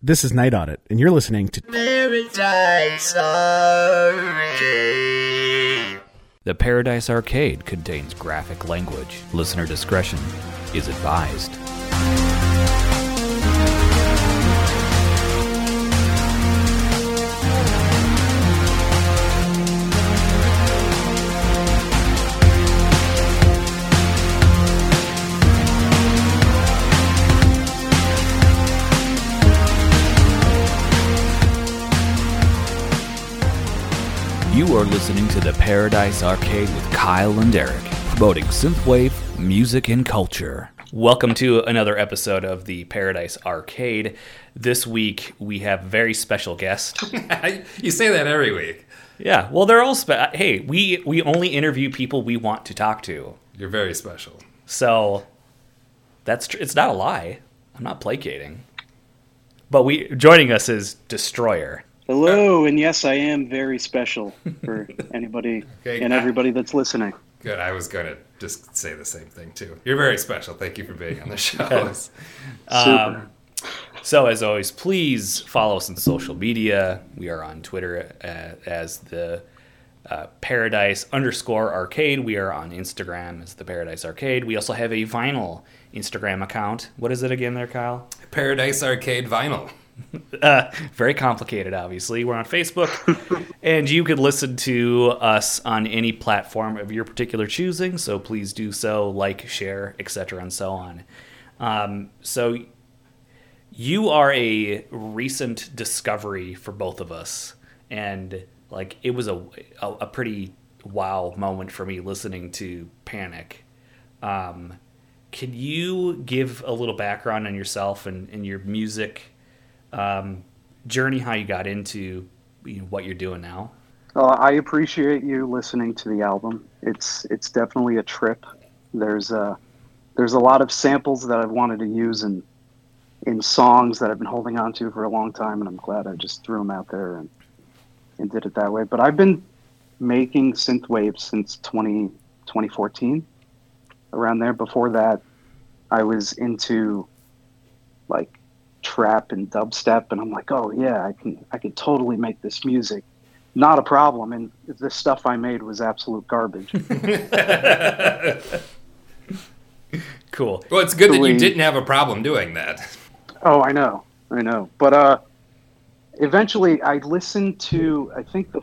This is Night Audit, and you're listening to Paradise Arcade. The Paradise Arcade contains graphic language. Listener discretion is advised. You are listening to the Paradise Arcade with Kyle and Eric, promoting synthwave, music, and culture. Welcome to another episode of the Paradise Arcade. This week we have a very special guest. you say that every week. yeah, well, they're all spe- hey, we we only interview people we want to talk to. You're very special. So that's tr- it's not a lie. I'm not placating. But we joining us is Destryur. Hello, and yes, I am very special for anybody Okay, and I- everybody that's listening. Good. I was going to just say the same thing, too. You're very special. Thank you for being on the show. Super. So, as always, please follow us on social media. We are on Twitter uh, as the uh, Paradise underscore Arcade. We are on Instagram as the Paradise Arcade. We also have a vinyl Instagram account. What is it again, there, Kyle? Paradise Arcade Vinyl. Uh, very complicated, obviously. We're on Facebook, and you could listen to us on any platform of your particular choosing. So please do so, like, share, etc., and so on. Um, so you are a recent discovery for both of us, and like it was a a, a pretty wow moment for me listening to Panic. Um, can you give a little background on yourself and, and your music um, journey, how you got into you know, what you're doing now? Well, I appreciate you listening to the album. It's it's definitely a trip. There's a there's a lot of samples that I've wanted to use in in songs that I've been holding on to for a long time, and I'm glad I just threw them out there and and did it that way. But I've been making synthwave since 20, 2014, around there. Before that, I was into like trap and dubstep, and I'm like, oh yeah, I can I could totally make this music, not a problem. And the stuff I made was absolute garbage. Cool. Well, it's good that you didn't have a problem doing that. oh, I know, I know. But uh, eventually, I listened to I think the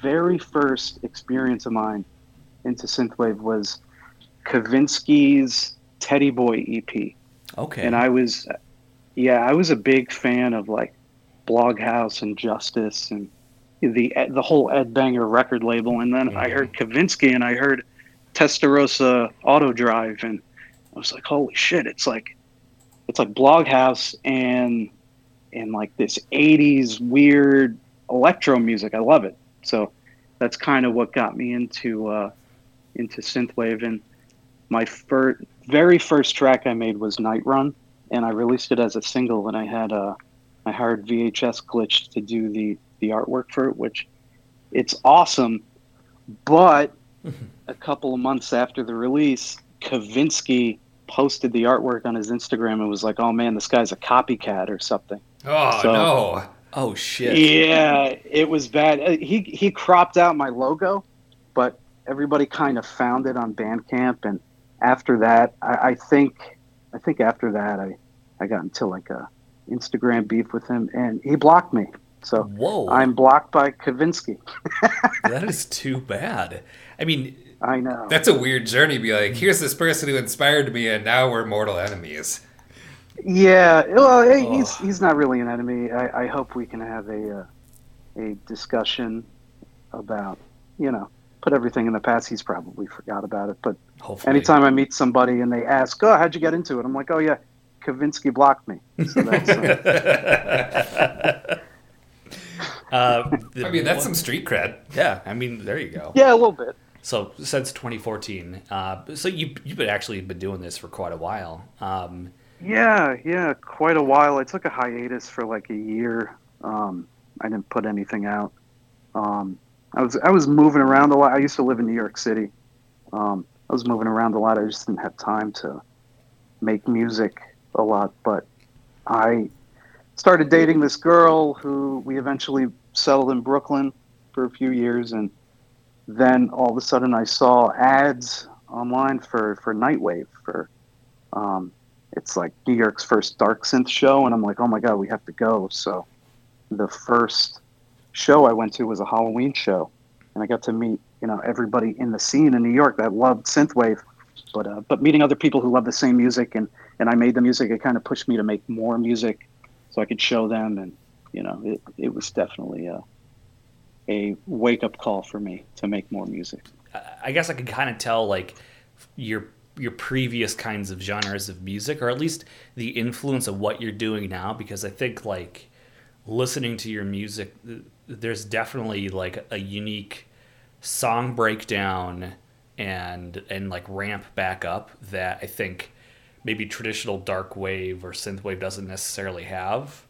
very first experience of mine into synthwave was Kavinsky's Teddy Boy EP. Okay. and I was, yeah, I was a big fan of like Bloghouse and Justice and the the whole Ed Banger record label. And then I heard Kavinsky and I heard Testarossa Auto Drive, and I was like, holy shit! It's like it's like Bloghouse and and like this '80s weird electro music. I love it. So that's kind of what got me into uh, into synthwave and my first, very first track I made was Night Run, and I released it as a single. And I had a, I hired VHS Glitch to do the the artwork for it, which it's awesome. But a couple of months after the release, Kavinsky posted the artwork on his Instagram and was like, "Oh man, this guy's a copycat or something." Oh, So- no. oh shit. Yeah, it was bad. Uh, He he cropped out my logo, but everybody kind of found it on Bandcamp, and after that, I, I think I think after that, I I got into like a Instagram beef with him, and he blocked me. So Whoa. I'm blocked by Kavinsky. that is too bad. I mean, I know. That's a weird journey. Be like, here's this person who inspired me, and now we're mortal enemies. Yeah, well, hey, he's Oh. he's not really an enemy. I, I hope we can have a uh, a discussion about you know put everything in the past. He's probably forgot about it, but hopefully. anytime I meet somebody and they ask, "Oh, how'd you get into it?" I'm like, "Oh yeah, Kavinsky blocked me." So that's, uh, Uh, I mean, that's some street cred. Yeah, I mean, there you go. yeah, a little bit. So since 2014, uh, so you you've been actually been doing this for quite a while. Um, Yeah, yeah, quite a while. I took a hiatus for like a year. Um, I didn't put anything out. Um, I was I was moving around a lot. I used to live in New York City. Um, I was moving around a lot. I just didn't have time to make music a lot. But I started dating this girl who we eventually settled in Brooklyn for a few years, and then all of a sudden I saw ads online for for Nightwave for um, it's like New York's first dark synth show, and I'm like, oh my god, we have to go. So the first show I went to was a Halloween show, and I got to meet you know everybody in the scene in New York that loved synthwave, but uh, but meeting other people who love the same music, and and I made the music. It kind of pushed me to make more music, so I could show them, and you know it it was definitely a a wake up call for me to make more music. I guess I could kind of tell like your your previous kinds of genres of music, or at least the influence of what you're doing now, because I think like listening to your music, there's definitely like a unique song breakdown and and like ramp back up that I think maybe traditional dark wave or synth wave doesn't necessarily have.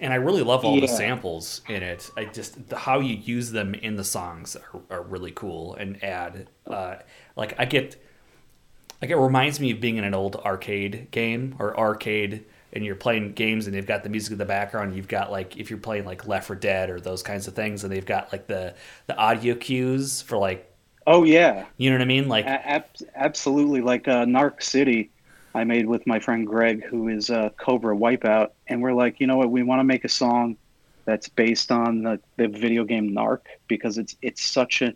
And I really love all the samples in it. I just the, how you use them in the songs are, are really cool and add uh, like I get like it reminds me of being in an old arcade game or arcade and you're playing games and they've got the music in the background you've got like if you're playing like left 4 dead or those kinds of things and they've got like the the audio cues for like Oh yeah, you know what i mean like A- ab- absolutely. Like uh, Narc City, I made with my friend Greg, who is uh, Cobra Wipeout, and we're like, you know what? We want to make a song that's based on the, the video game Narc because it's it's such a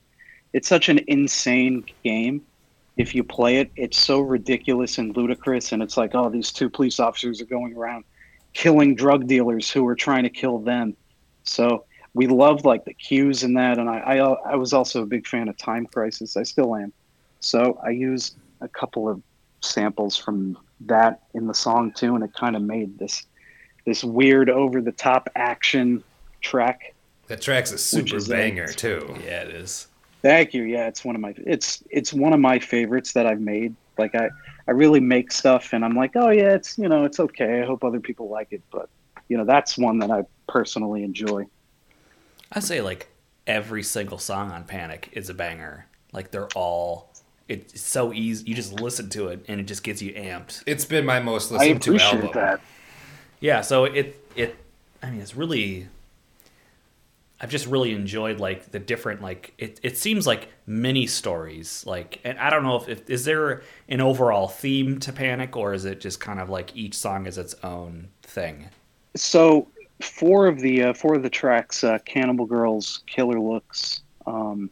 it's such an insane game. If you play it, it's so ridiculous and ludicrous, and it's like, oh, these two police officers are going around killing drug dealers who are trying to kill them. So we loved like the cues in that, and I, I I was also a big fan of Time Crisis. I still am. So I used a couple of samples from that in the song too, and it kind of made this this weird over the top action track. That track's a super is, banger too. yeah it is Thank you. Yeah, it's one of my it's it's one of my favorites that I've made. Like I I really make stuff, and I'm like, oh yeah, it's you know it's okay. I hope other people like it, but you know that's one that I personally enjoy. i say like every single song on panic is a banger like they're all it's so easy you just listen to it and it just gets you amped It's been my most listened to appreciate album. that. Yeah, so it it I mean it's really I've just really enjoyed like the different like it it seems like mini stories like and I don't know if, if is there an overall theme to Panic or is it just kind of like each song is its own thing? So four of the uh, four of the tracks, uh, Cannibal Girls, Killer Looks, um,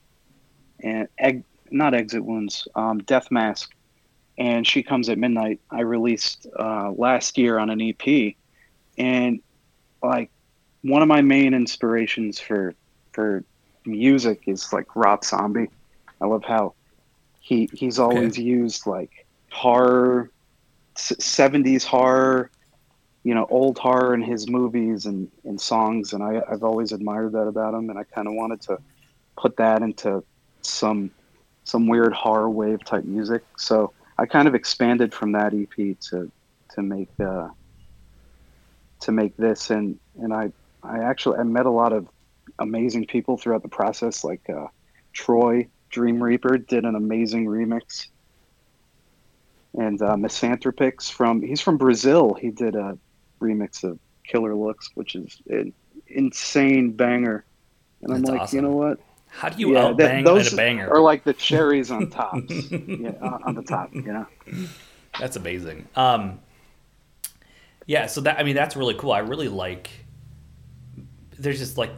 and egg, not Exit Wounds, um, Death Mask, and She Comes at Midnight. I released uh, last year on an EP, and like one of my main inspirations for for music is like Rob Zombie. I love how he he's always used like horror, seventies horror you know old horror in his movies and, and songs. And I, i've always admired that about him. And i kind of wanted to put that into some some weird horror wave type music so i kind of expanded from that ep to to make uh to make this and and i i actually i met a lot of amazing people throughout the process like uh troy dream reaper did an amazing remix and uh, Misanthropix from he's from Brazil. He did a remix of Killer Looks, which is an insane banger. And I'm like, awesome. you know what? How do you that- outbang those a banger? are like the cherries on top. yeah, on on the top. You know. That's amazing. Um, yeah, so that I mean that's really cool. I really like. There's just like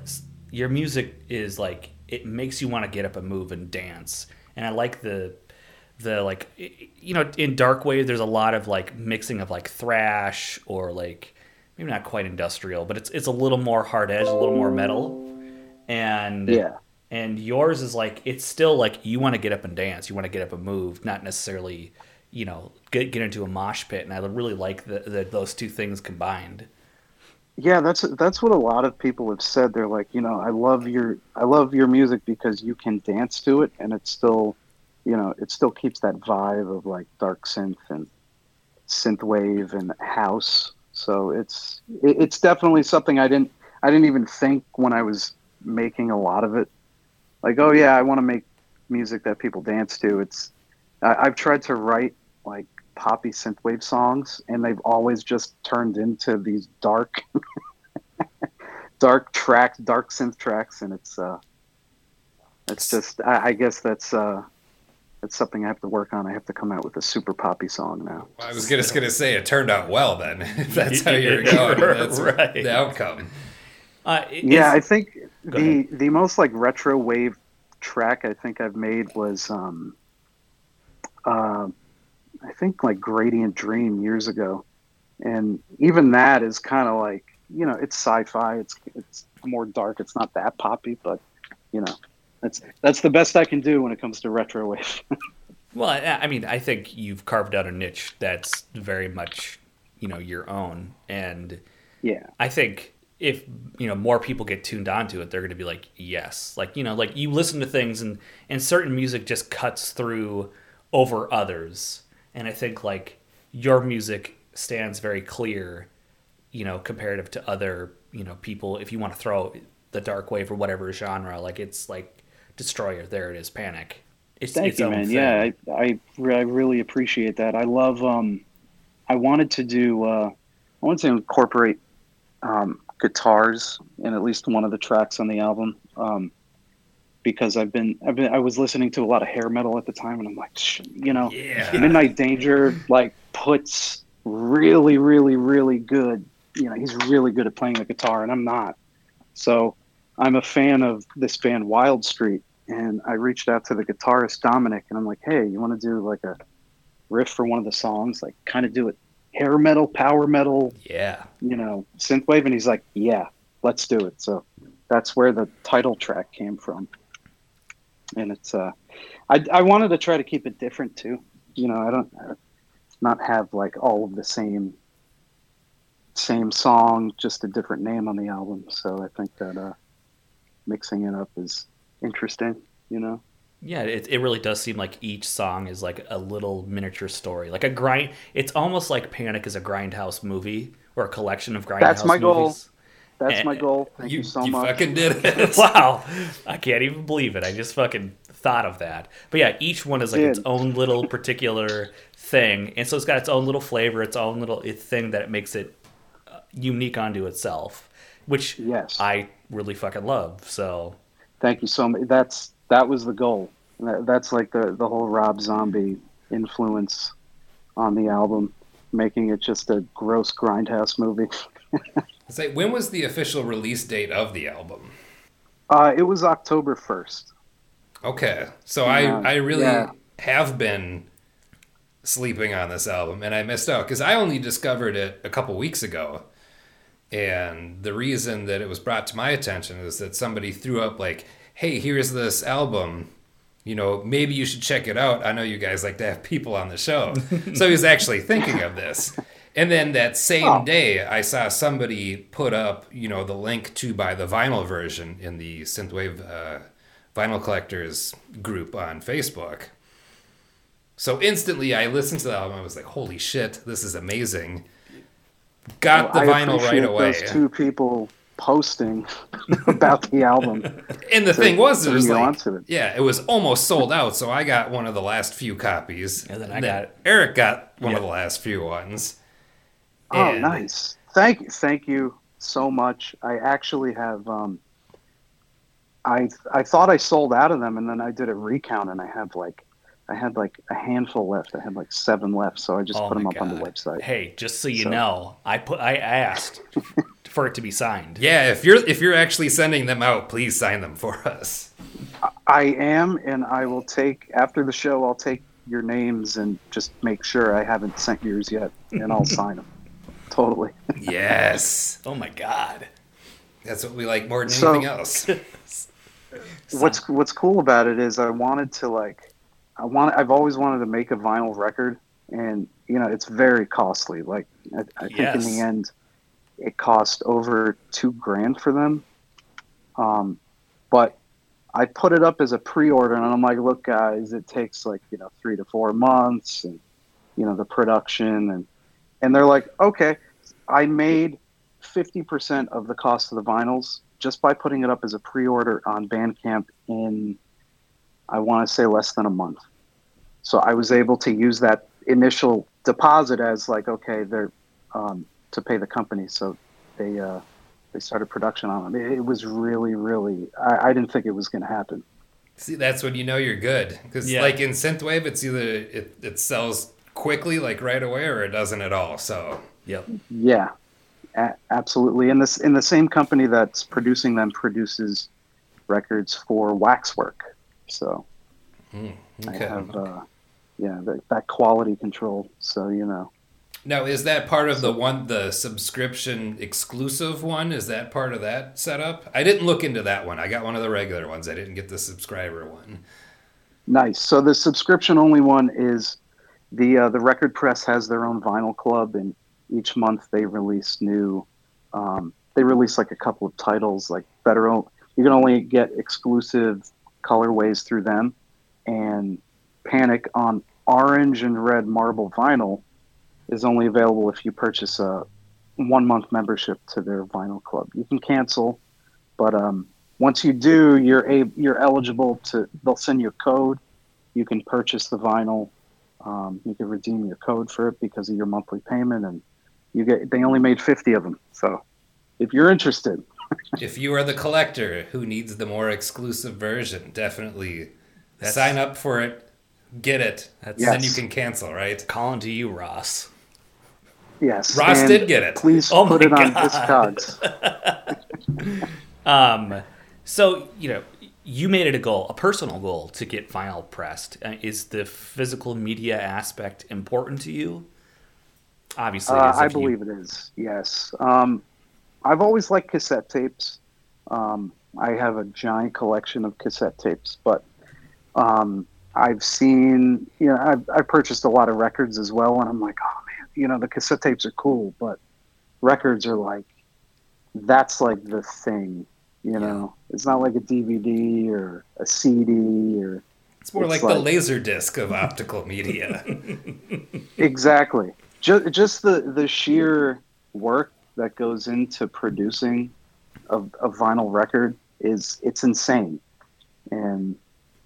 your music is like it makes you want to get up and move and dance, and I like the the like you know in dark wave there's a lot of like mixing of like thrash or like maybe not quite industrial, but it's it's a little more hard edge, a little more metal, and Yeah. And yours is like it's still like you want to get up and dance you want to get up and move not necessarily you know get, get into a mosh pit and i really like the, the, those two things combined Yeah, that's that's what a lot of people have said. They're like, you know, I love your I love your music because you can dance to it, and it still, you know, it still keeps that vibe of like dark synth and synth wave and house. So it's it, it's definitely something I didn't I didn't even think when I was making a lot of it. Like, oh yeah, I want to make music that people dance to. It's I, I've tried to write like poppy synthwave songs, and they've always just turned into these dark dark tracks, dark synth tracks, and it's uh, it's just I, I guess that's uh, that's something I have to work on. I have to come out with a super poppy song now. I was just gonna say it turned out well then. If that's how you're going. That's Right. the outcome. Uh, Yeah, I think Go the the most like retro wave track I think I've made was um, uh, I think like Gradient Dream years ago, and even that is kind of like you know it's sci-fi. It's it's more dark. It's not that poppy, but you know that's that's the best I can do when it comes to retro wave. Well, I I mean, I think you've carved out a niche that's very much, you know, your own. And yeah, I think if, you know, more people get tuned onto it, they're going to be like, yes. Like, you know, like you listen to things and, and certain music just cuts through over others. And I think, like, your music stands very clear, you know, comparative to other, you know, people. If you want to throw the dark wave or whatever genre, like, it's like Destryur, there it is, Panic. It's Thank its you, man. thing. Yeah, I, I I really appreciate that. I love. Um, I wanted to do. Uh, I wanted to incorporate um, guitars in at least one of the tracks on the album. Um, because I've been, I've been, I was listening to a lot of hair metal at the time, and I'm like, you know, Yeah. Midnight Danger like puts really, really, really good. You know, he's really good at playing the guitar, and I'm not. So I'm a fan of this band Wild Street, and I reached out to the guitarist Dominic, and I'm like, hey, you want to do like a riff for one of the songs, like kind of do it hair metal, power metal, Yeah. you know, synthwave, and he's like, yeah, let's do it. So that's where the title track came from, and it's uh, I I wanted to try to keep it different too. You know, I don't uh, not have like all of the same same song, just a different name on the album. So I think that uh, mixing it up is interesting. You know. Yeah, it, it really does seem like each song is like a little miniature story. Like a grind it's almost like Panic is a grindhouse movie or a collection of grindhouse That's my goal. movies. That's my Eh, goal. Thank you, so much. You fucking did it. wow. I can't even believe it. I just fucking thought of that. But yeah, each one is like its own little particular thing. And so it's got its own little flavor, its own little thing that makes it uh, unique onto itself, which Yes. I really fucking love. So Thank you so much. That's that was the goal. That, that's like the the whole Rob Zombie influence on the album, making it just a gross grindhouse movie. Say, when was the official release date of the album? Uh, it was October first. Okay, so Yeah, I I really yeah. have been sleeping on this album, and I missed out because I only discovered it a couple weeks ago. And the reason that it was brought to my attention is that somebody threw up like, "Hey, here's this album. You know, maybe you should check it out. I know you guys like to have people on the show." so he was actually thinking of this. And then that same Oh. day, I saw somebody put up, you know, the link to buy the vinyl version in the synthwave uh, vinyl collectors group on Facebook. So instantly, I listened to the album. I was like, "Holy shit, this is amazing!" Got the vinyl right away. Those two people posting about the album. And the to thing was, it was like, onto it. yeah, it was almost sold out. So I got one of the last few copies. And then I got- Eric got one Yeah. of the last few ones. Oh, And- nice. Thank you. Thank you so much. I actually have. Um, I I thought I sold out of them, and then I did a recount, and I have like, I had like a handful left. I had like seven left, so I just Oh put them my up on the website. Hey, just so you So- know, I put I asked for it to be signed. Yeah, if you're if you're actually sending them out, please sign them for us. I am, and I will take after the show. I'll take your names and just make sure I haven't sent yours yet, and I'll sign them. Totally. Yes, Oh my god. that's what we like more than So- anything else. what's what's cool about it is I wanted to like I want I've always wanted to make a vinyl record and you know it's very costly like I, I think in the end it cost over two grand for them um, but I put it up as a pre-order and I'm like look guys it takes like you know three to four months and you know the production and and they're like okay I made 50% of the cost of the vinyls just by putting it up as a pre-order on Bandcamp in I want to say less than a month. So I was able to use that initial deposit as like okay, they're um, to pay the company. So they uh, they started production on them. It, it was really, really. I, I didn't think it was going to happen. See, that's when you know you're good. Because Yeah. like in synthwave, it's either it, it sells quickly, like right away, or it doesn't at all. So Yep. Yeah, a- absolutely. And this in the same company that's producing them produces records for Waxwork. So I okay. have, uh, yeah, that, that quality control. So you know, Now, is that part of the one, the subscription exclusive one? Is that part of that setup? I didn't look into that one. I got one of the regular ones. I didn't get the subscriber one. nice. So the subscription only one is the uh, the record press has their own vinyl club, and each month they release new. Um, they release like a couple of titles, like better. You can only get exclusive colorways through them, and Panic on orange and red marble vinyl is only available if you purchase a one month membership to their vinyl club. You can cancel, but um, once you do, you're a, you're eligible to. They'll send you a code. You can purchase the vinyl. Um, you can redeem your code for it because of your monthly payment, and you get. They only made fifty of them, so if you're interested, if you are the collector who needs the more exclusive version, definitely That's- sign up for it, get it, That's- and then you can cancel, right? Calling to you, Ross. Yes. Ross and did get it. Please Oh put it on God. Discogs. Um, so you know, you made it a goal, a personal goal, to get vinyl pressed. Uh, is the physical media aspect important to you? Obviously, Uh, I if you- believe it is. Yes. Um, I've always liked cassette tapes. Um, I have a giant collection of cassette tapes, but um, I've seen, you know, I've, I've purchased a lot of records as well, and I'm like, oh you know, the cassette tapes are cool, but records are like, that's like the thing, you know. It's not like a DVD or a CD or It's more It's like, the like- laser disc of optical media. exactly. Just just the the sheer work that goes into producing a, a vinyl record is it's insane. And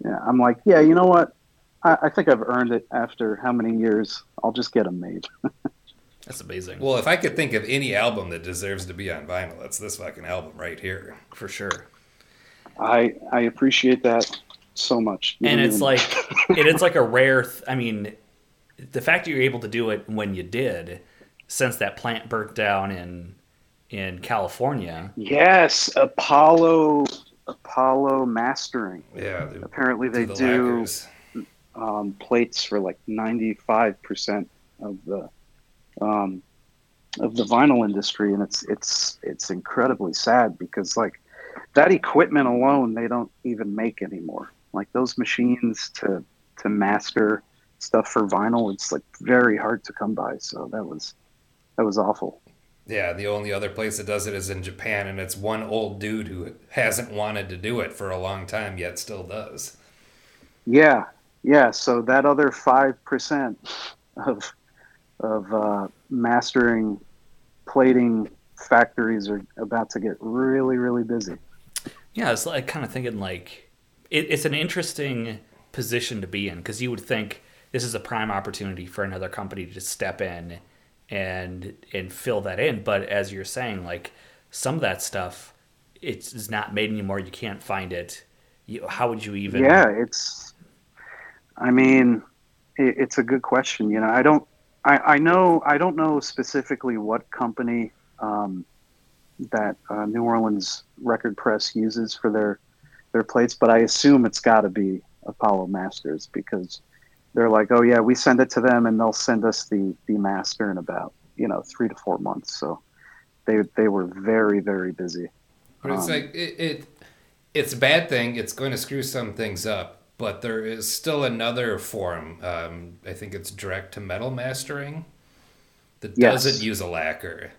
yeah, i'm like yeah you know what? I, I think i've earned it after how many years? I'll just get them made That's amazing. well, if I could think of any album that deserves to be on vinyl, it's this fucking album right here. for sure. i i appreciate that so much You and it's even- like it is like a rare th- i mean the fact that you're able to do it when you did since that plant burnt down in in california yes apollo apollo mastering Yeah. the- apparently they the do lacquers. um, plates for like 95% of the um, of the vinyl industry and it's it's it's incredibly sad because like that equipment alone they don't even make anymore like those machines to to master stuff for vinyl it's like very hard to come by so that was that was awful Yeah, the only other place that does it is in Japan, and it's one old dude who hasn't wanted to do it for a long time yet still does. Yeah, yeah. So that other five percent of of uh, mastering plating factories are about to get really, really busy. yeah it's like kind of thinking like it, it's an interesting position to be in because you would think this is a prime opportunity for another company to step in and and fill that in but as you're saying like some of that stuff it's, it's not made anymore you can't find it you, how would you even Yeah, it's. I mean, it, it's a good question. You know, I don't. I, I know. I don't know specifically what company um, that uh, New Orleans record press uses for their their plates, but I assume it's got to be Apollo Masters because they're like, oh yeah, we send it to them and they'll send us the the master in about you know three to four months. So they they were very very busy. But it's Um, like it, it it's a bad thing. It's going to screw some things up, but there is still another form. Um, I think it's direct to metal mastering that Yes. doesn't use a lacquer.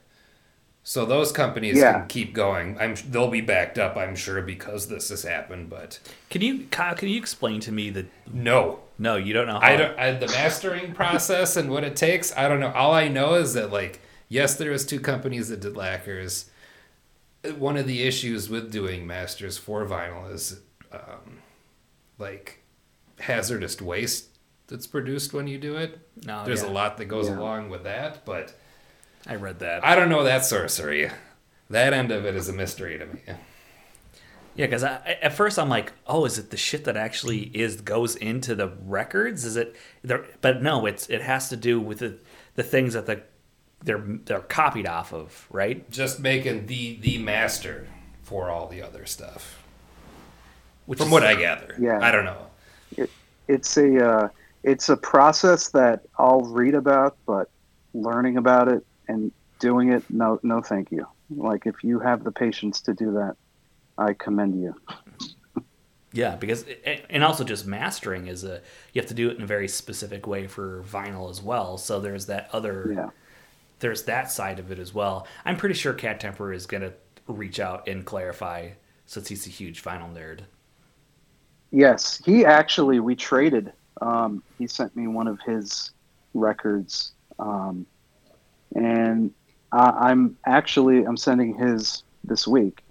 So those companies Yeah. can keep going. I'm they'll be backed up, I'm sure, because this has happened. But Can you, Kyle? Can you explain to me that? no, No, you don't know. How, I don't. I, the mastering process and what it takes, I don't know. All I know is that like, yes, there was two companies that did lacquers. One of the issues with doing masters for vinyl is, um, like, hazardous waste that's produced when you do it. No, There's yeah. a lot that goes Yeah. along with that, but I read that. I don't know that sorcery. that end of it is a mystery to me. Yeah, because at first I'm like, oh, is it the shit that actually is goes into the records? Is it? there- But no, it's it has to do with the the things that the they're they're copied off of, right? Just making the the master for all the other stuff. Which From is- what I gather. Yeah. I don't know. it's a uh, it's a process that I'll read about, but learning about it and doing it, no, no, thank you. Like if you have the patience to do that, I commend you. Yeah, because and also just mastering is a you have to do it in a very specific way for vinyl as well. So there's that other Yeah. there's that side of it as well. I'm pretty sure Cat Temper is gonna reach out and clarify since he's a huge vinyl nerd. Yes, he actually we traded. Um, he sent me one of his records, um, and I, I'm actually I'm sending his this week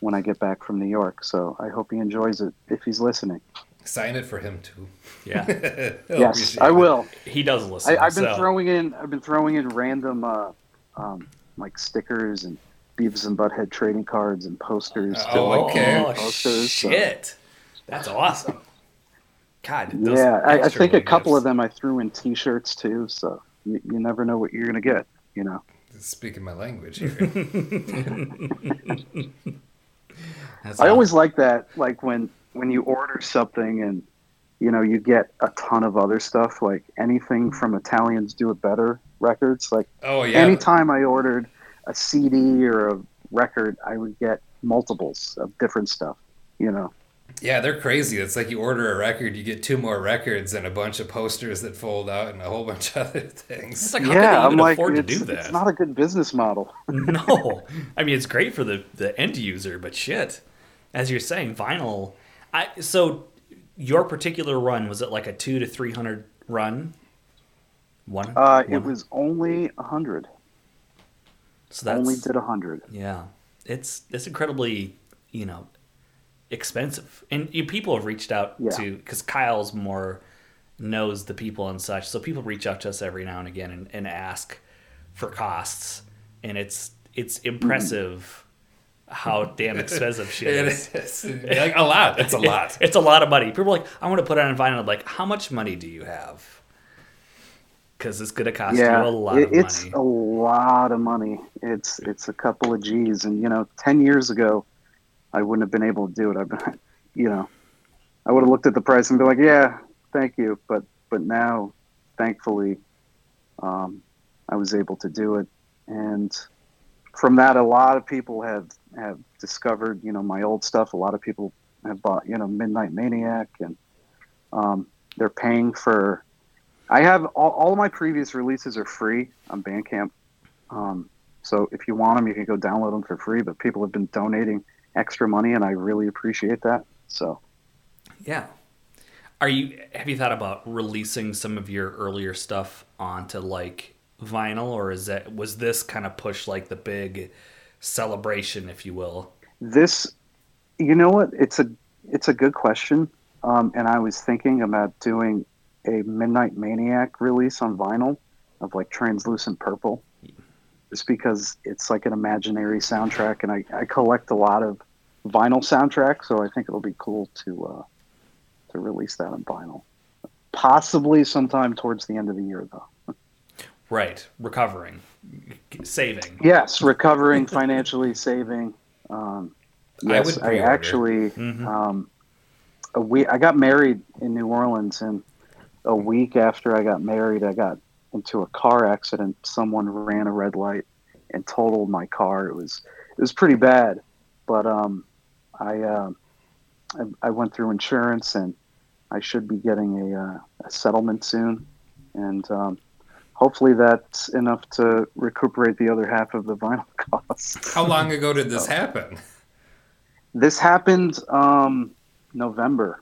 when I get back from New York. So I hope he enjoys it if he's listening. Sign it for him too. Yeah, yes, appreciate I it. will. he does listen. I, I've been so- throwing in I've been throwing in random uh, um, like stickers and Beavis and Butthead trading cards and posters. to, Oh, like, okay. Posters, so- shit, that's awesome. God, those Yeah, I, I think a couple gifts. of them I threw in T-shirts too. So you, you never know what you're gonna get. You know. Speaking my language here. I all- always like that, like when when you order something and you know you get a ton of other stuff, like anything from Italians Do It Better records. Like Oh yeah. anytime I ordered a CD or a record, I would get multiples of different stuff. You know. Yeah, they're crazy. It's like you order a record, you get two more records and a bunch of posters that fold out and a whole bunch of other things. It's things. like, how yeah, can they I'm even like, afford to it's, do that? it's not a good business model. no, I mean it's great for the the end user, but shit, as you're saying, vinyl. I so your particular run was it like a two to three hundred run? One. Uh, it was only a hundred. so that's Only did a hundred. yeah. It's it's incredibly you know expensive, and you, people have reached out Yeah. to because Kyle's more knows the people and such, so people reach out to us every now and again and, and ask for costs, and it's it's mm-hmm. impressive how damn expensive shit It is. is. Like a lot. It's a lot. It's a lot of money. People are like, I want to put it on vinyl. I'm like, how much money do you have? Because it's gonna cost yeah, you a lot it- of it's money. a lot of money. It's it's a couple of G's, and you know, ten years ago, I wouldn't have been able to do it. I've been, you know, I would have looked at the price and be like, yeah, thank you, but but now, thankfully, um, I was able to do it, and from that, a lot of people have have discovered, you know, my old stuff. A lot of people have bought, you know, Midnight Maniac, and um, they're paying for. I have all, all of my previous releases are free on Bandcamp. Um, so if you want them, you can go download them for free. But people have been donating extra money, and I really appreciate that. So Yeah. Are you have you thought about releasing some of your earlier stuff onto like vinyl or is that was this kind of push like the big celebration if you will? this, you know what? It's a it's a good question, um, and I was thinking about doing a Midnight Maniac release on vinyl of like translucent purple, just because it's like an imaginary soundtrack, and I, I collect a lot of vinyl soundtrack, so I think it'll be cool to uh, to release that on vinyl. Possibly sometime towards the end of the year, though. Right. Recovering. Saving. Yes, recovering financially, saving. Um, I yes, I, pre-order. actually Mhm. um, a week. I got married in New Orleans, and a week after I got married, I got into a car accident. Someone ran a red light and totaled my car. It was it was pretty bad, but um, I, uh, I I went through insurance, and I should be getting a, uh, a settlement soon, and um, hopefully that's enough to recuperate the other half of the vinyl costs. How long ago did this happen? This happened um, November,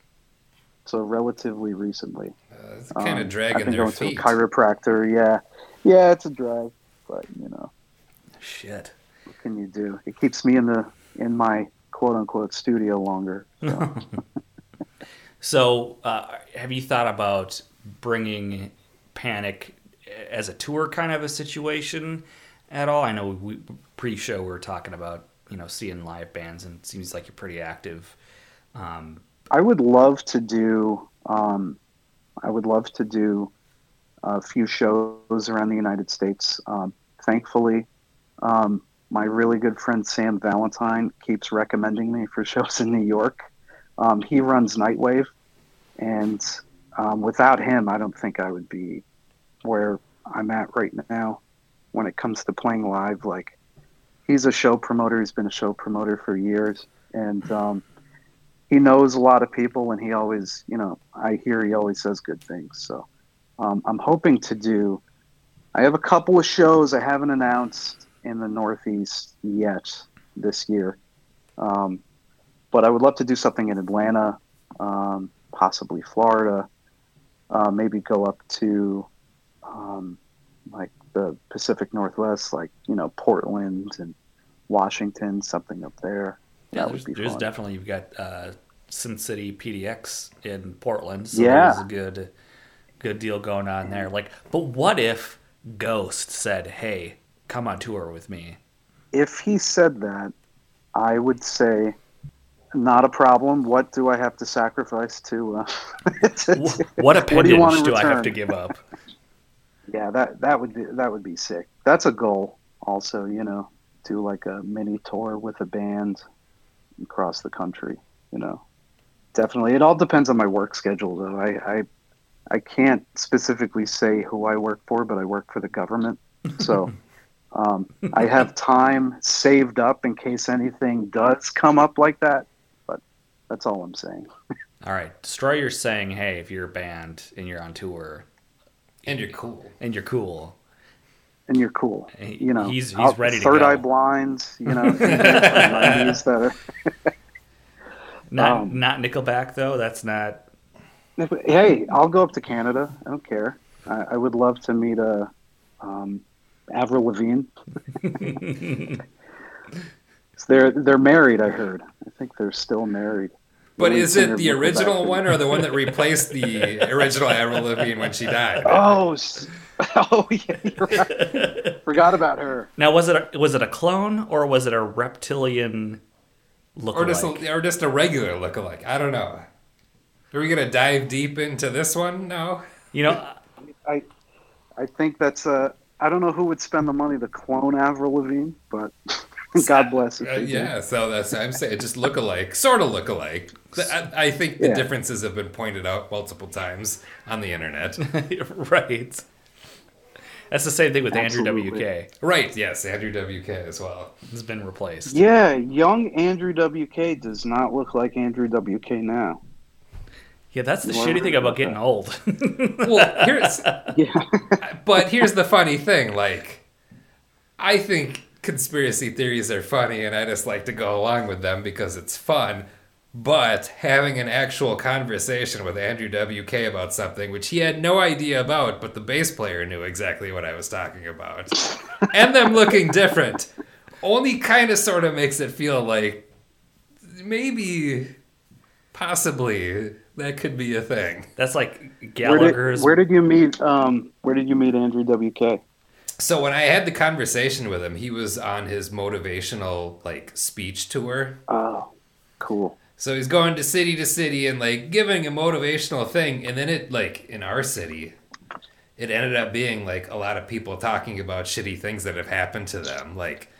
so relatively recently. Uh, it's kind Um, of I've dragging been their going feet. to a chiropractor. Yeah, yeah, it's a drag, but you know, Shit. what can you do? It keeps me in the in my quote unquote studio longer. So. So, uh, have you thought about bringing Panic as a tour kind of a situation? At all? I know we pre-show we were talking about you know seeing live bands, and it seems like you're pretty active. Um, I would love to do. Um, I would love to do a few shows around the United States. Um, thankfully, um, my really good friend Sam Valentine keeps recommending me for shows in New York. Um, he runs Nightwave, and um, without him, I don't think I would be where I'm at right now when it comes to playing live. Like, he's a show promoter. He's been a show promoter for years, and um, he knows a lot of people. And he always, you know, I hear he always says good things. So um, I'm hoping to do. I have a couple of shows I haven't announced in the Northeast yet this year, um, but I would love to do something in Atlanta, um, possibly Florida. Uh, maybe go up to um, like the Pacific Northwest, like you know Portland and Washington, something up there. yeah, that there's, would be there's definitely you've got uh, Sin City PDX in Portland, so Yeah. there's a good good deal going on there. Like, but what if Ghost said, "Hey, come on tour with me"? if he said that, I would say, not a problem. What do I have to sacrifice to? Uh, to- Wh- What What do you want appendage in do I have to give up? yeah, that that would be that would be sick. That's a goal. Also, you know, do like a mini tour with a band across the country. You know, definitely. It all depends on my work schedule, though. I I, I can't specifically say who I work for, but I work for the government, so. Um, I have time saved up in case anything does come up like that, but that's all I'm saying. All right, Destryur's saying, "Hey, if you're a band and you're on tour And you're cool. and you're cool, And you're cool, you know. he's- he's I'll- ready to Third go. Eye Blind, you know. that are- not Um, not Nickelback though. That's not hey, I'll go up to Canada. I don't care. I, I would love to meet a um, Avril Lavigne. they're they're married. I heard. I think they're still married. But lead is it the Nickelback. original one or the one that replaced the original Avril Lavigne when she died? Oh, oh yeah, you're right. Forgot about her. now. Was it a, was it a clone or was it a reptilian look? or just a, or just a regular lookalike? I don't know. Are we gonna dive deep into this one? No. you know, I I think that's uh I don't know who would spend the money to clone Avril Lavigne, but God bless if Uh, they do. yeah, so that's I'm saying just look alike, sort of look alike. I, I think the Yeah. differences have been pointed out multiple times on the internet. right. That's the same thing with Andrew WK. right? Yes, Andrew WK as well. Has been replaced. Yeah, young Andrew WK does not look like Andrew WK now. Yeah, that's the You shitty thing about about getting old. Well, here's Yeah. but here's the funny thing like i think conspiracy theories are funny and i just like to go along with them because it's fun but having an actual conversation with andrew wk about something which he had no idea about but the bass player knew exactly what i was talking about and them looking different only kind of sort of makes it feel like maybe possibly that could be a thing That's like where, did, Gallagher's. where did you meet um where did you meet Andrew WK? So when I had the conversation with him, he was on his motivational like speech tour. Oh, cool. So he's going to city to city and like giving a motivational thing, and then it like in our city, it ended up being like a lot of people talking about shitty things that have happened to them, like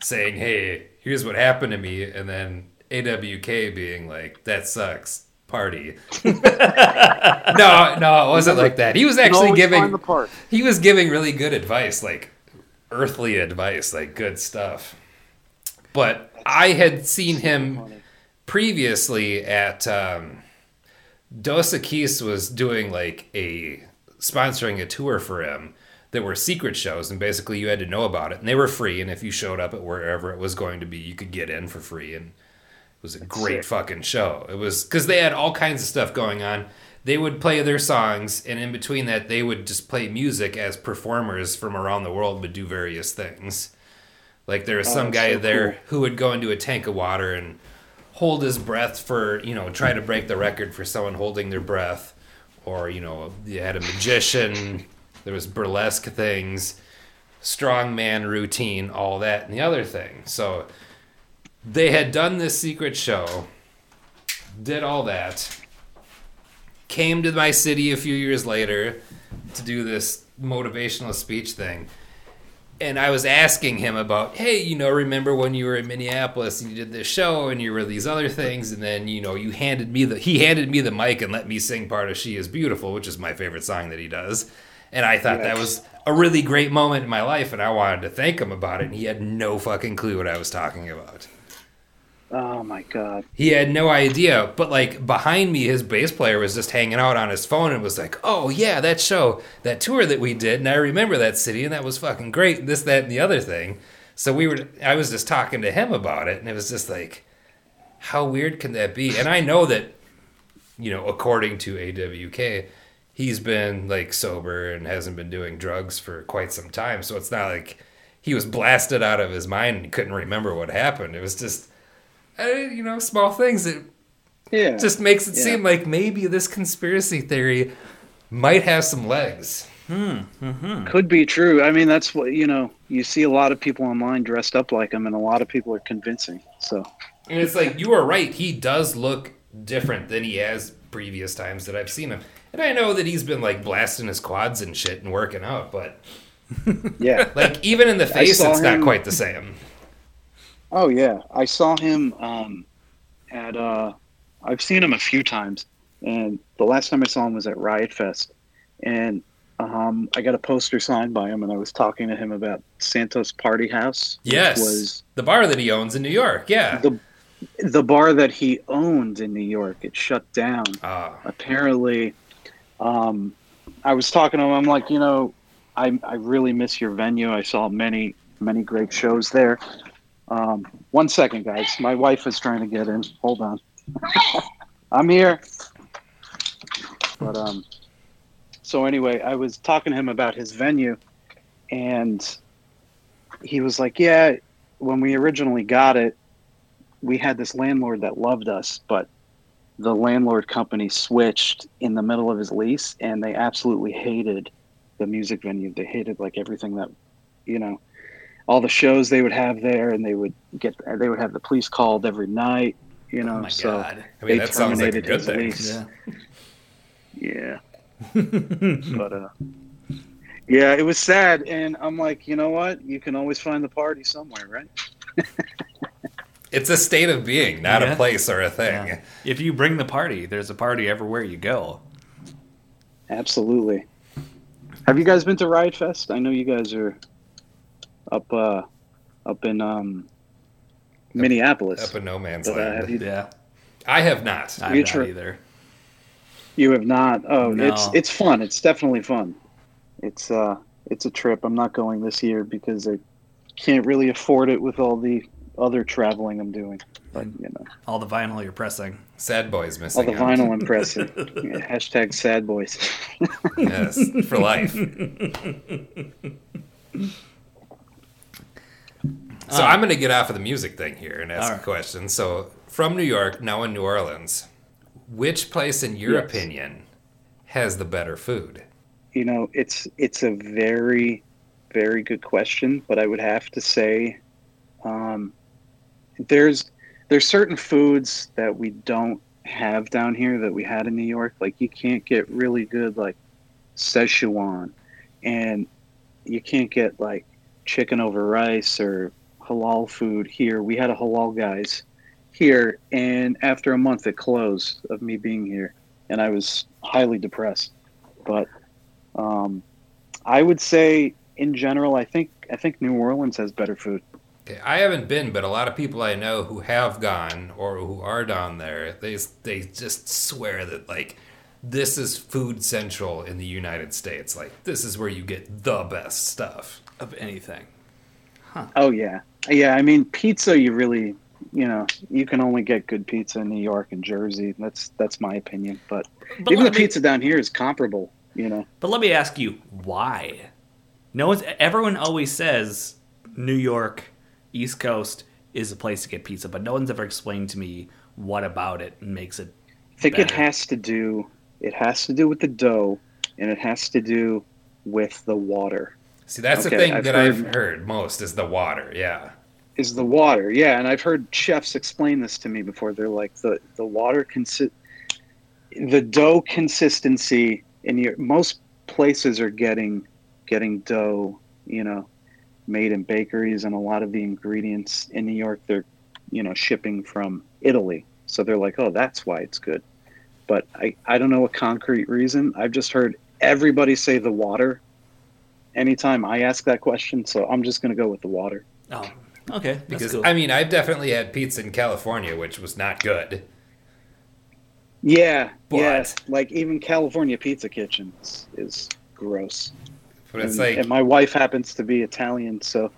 saying, "Hey, here's what happened to me," and then AWK being like, "That sucks." Party. no, no, it wasn't like that. He was actually giving. He was giving really good advice, like earthly advice, like good stuff. But I had seen him previously at um, Dos Equis was doing like a sponsoring a tour for him that were secret shows, and basically you had to know about it, and they were free. And if you showed up at wherever it was going to be, you could get in for free, and was a great sick. fucking show. It was because they had all kinds of stuff going on. They would play their songs, and in between that, they would just play music as performers from around the world would do various things. Like there was oh, some that's guy so there cool. who would go into a tank of water and hold his breath for you know try to break the record for someone holding their breath, or you know you had a magician. There was burlesque things. strongman routine, all that and the other thing. So they had done this secret show, did all that, came to my city a few years later to do this motivational speech thing. And I was asking him about, hey, you know, remember when you were in Minneapolis and you did this show and you were these other things, and then you know you handed me the he handed me the mic and let me sing part of "She Is Beautiful," which is my favorite song that he does, and I thought that was a really great moment in my life, and I wanted to thank him about it, and he had no fucking clue what I was talking about. Oh my god. He had no idea, but like behind me, his bass player was just hanging out on his phone and was like, "Oh yeah, that show, that tour that we did, and I remember that city, and that was fucking great. This, that, and the other thing." So we were, I was just talking to him about it, and it was just like, how weird can that be? And I know that, you know, according to AWK, he's been like sober and hasn't been doing drugs for quite some time. So it's not like he was blasted out of his mind and couldn't remember what happened. It was just, Eh, you know, small things that Yeah. just makes it Yeah. seem like maybe this conspiracy theory might have some legs. Hmm, hmm, hmm. could be true. I mean, that's what you know. You see a lot of people online dressed up like him, and a lot of people are convincing. So And it's like you are right. He does look different than he has previous times that I've seen him. And I know that he's been like blasting his quads and shit and working out, but yeah. like even in the face, saw it's not quite the same. Oh yeah, I saw him um, at. Uh, I've seen him a few times, and the last time I saw him was at Riot Fest, and um, I got a poster signed by him, and I was talking to him about Santos Party House. Yes, was the bar that he owns in New York. Yeah. the the bar that he owned in New York. It shut down. Ah, apparently um, i was talking to him i'm like you know I, I really miss your venue i saw many many great shows there um, one second guys. My wife is trying to get in. Hold on. I'm here. But um so anyway i was talking to him about his venue and he was like yeah when we originally got it we had this landlord that loved us but the landlord company switched in the middle of his lease and they absolutely hated the music venue. They hated like everything that you know all the shows they would have there and they would get they would have the police called every night you know Oh my so god. I mean they that sounds like a terminated good his thing. lease. Yeah. yeah but uh yeah it was sad and i'm like you know what you can always find the party somewhere right It's a state of being, not Yeah. a place or a thing. Yeah. If you bring the party, there's a party everywhere you go. absolutely have you guys been to riot fest i know you guys are up uh up in um minneapolis Up in no man's But, uh, land. have you- Yeah. I have not. I'm You not tr- either. You have not. Oh, No. it's it's fun. It's definitely fun. It's uh it's a trip. I'm not going this year because I can't really afford it with all the other traveling I'm doing. But you know, All the vinyl you're pressing. Sad boys missing. all the out. vinyl impressive. Yeah, hashtag sad boys. Yes, for life. So I'm going to get off of the music thing here and ask All right. a question. So from New York, now in New Orleans, which place, in your Yes. opinion, has the better food? You know, it's it's a very very good question, but I would have to say um, there's there's certain foods that we don't have down here that we had in New York. Like you can't get really good like Szechuan, and you can't get like chicken over rice or halal food here. We had a halal guys here, and after a month it closed of me being here, and I was highly depressed. But um, I would say in general, I think I think New Orleans has better food. Okay, I haven't been, but a lot of people I know who have gone or who are down there, they they just swear that like this is food central in the United States. Like this is where you get the best stuff. Of anything. Huh. Oh yeah, yeah. I mean, pizza. You really, you know, you can only get good pizza in New York and Jersey. That's that's my opinion. But, But even the me- pizza down here is comparable. You know, But let me ask you, why? No one's everyone always says New York, East Coast is a place to get pizza, but no one's ever explained to me what about it makes it I think it has to do. It has to do with the dough, and it has to do with the water. See, that's the thing I've that heard- I've heard most is the water. Yeah. is the water. Yeah, and I've heard chefs explain this to me before. They're like the the water consist, the dough consistency in your most places are getting getting dough, you know, made in bakeries and a lot of the ingredients in New York they're you know shipping from Italy. So they're like, "Oh, that's why it's good." But I I don't know a concrete reason. I've just heard everybody say the water anytime I ask that question, so I'm just going to go with the water. Oh, okay. That's Because cool. I mean, I've definitely had pizza in California, which was not good. Yeah, But- yeah. Like even California Pizza Kitchen is, is gross. But it's and, like and my wife happens to be Italian, so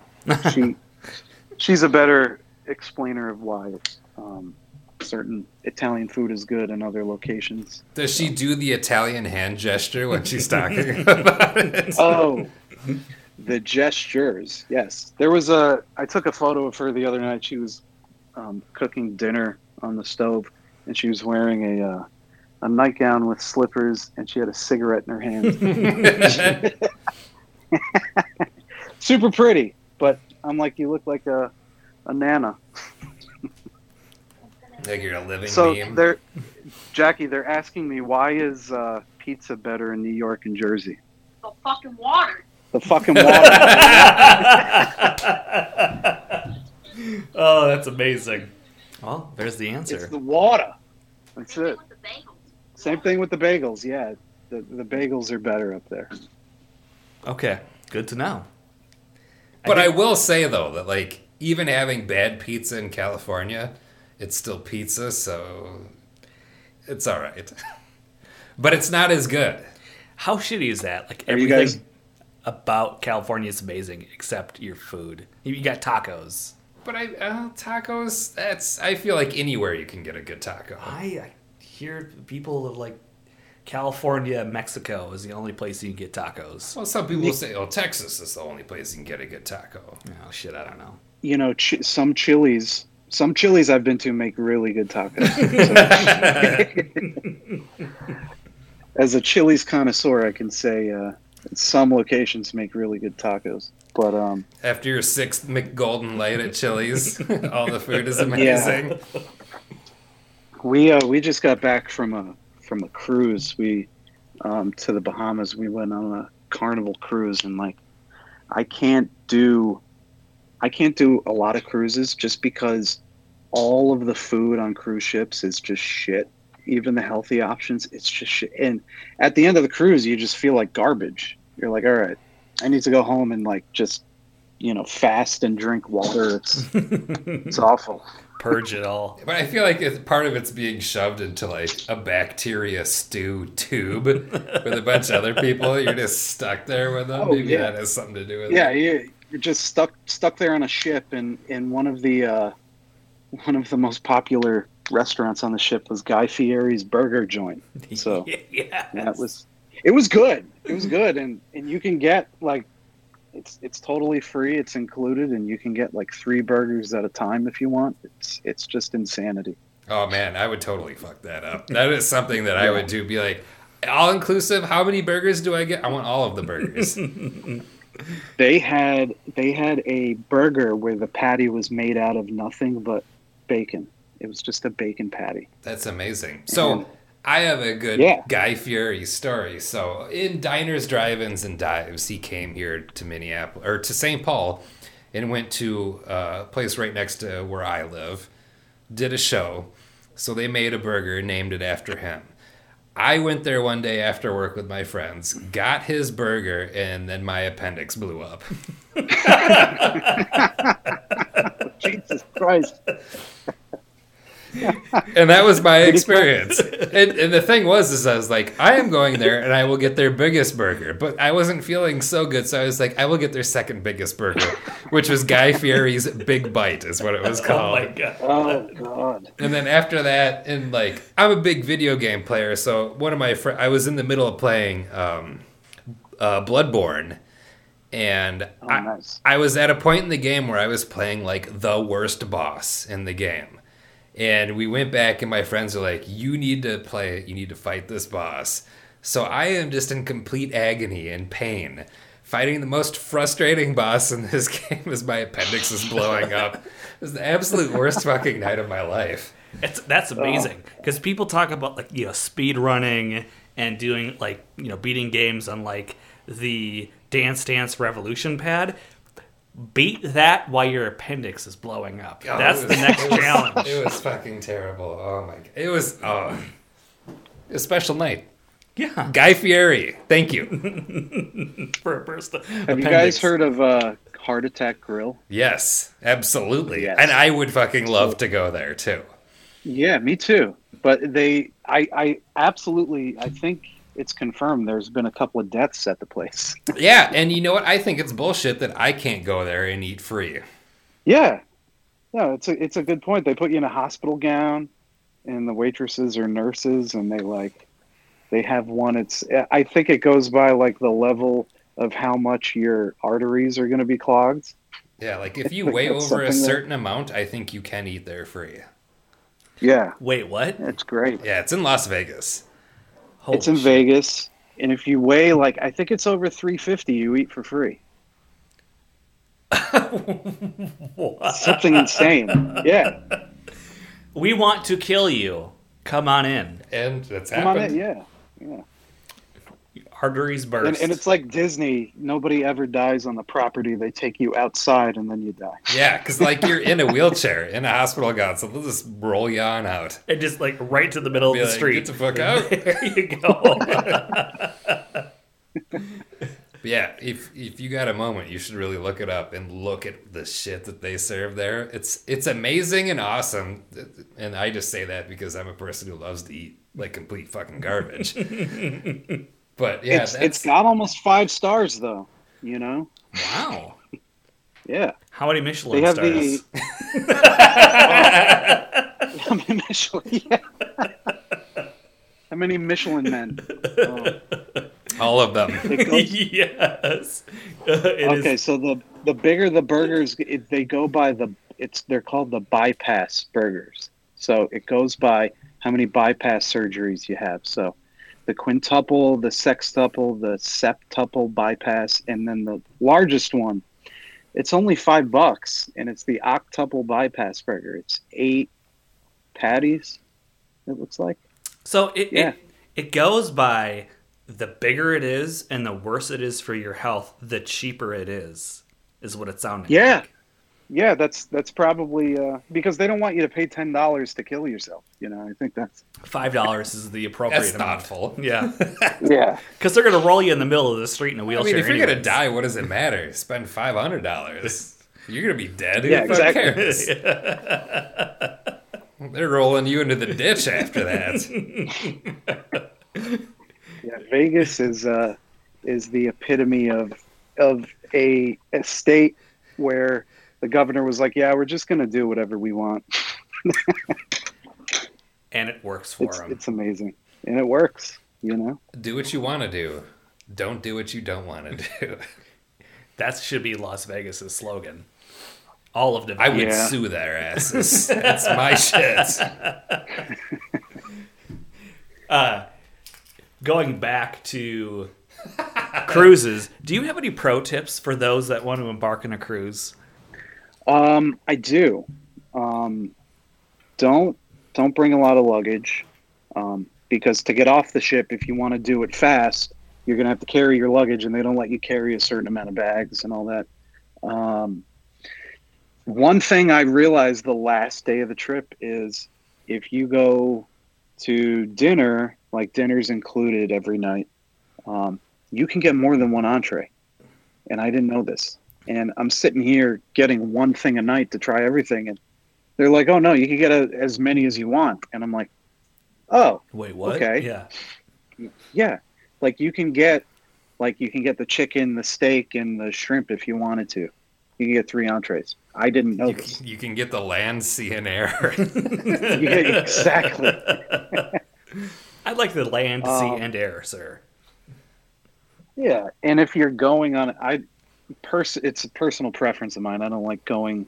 she she's a better explainer of why um, certain Italian food is good in other locations. Does she do the Italian hand gesture when she's talking about it? Oh, the gestures. Yes, there was a. I took a photo of her the other night. She was um, cooking dinner on the stove, and she was wearing a uh, a nightgown with slippers, and she had a cigarette in her hand. Super pretty, but I'm like, you look like a a nana. like you're a living So meme. they're Jackie. They're asking me why is uh, pizza better in New York and Jersey? The fucking water. The fucking water. oh, that's amazing. Well, there's the answer. it's answer. the water. That's Same it. with. Same thing with the bagels. Yeah, the the bagels are better up there. Okay, good to know. But I think- will say though that like even having bad pizza in California, it's still pizza, so it's all right. but it's not as good. How shitty is that? Like Are you guys- about California is amazing except your food. You got tacos. But I uh, tacos. That's I feel like anywhere you can get a good taco. I, I hear people of like California, Mexico is the only place you can get tacos. Well, some people say, "Oh, Texas is the only place you can get a good taco." Oh shit, I don't know. You know, ch- some chilies, some chilies I've been to make really good tacos. As a chilies connoisseur, I can say uh, some locations make really good tacos. But um, After your sixth McGolden Light at Chili's, all the food is amazing. we uh, we just got back from a from a cruise. We um, to the Bahamas. We went on a carnival cruise, and like I can't do I can't do a lot of cruises just because all of the food on cruise ships is just shit. Even the healthy options, it's just shit. And at the end of the cruise, you just feel like garbage. You're like, all right, I need to go home and like just you know fast and drink water. It's it's awful. Purge it all. But I feel like it's, part of it's being shoved into like a bacteria stew tube with a bunch of other people. You're just stuck there with them. Oh, Maybe yeah. that has something to do with Yeah, it. you, you're just stuck stuck there on a ship, and in one of the uh, one of the most popular restaurants on the ship was Guy Fieri's Burger Joint. So yeah, that was it was good. It was good, and and you can get like it's it's totally free. It's included, and you can get like three burgers at a time if you want. It's it's just insanity. Oh man, I would totally fuck that up. That is something that I would do. Be like, all inclusive. How many burgers do I get? I want all of the burgers. They had they had a burger where the patty was made out of nothing but bacon. It was just a bacon patty. That's amazing. So I have a good Yeah. Guy Fieri story. So in diners, drive-ins, and dives, he came here to Minneapolis or to St. Paul, and went to a place right next to where I live. Did a show, so they made a burger, named it after him. I went there one day after work with my friends, got his burger, and then my appendix blew up. Jesus Christ. and that was my experience. and, and the thing was, is I was like, I am going there, and I will get their biggest burger. But I wasn't feeling so good, so I was like, I will get their second biggest burger, which was Guy Fieri's Big Bite, is what it was called. Oh my god. Oh God. And then after that, and like, I'm a big video game player, so one of my friends, I was in the middle of playing um, uh, Bloodborne, and Oh, I. I was at a point in the game where I was playing like the worst boss in the game. And we went back, and my friends were like, You need to play, you need to fight this boss. So I am just in complete agony and pain fighting the most frustrating boss in this game as my appendix is blowing up. It was the absolute worst fucking night of my life. It's that's oh. amazing because people talk about like you know speed running and doing like you know beating games on like the Dance Dance Revolution pad. Beat that while your appendix is blowing up. Oh, that's it the next it was- challenge. It was fucking terrible. Oh my god. It was oh a special night. Yeah, Guy Fieri, thank you. for a person. Have you guys heard of uh, Heart Attack Grill? Yes, absolutely. Yes. And I would fucking love to go there too. Yeah, me too. But they, I, I absolutely, I think it's confirmed. There's been a couple of deaths at the place. Yeah, and you know what? I think it's bullshit that I can't go there and eat free. yeah, no, it's a, it's a good point. They put you in a hospital gown, and the waitresses are nurses, and they like, they have one. It's, I think it goes by like the level of how much your arteries are going to be clogged. Yeah, like if you weigh over a something that- certain amount, I think you can eat there free. Yeah, Wait, what? it's great. Yeah, it's in Las Vegas. Holy it's in shit. Vegas, and if you weigh like, I think it's over 350, you eat for free. Something insane. Yeah. We want to kill you. Come on in. And that's Come on happened. in, yeah. Yeah. Arteries burst. And, and it's like Disney. Nobody ever dies on the property. They take you outside and then you die. Yeah, because like you're in a wheelchair in a hospital gown, so they'll just roll you on out. And just like right to the middle of the like, street. Get the fuck out. there you go. But yeah, if if you got a moment, you should really look it up and look at the shit that they serve there. It's it's amazing and awesome, and I just say that because I'm a person who loves to eat like complete fucking garbage. But yeah, it's it's got almost five stars though. You know. wow. Yeah. How many Michelin They have stars? the. How many Michelin? Yeah. How many Michelin men? Oh. all of them. Goes- yes. Uh, it is- okay, so the the bigger the burgers, it, they go by the it's they're called the bypass burgers. So it goes by how many bypass surgeries you have. So the quintuple, the sextuple, the septuple bypass, and then the largest one. It's only five bucks, and it's the octuple bypass burger. It's eight patties. It looks like. So it, Yeah. it it goes by the bigger it is and the worse it is for your health, the cheaper it is, is what it sounded like. Yeah. like. Yeah, that's that's probably uh, because they don't want you to pay ten dollars to kill yourself. You know, I think that's Five dollars is the appropriate That's amount. thoughtful. Yeah, yeah. because they're gonna roll you in the middle of the street in a wheelchair. I mean, if you're gonna die, what does it matter? Spend five hundred dollars. You're gonna be dead. Who Yeah, exactly. cares? They're rolling you into the ditch after that. Yeah, Vegas is uh, is the epitome of of a, a state where the governor was like, "Yeah, we're just going to do whatever we want." And it works for It's them. it's amazing, and it works. You know, Do what you want to do. Don't do what you don't want to do. That should be Las Vegas's slogan. All of them. I would Yeah. sue their asses. That's my shit. Going back to cruises, do you have any pro tips for those that want to embark on a cruise? um, I do. Um, don't don't bring a lot of luggage, um, because to get off the ship, if you want to do it fast, you're going to have to carry your luggage, and they don't let you carry a certain amount of bags and all that. Um, one thing I realized the last day of the trip is if you go to dinner, like dinner's included every night, um, you can get more than one entree. And I didn't know this. And I'm sitting here getting one thing a night to try everything. And they're like, oh, no, you can get a, as many as you want. And I'm like, oh, Wait, what? Okay. Yeah. yeah. Like you can get, like you can get the chicken, the steak, and the shrimp if you wanted to. You can get three entrees. I didn't know You, this. you can get the land, sea, and air. Yeah, exactly. I'd like the land, sea, Um, and air, sir. Yeah, and if you're going on, I, pers- it's a personal preference of mine. I don't like going.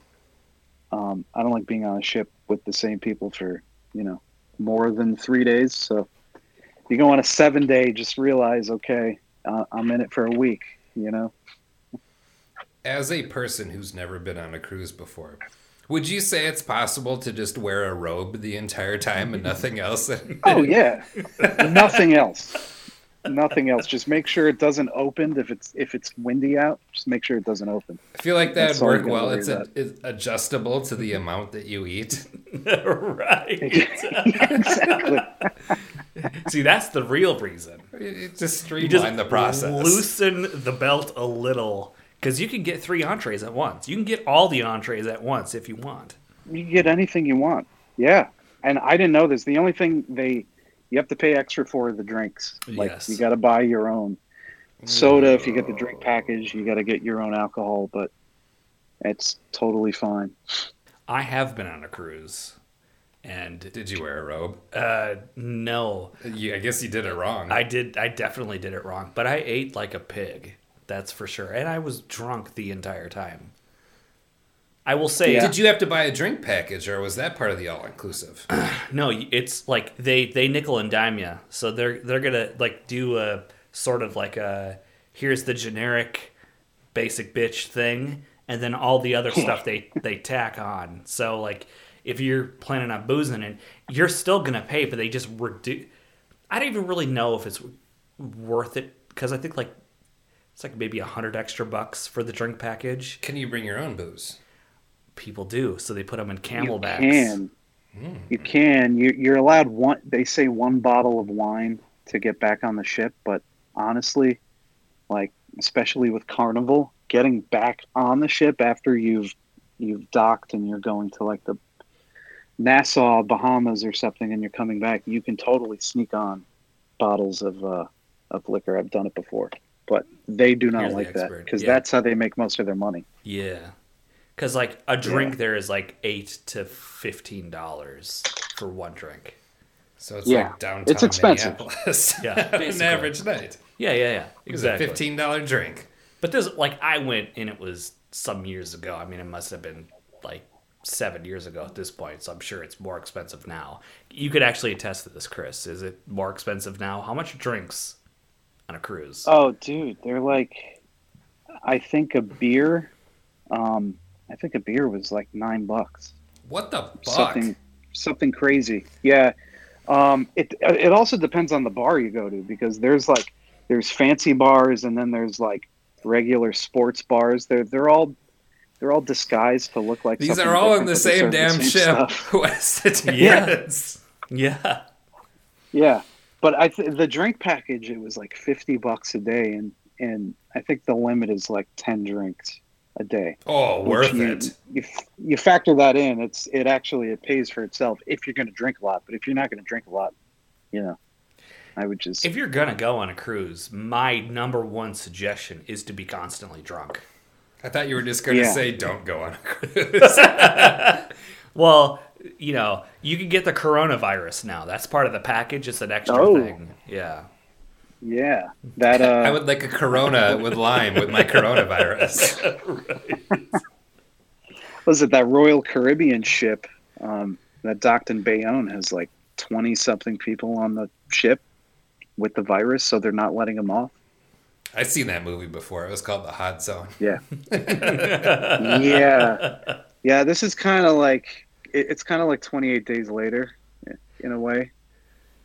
Um, I don't like being on a ship with the same people for you know more than three days. So if you go on a seven day, just realize, okay, uh, I'm in it for a week. you know. As a person who's never been on a cruise before, would you say it's possible to just wear a robe the entire time and nothing else? Oh yeah, nothing else. Nothing else. Just make sure it doesn't open if it's if it's windy out. Just make sure it doesn't open. I feel like that'd That's work well. It's, a, it's adjustable to the amount that you eat. right. exactly. See, that's the real reason. It- it just You just the process. loosen the belt a little because you can get three entrees at once. You can get all the entrees at once if you want. You can get anything you want. Yeah, and I didn't know this. The only thing they you have to pay extra for the drinks. Like Yes. you got to buy your own soda if you get the drink package. You got to get your own alcohol, but it's totally fine. I have been on a cruise, and Did you wear a robe? uh, no, You, I guess you did it wrong. I did. I definitely did it wrong. But I ate like a pig. That's for sure. And I was drunk the entire time. I will say, Yeah. Did you have to buy a drink package, or was that part of the all inclusive? no. It's like they they nickel and dime you. So they're they're gonna like do a sort of like a here's the generic basic bitch thing, and then all the other stuff they they tack on. So like if you're planning on boozing and you're still gonna pay, but they just reduce. I don't even really know if it's worth it because I think like it's like maybe a hundred extra bucks for the drink package. Can you bring your own booze? People do, so they put them in camelbacks. You can. You can. You, you're allowed one. They say one bottle of wine to get back on the ship, but honestly, like especially with Carnival, getting back on the ship after you've you've docked and you're going to like the Nassau, Bahamas, or something, and you're coming back, you can totally sneak on bottles of uh, of liquor. I've done it before, but they do not You're the like that because Yeah. that's how they make most of their money. Yeah, because like a drink there is like eight to fifteen dollars for one drink. So it's Yeah, like downtown it's expensive. Minneapolis. Yeah, an average night. Yeah, yeah, yeah, It was a exactly. fifteen dollar drink. But this, like, I went and it was some years ago. I mean, it must have been like seven years ago at this point, so I'm sure it's more expensive now. You could actually attest to this, Chris. Is it more expensive now? How much drinks on a cruise? Oh, dude, they're like, I think a beer, um, I think a beer was like nine bucks, What the fuck? something, something crazy. Yeah, um, it it also depends on the bar you go to because there's like there's fancy bars and then there's like regular sports bars. They're they're all they're all disguised to look like These are all in the same serve damn same ship. stuff. West Yeah. Yeah. Yeah, but I th- the drink package it was like fifty bucks a day, and and I think the limit is like ten drinks a day. Oh, worth you, it. You, you factor that in, it's it actually it pays for itself if you're going to drink a lot. But if you're not going to drink a lot, you know, I would just If you're gonna go on a cruise, my number one suggestion is to be constantly drunk. I thought you were just going to Yeah. say don't go on a cruise. Well, you know, you can get the coronavirus now. That's part of the package. It's an extra Oh. thing. Yeah. Yeah that uh, I would like a Corona with lime with my coronavirus. was it that Royal Caribbean ship um, that docked in Bayonne has like twenty something people on the ship with the virus, so they're not letting them off. I've seen that movie before. It was called The Hot Zone. Yeah. yeah. Yeah, this is kind of like it, it's kind of like 28 days later in a way.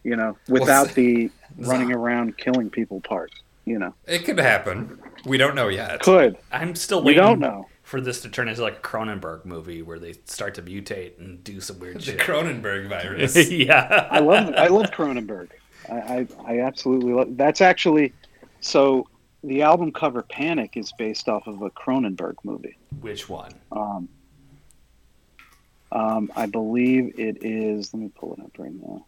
You know, without What's- the running around killing people part, you know. It could happen. We don't know yet. Could. I'm still We waiting don't know. for this to turn into like a Cronenberg movie where they start to mutate and do some weird The shit. Cronenberg virus. yeah. I love I love Cronenberg. I, I I absolutely love that's actually so the album cover Panic is based off of a Cronenberg movie. Which one? Um, um, I believe it is. Let me pull it up right now.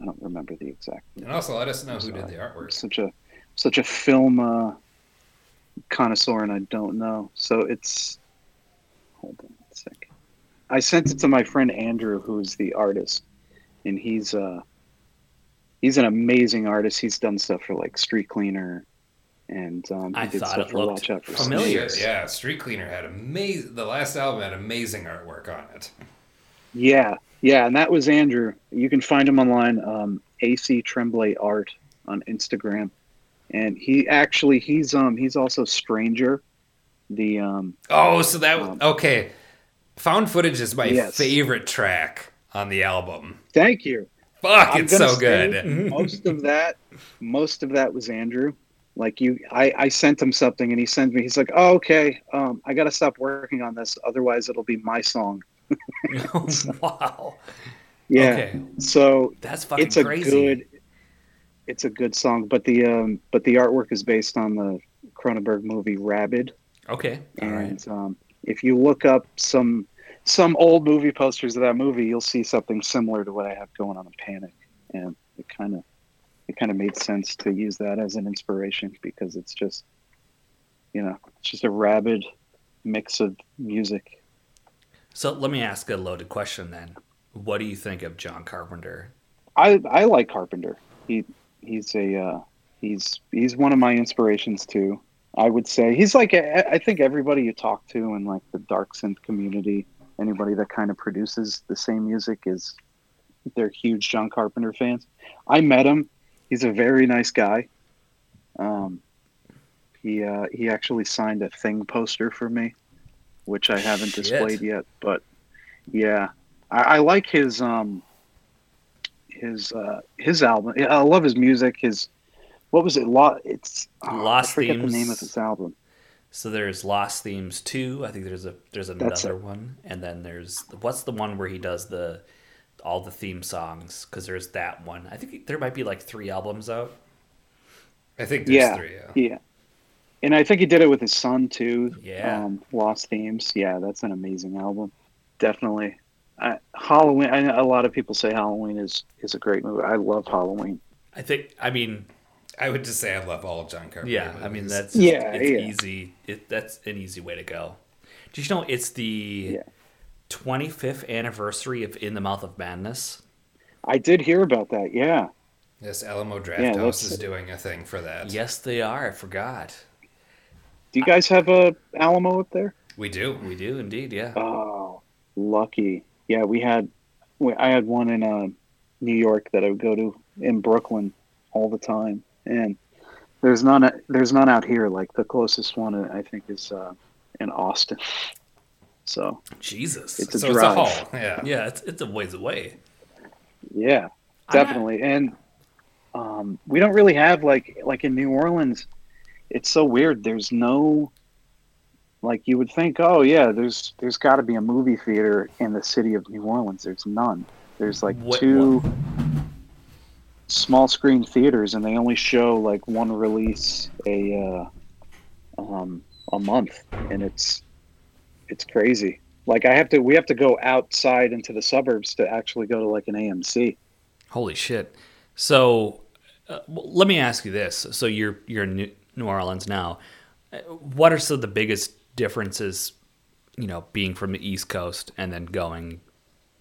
I don't remember the exact. And also let us know who did the I'm artwork. such a such a film uh, connoisseur, and I don't know. So it's. Hold on a second. I sent it to my friend Andrew, who's the artist, and he's uh he's an amazing artist. He's done stuff for like Street Cleaner, and um, he I did thought stuff it for looked Watch Out for familiar. Snakes. Yeah, Street Cleaner had amazing. The last album had amazing artwork on it. Yeah, yeah, and that was Andrew. You can find him online, um, AC Tremblay Art on Instagram. and he actually he's um he's also Stranger, the um Oh, so that Um, okay. Found footage is my Yes. favorite track on the album. thank you. Fuck, I'm it's so good. most of that most of that was Andrew. Like you I, I sent him something and he sent me he's like, Oh, okay, um I gotta stop working on this, otherwise it'll be my song. wow. Yeah. Okay. So That's fucking it's a crazy. good it's a good song. But the um but the artwork is based on the Cronenberg movie Rabid. Okay. All right. And um, if you look up some some old movie posters of that movie, you'll see something similar to what I have going on in Panic, and it kind of it kind of made sense to use that as an inspiration because it's just you know it's just a rabid mix of music. So let me ask a loaded question then. What do you think of John Carpenter? I I like Carpenter. He he's a uh, he's he's one of my inspirations too. I would say he's like I think everybody you talk to in like the dark synth community, anybody that kind of produces the same music is they're huge John Carpenter fans. I met him. He's a very nice guy. Um, he uh, he actually signed a thing poster for me, which I haven't Shit. displayed yet. But yeah, I, I like his um his uh his album. I love his music. His what was it? Lo- it's oh, Lost I forget Themes. the name of his album. So there's Lost Themes 2. I think there's a there's another one. And then there's what's the one where he does the all the theme songs cuz there's that one. I think there might be like 3 albums out. I think there's Yeah, three. Yeah. yeah. And I think he did it with his son too. Yeah. Um, Lost Themes. Yeah, that's an amazing album. Definitely. I, Halloween. I, know a lot of people say Halloween is is a great movie. I love Halloween. I think I mean I would just say I love all of John Carpenter. yeah, I mean movies. that's Yeah, it's yeah. easy. It, that's an easy way to go. Did you know it's the Yeah. 25th anniversary of In the Mouth of Madness? I did hear about that. Yeah. Yes, Alamo Draft Yeah, is doing a thing for that. Yes, they are. I forgot. Do you guys have a Alamo up there? We do. We do indeed, yeah. Oh, lucky. Yeah, we had. we- I had one in uh, New York that I would go to in Brooklyn all the time, and there's none. There's none out here. Like the closest one, uh, I think, is uh, in Austin. So Jesus. It's a so drive. it's a haul. Yeah. yeah, it's it's a ways away. yeah, definitely. And um, we don't really have like like in New Orleans. It's so weird. There's no like you would think. Oh yeah, there's there's got to be a movie theater in the city of New Orleans. There's none. There's like What- two small screen theaters, and they only show like one release a uh, um, a month, and it's it's crazy. Like I have to, we have to go outside into the suburbs to actually go to like an AMC. Holy shit. So, uh, let me ask you this. So you're you're in New New Orleans now. Uh, What are some of the biggest differences, you know, being from the East Coast and then going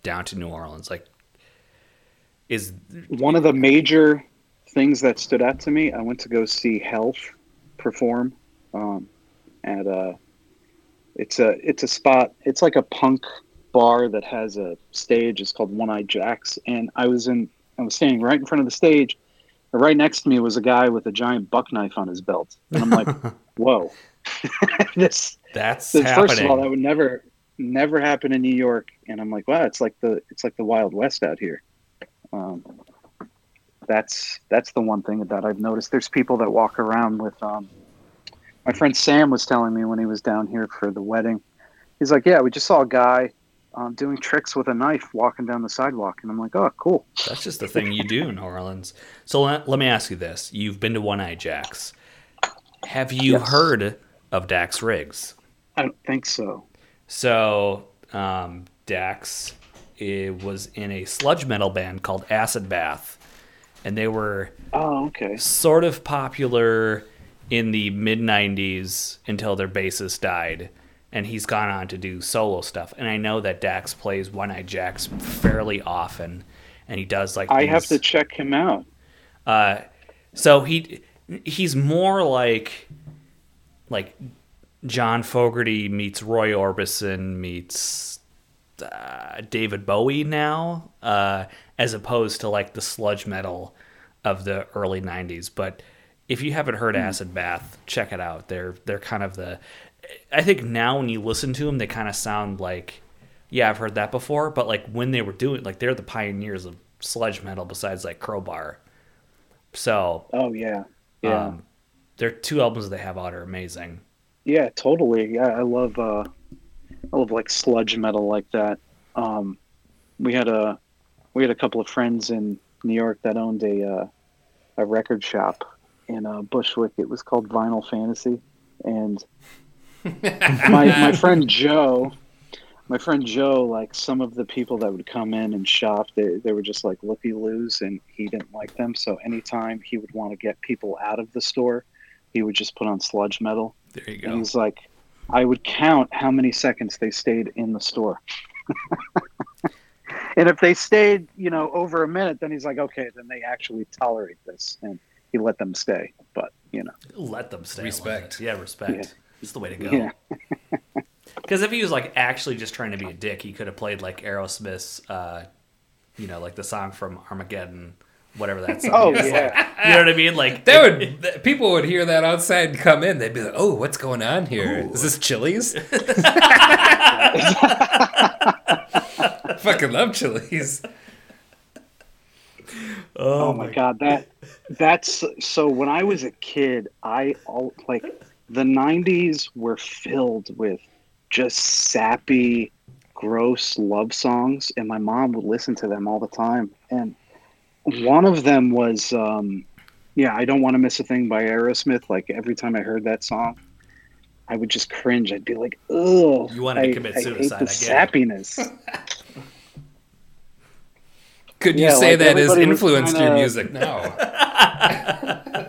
down to New Orleans? Like is One of the major things that stood out to me, I went to go see Health perform um, at a. It's a it's a spot. It's like a punk bar that has a stage. It's called One Eyed Jacks, and I was in. I was standing right in front of the stage. Right next to me was a guy with a giant buck knife on his belt, and I'm like, "Whoa, this that's happening? first of all, that would never never happen in New York, and I'm like, wow, it's like the it's like the Wild West out here. Um, that's that's the one thing that I've noticed. There's people that walk around with. Um, my friend Sam was telling me when he was down here for the wedding. He's like, yeah, we just saw a guy um, doing tricks with a knife walking down the sidewalk, and I'm like, oh, cool. That's just the thing you do in New Orleans. So let, let me ask you this: You've been to One Eyed Jacks. Have you Yes. heard of Dax Riggs? I don't think so. So um, Dax it was in a sludge metal band called Acid Bath, and they were Oh, okay. sort of popular in the mid '90s until their bassist died, and he's gone on to do solo stuff. And I know that Dax plays One Eyed Jacks fairly often, and he does like I have to check him out. uh, so he he's more like like John Fogerty meets Roy Orbison meets uh, David Bowie now, uh, as opposed to like the sludge metal of the early '90s. But if you haven't heard Acid Bath, check it out. They're they're kind of the. I think now when you listen to them, they kind of sound like, yeah, I've heard that before. But like when they were doing, like they're the pioneers of sludge metal, besides like Crowbar. So Oh yeah, yeah, um, their two albums they have out are amazing. yeah, totally. Yeah, I love uh, I love like sludge metal like that. Um, we had a we had a couple of friends in New York that owned a uh, a record shop in uh, Bushwick. It was called Vinyl Fantasy, and my my friend Joe, my friend Joe, like some of the people that would come in and shop, they they were just like looky loos, and he didn't like them. So anytime he would want to get people out of the store, he would just put on sludge metal. There you And go. he's like, I would count how many seconds they stayed in the store. and if they stayed, you know, over a minute, then he's like, okay, then they actually tolerate this, and he let them stay. But you know, Let them stay. Respect. Yeah, respect. Yeah. It's the way to go. yeah, Because if he was like actually just trying to be a dick, he could have played like Aerosmith's, uh, you know, like the song from Armageddon, whatever that song oh is. yeah, You know what I mean? Like That would th- people would hear that outside and come in. They'd be like, "Oh, what's going on here? Is this Chili's?" Fucking love Chili's. oh my god, that that's so. When I was a kid, I all like the '90s were filled with just sappy, gross love songs, and my mom would listen to them all the time. And one of them was, um, yeah, I don't want to miss a thing by Aerosmith. Like every time I heard that song, I would just cringe. I'd be like, oh You wanted to I- commit I suicide, Hate the I get sappiness. Could you Yeah, say like that has influenced your kinda- music now?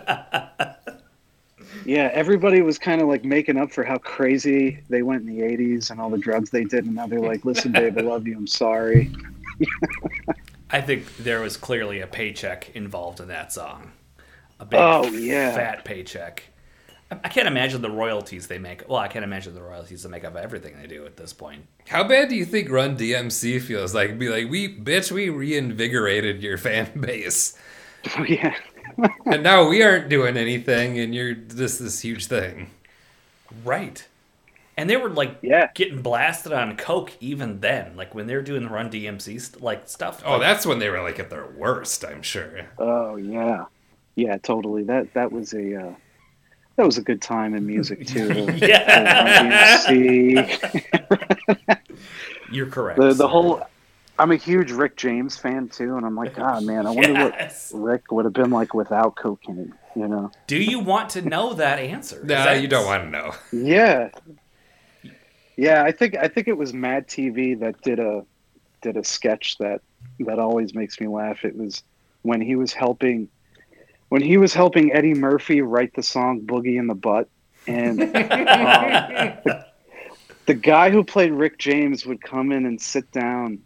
Yeah, everybody was kind of like making up for how crazy they went in the 80s and all the drugs they did. And now they're like, listen, babe, I love you. I'm sorry. I think there was clearly a paycheck involved in that song. A big Oh, yeah. fat paycheck. I I can't imagine the royalties they make. Well, I can't imagine the royalties they make of everything they do at this point. How bad do you think Run DMC feels like? Be like, we bitch, we reinvigorated your fan base, yeah. and now we aren't doing anything, and you're just this huge thing. Right. And they were like Yeah. getting blasted on coke even then, like when they were doing the Run DMC st- like stuff. Oh, like, that's when they were like at their worst, I'm sure. Oh, yeah. Yeah, totally. That that was a uh, that was a good time in music too. Yeah. DMC. you're correct. the the whole. I'm a huge Rick James fan too, and I'm like, God, man, I wonder Yes. what Rick would have been like without cocaine. You know? Do you want to know that answer? Is Nah, that- you don't want to know. Yeah, yeah. I think I think it was Mad TV that did a did a sketch that that always makes me laugh. It was when he was helping when he was helping Eddie Murphy write the song "Boogie in the Butt," and um, the, the guy who played Rick James would come in and sit down,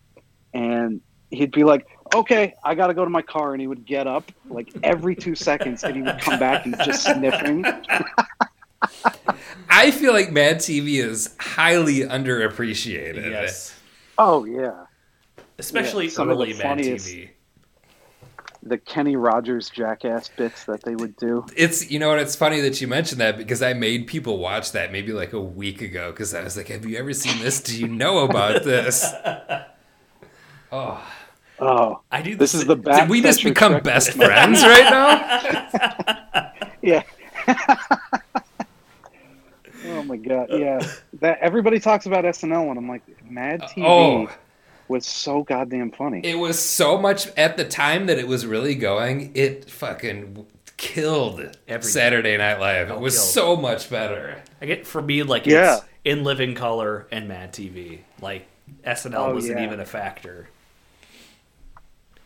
and he'd be like. Okay, I got to go to my car, and he would get up like every two seconds, and he would come back and just sniffing. I feel like Mad TV is highly underappreciated. Yes. Oh yeah, Especially Yeah, some of the early Mad funniest- TV. the Kenny Rogers jackass bits that they would do. It's you know what it's funny that you mentioned that because I made people watch that maybe like a week ago because I was like, "Have you ever seen this? Do you know about this?" Oh, Oh, I do. this the is the back. did we just become best friends right now? Yeah. oh my god, yeah. That everybody talks about SNL, and I'm like, Mad uh, TV Oh, was so goddamn funny. it was so much at the time that it was really going. It fucking killed Every- Saturday Night Live. Oh, it Oh, was killed. so much better. I get for me like Yeah. it's in living color and Mad TV. Like SNL Oh, wasn't yeah. even a factor.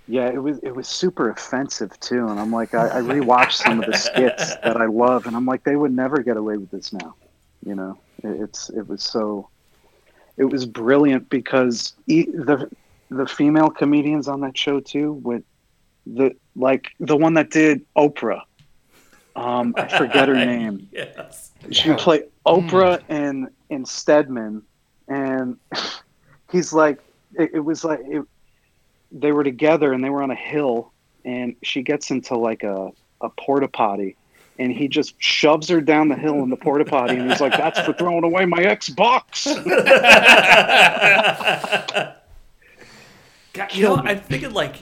Yeah, it was it was super offensive too, and I'm like, I, I rewatched some of the skits that I love, and I'm like, they would never get away with this now. You know, it, it's it was so, it was brilliant because e- the the female comedians on that show too, with the like the one that did Oprah, um, I forget her name. Yes. She would play Oprah and and Stedman, and he's like, it, it was like it, they were together and they were on a hill, and she gets into like a a porta potty, and he just shoves her down the hill in the porta potty, and he's like, "That's for throwing away my Xbox." God, you know, I'm thinking like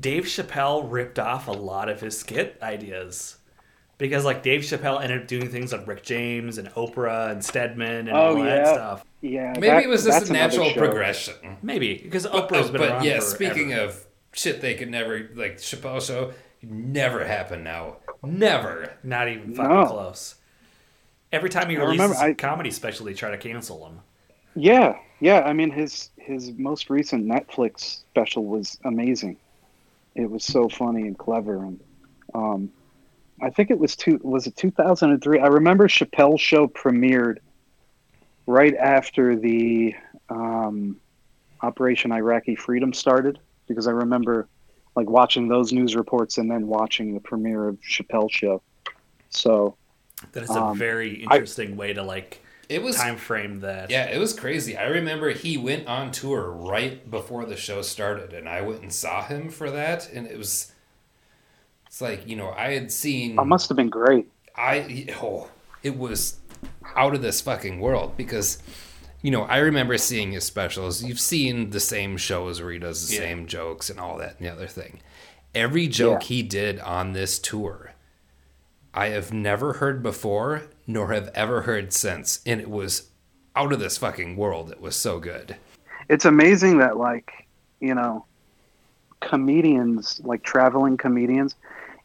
Dave Chappelle ripped off a lot of his skit ideas because like Dave Chappelle ended up doing things like Rick James and Oprah and Stedman and all Oh, that yeah. stuff. yeah, Maybe that- it was just a natural progression. Maybe because But, Oprah's oh, been but around. But yeah, forever. speaking of shit they could never like Chappelle show never happen now. Never. not even fucking No. close. Every time he I releases remember- a I- comedy special, they try to cancel him. Yeah, yeah. I mean, his his most recent Netflix special was amazing. It was so funny and clever, and um, I think it was two. Was it two thousand and three? I remember Chappelle's show premiered right after the um, Operation Iraqi Freedom started, because I remember like watching those news reports and then watching the premiere of Chappelle's show. So That is a Um, very I- interesting way to like It was time frame that. Yeah, it was crazy. I remember he went on tour right before the show started, and I went and saw him for that, and it was. It's like you know I had seen. it must have been great. I oh, it was out of this fucking world because you know I remember seeing his specials. You've seen the same shows where he does the Yeah. same jokes and all that and the other thing. Every joke Yeah. he did on this tour, I have never heard before nor have ever heard since, and it was out of this fucking world. It was so good. it's amazing that like you know comedians like traveling comedians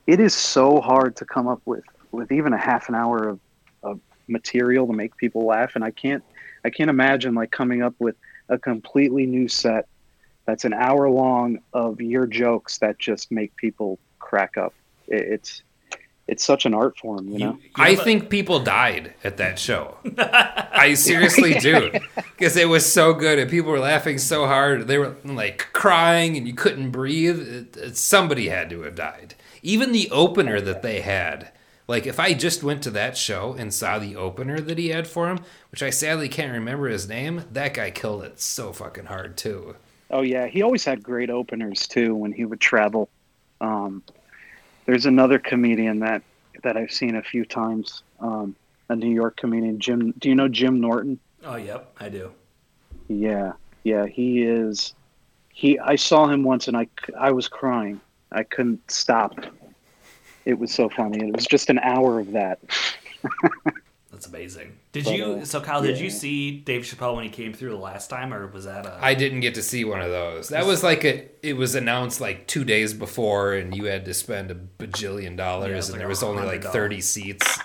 it is so hard to come up with with even a half an hour of, of material to make people laugh and i can't i can't imagine like coming up with a completely new set that's an hour long of your jokes that just make people crack up it, it's it's such an art form you know You- you I think people died at that show. I seriously do. Because it was so good and people were laughing so hard. They were like crying and you couldn't breathe. It, it- somebody had to have died. Even the opener that they had. Like, if I just went to that show and saw the opener that he had for him, which I sadly can't remember his name, that guy killed it so fucking hard, too. Oh yeah, he always had great openers too when he would travel. Um, there's another comedian that that I've seen a few times. Um, a New York comedian, Jim. Do you know Jim Norton? Oh, yep, I do. Yeah, yeah, he is. He. I saw him once and I I was crying. I couldn't stop. It was so funny. It was just an hour of that. That's amazing. Did But, you? uh, So, Kyle, did you see Dave Chappelle when he came through the last time, or was that a? I didn't get to see one of those. That was like a. It was announced like two days before, and you had to spend a bajillion dollars, Yeah, and like there was only like thirty seats.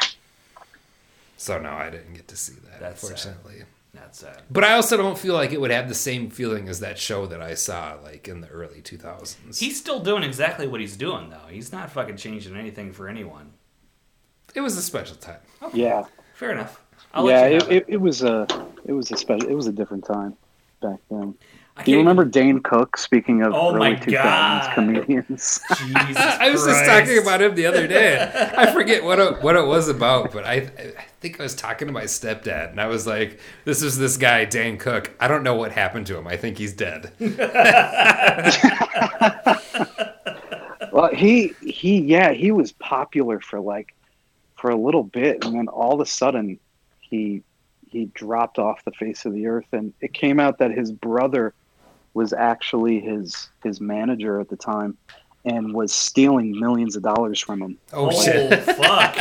So no, I didn't get to see that. That's sad. Unfortunately. That's. But I also don't feel like it would have the same feeling as that show that I saw like in the early two thousands. He's still doing exactly what he's doing, though. He's not fucking changing anything for anyone. It was a special time. Yeah, Fair enough. I'll yeah. let you It, it, it was a it was a special. It was a different time back then. I Do you remember Dane Cook? Speaking of Oh my early 2000s comedians. Jesus I was just talking about him the other day. I forget what it, what it was about, but I I think I was talking to my stepdad, and I was like, "This is this guy Dane Cook. I don't know what happened to him. I think he's dead." Well, he he yeah, he was popular for like for a little bit, and then all of a sudden he he dropped off the face of the earth, and it came out that his brother was actually his his manager at the time, and was stealing millions of dollars from him. Oh, Oh, shit! fuck.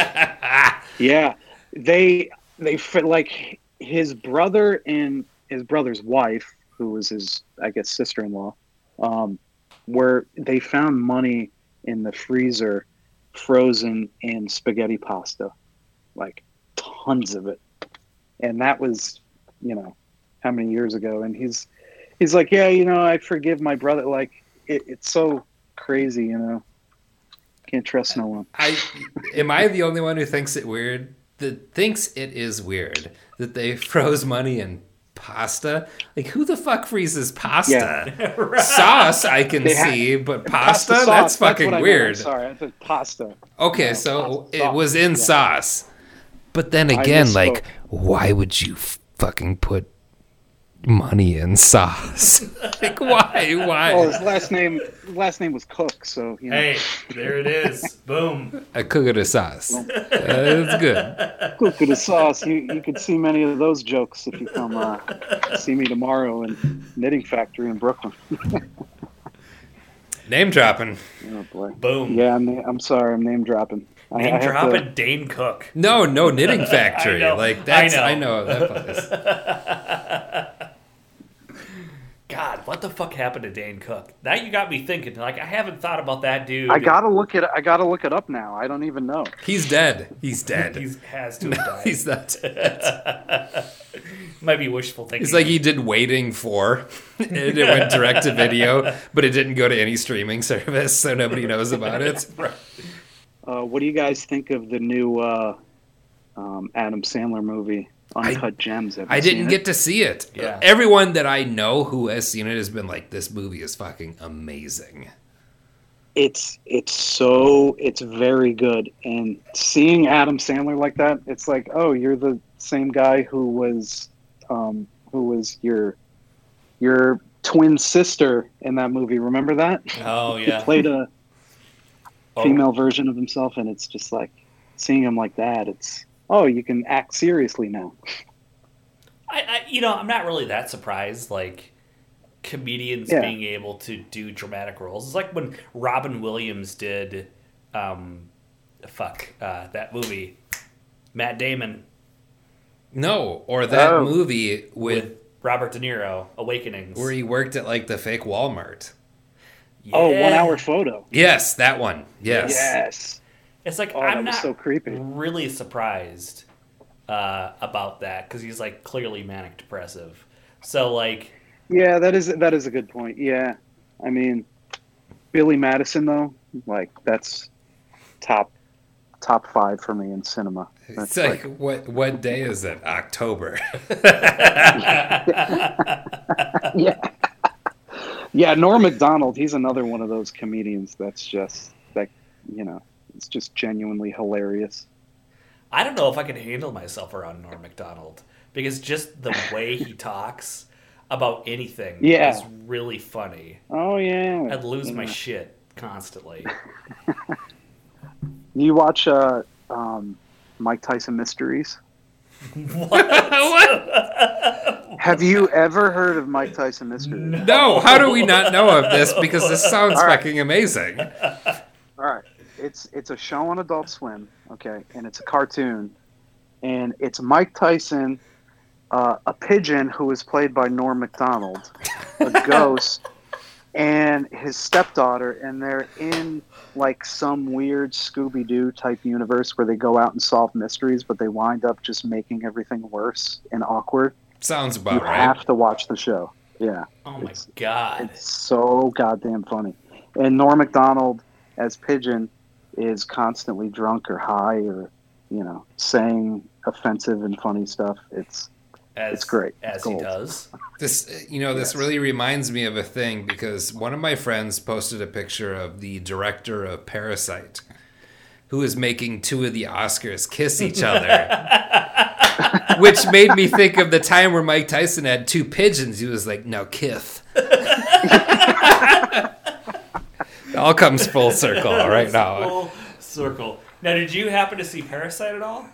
Yeah, they they fit like his brother and his brother's wife, who was his I guess sister in law, um, where they found money in the freezer, frozen in spaghetti pasta, like tons of it, and that was you know how many years ago, and he's he's like, yeah, you know, I forgive my brother. Like it, it's so crazy, you know. Can't trust no one. I am I the only one who thinks it weird? That thinks it is weird that they froze money in pasta. Like who the fuck freezes pasta? Yeah. Sauce I can They ha- see, but pasta, sauce, that's fucking what I meant. weird. I'm sorry, I said pasta. Okay, No, so pasta it sauce. was in Yeah. sauce. But then again, like, why would you fucking put money and sauce. like why? Why? Oh, his last name last name was Cook, so you know. Hey, there it is. Boom. A cook of the sauce. That's good. Cook with the sauce. You you could see many of those jokes if you come uh, see me tomorrow in Knitting Factory in Brooklyn. Name dropping. Oh boy. Boom. Yeah, I'm I'm sorry, I'm name dropping. I- I Name have to- dropping Dane Cook. No, no knitting factory. I know, Like that's I I know. know, that place. God, what the fuck happened to Dane Cook? Now you got me thinking. Like I haven't thought about that dude. I gotta look it. I gotta look it up now. I don't even know. He's dead. He's dead. He has to have died. He's not. Dead. Might be wishful thinking. It's like he did Waiting for, and it went direct to video, but it didn't go to any streaming service, so nobody knows about it. Uh, what do you guys think of the new uh, um, Adam Sandler movie, Uncut Gems? Have I didn't it? get to see it. Yeah. Everyone that I know who has seen it has been like, "This movie is fucking amazing." It's it's so it's very good, and seeing Adam Sandler like that, it's like, oh, you're the same guy who was, um, who was your your twin sister in that movie. Remember that? oh yeah, He played a Oh. female version of himself, and it's just like seeing him like that. It's oh, you can act seriously now. I, I, you know, I'm not really that surprised. Like comedians Yeah. being able to do dramatic roles. It's like when Robin Williams did, um, fuck uh, that movie, Matt Damon No, or that Oh. movie with, with Robert De Niro, Awakenings. where he worked at like the fake Walmart. Oh, Yeah. one hour photo. Yes, that one. Yes. Yes. It's like Oh, I'm that was not so creepy. really surprised uh, about that because he's like clearly manic depressive. So like, Yeah, that is that is a good point. Yeah, I mean, Billy Madison though, like that's top top five for me in cinema. It's That's like, what what day is it? October. yeah, yeah. Norm Macdonald, he's another one of those comedians that's just like you know, it's just genuinely hilarious. I don't know if I can handle myself around Norm Macdonald because just the way he talks about anything Yeah. is really funny. Oh yeah, I'd lose my shit constantly. You watch uh, um, Mike Tyson Mysteries? What? Have you ever heard of Mike Tyson Mysteries? no, how do we not know of this? Because this sounds All right. fucking amazing. All right, it's it's a show on Adult Swim, okay, and it's a cartoon, and it's Mike Tyson, uh, a pigeon who is played by Norm Macdonald, a ghost, and his stepdaughter, and they're in like some weird Scooby Doo type universe where they go out and solve mysteries, but they wind up just making everything worse and awkward. Sounds You about right. have to watch the show. Yeah. Oh my It's- god! It's so goddamn funny. And Norm Macdonald as Pigeon is constantly drunk or high or, you know, saying offensive and funny stuff. It's As, it's great. as It's he does. This, you know, this Yes. really reminds me of a thing because one of my friends posted a picture of the director of Parasite, who is making two of the Oscars kiss each other, which made me think of the time where Mike Tyson had two pigeons. He was like, "Now kith." it all comes full circle right now. Full circle. Now, did you happen to see Parasite at all?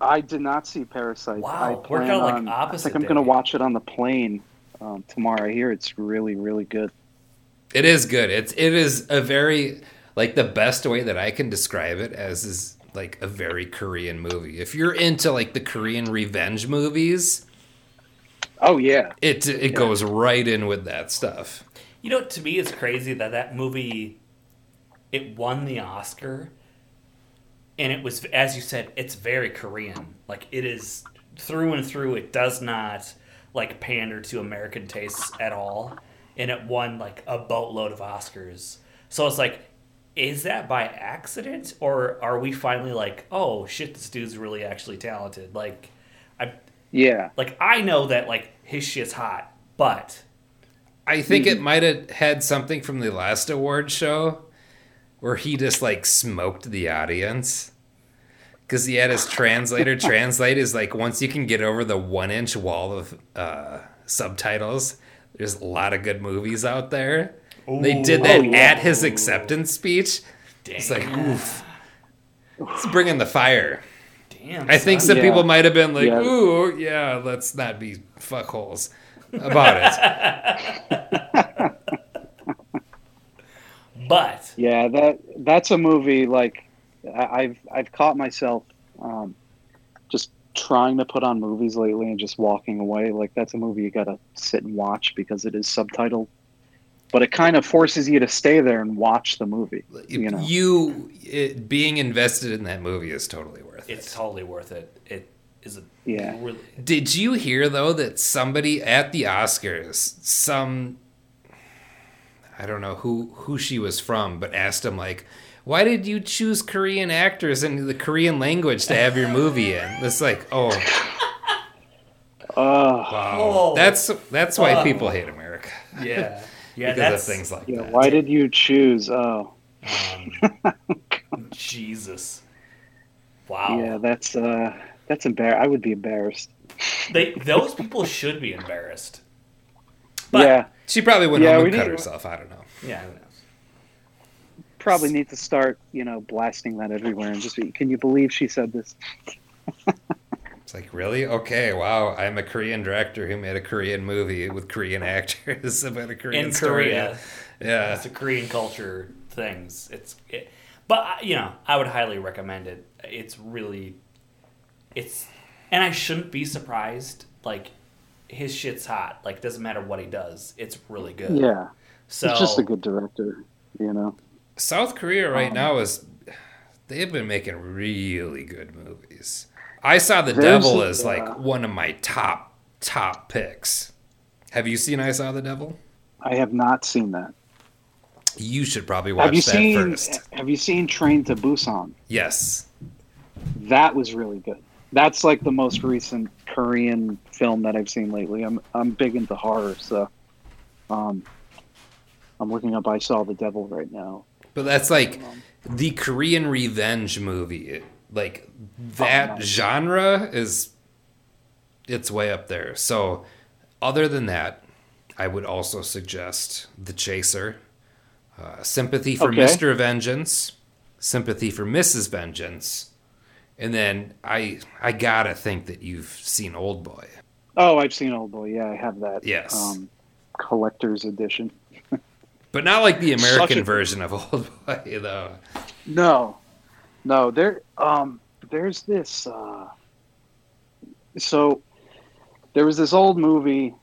I did not see Parasite. Wow, I we're plan kinda like on, I opposite think I'm going to watch it on the plane um, tomorrow. I hear it's really, really good. It is good. It's it is a very like the best way that I can describe it as is like a very Korean movie. If you're into like the Korean revenge movies, Oh, yeah. it it goes right in with that stuff. You know, to me, it's crazy that that movie it won the Oscar, and it was, as you said, it's very Korean. Like it is through and through. It does not like pander to American tastes at all, and it won like a boatload of Oscars. So it's like, is that by accident, or are we finally like, oh shit, this dude's really actually talented? Like, I Yeah. like I know that like his shit's hot, but I think hmm. it might have had something from the last award show where he just like smoked the audience. because he had his translator translate is like once you can get over the one inch wall of uh, subtitles, there's a lot of good movies out there. they did that Oh, yeah. at his acceptance speech. It's like, oof. It's bringing the fire. Damn. I think son. some Yeah. people might have been like, Yeah. ooh, yeah, let's not be fuckholes about it. But Yeah, that that's a movie like I- I've I've caught myself um, just trying to put on movies lately and just walking away. Like that's a movie you gotta sit and watch because it is subtitled. But it kind of forces you to stay there and watch the movie. You know, you it, being invested in that movie is totally worth it. it's totally worth it. It is a Yeah. really Did you hear though that somebody at the Oscars, some I don't know who who she was from, but asked him like, "Why did you choose Korean actors in the Korean language to have your movie in?" It's like, oh uh, wow, Oh. that's that's why Fuck. people hate America yeah yeah because that's of things like yeah. that. Why did you choose? Oh, um, Jesus. Wow. yeah. That's uh, that's embar. I would be embarrassed. They those people should be embarrassed. But- yeah, She probably went Yeah, home we and cut need- herself. I don't know. Yeah. who knows? probably need to start. You know, blasting that everywhere and just be. Can you believe she said this? It's like, really? Okay, wow. I'm a Korean director who made a Korean movie with Korean actors about a Korean In story. Korea. Yeah. It's a Korean culture things. It's it, but uh, you know, I would highly recommend it. It's really it's and I shouldn't be surprised like his shit's hot. Like doesn't matter what he does. It's really good. Yeah, So he's just a good director. You know. South Korea right Um, now is they've been making really good movies. I saw The Devil a- as like one of my top top picks. Have you seen I Saw the Devil? I have not seen that. You should probably watch have you that seen first. Have you seen Train to Busan? Yes. That was really good. That's like the most recent Korean film that I've seen lately. I'm I'm big into horror, so um, I'm looking up I Saw the Devil right now. But that's like the Korean revenge movie. Like that Oh, nice. genre is it's way up there. So other than that, I would also suggest The Chaser, uh, Sympathy for Okay. Mr. Vengeance, Sympathy for Mrs. Vengeance, and then I I gotta think that you've seen Old Boy. Oh, I've seen Old Boy. Yeah, I have that. Yes. Um, collector's edition. But not like the American a- version of Old Boy, though. No, no. There, um, there's this. Uh, so there was this old movie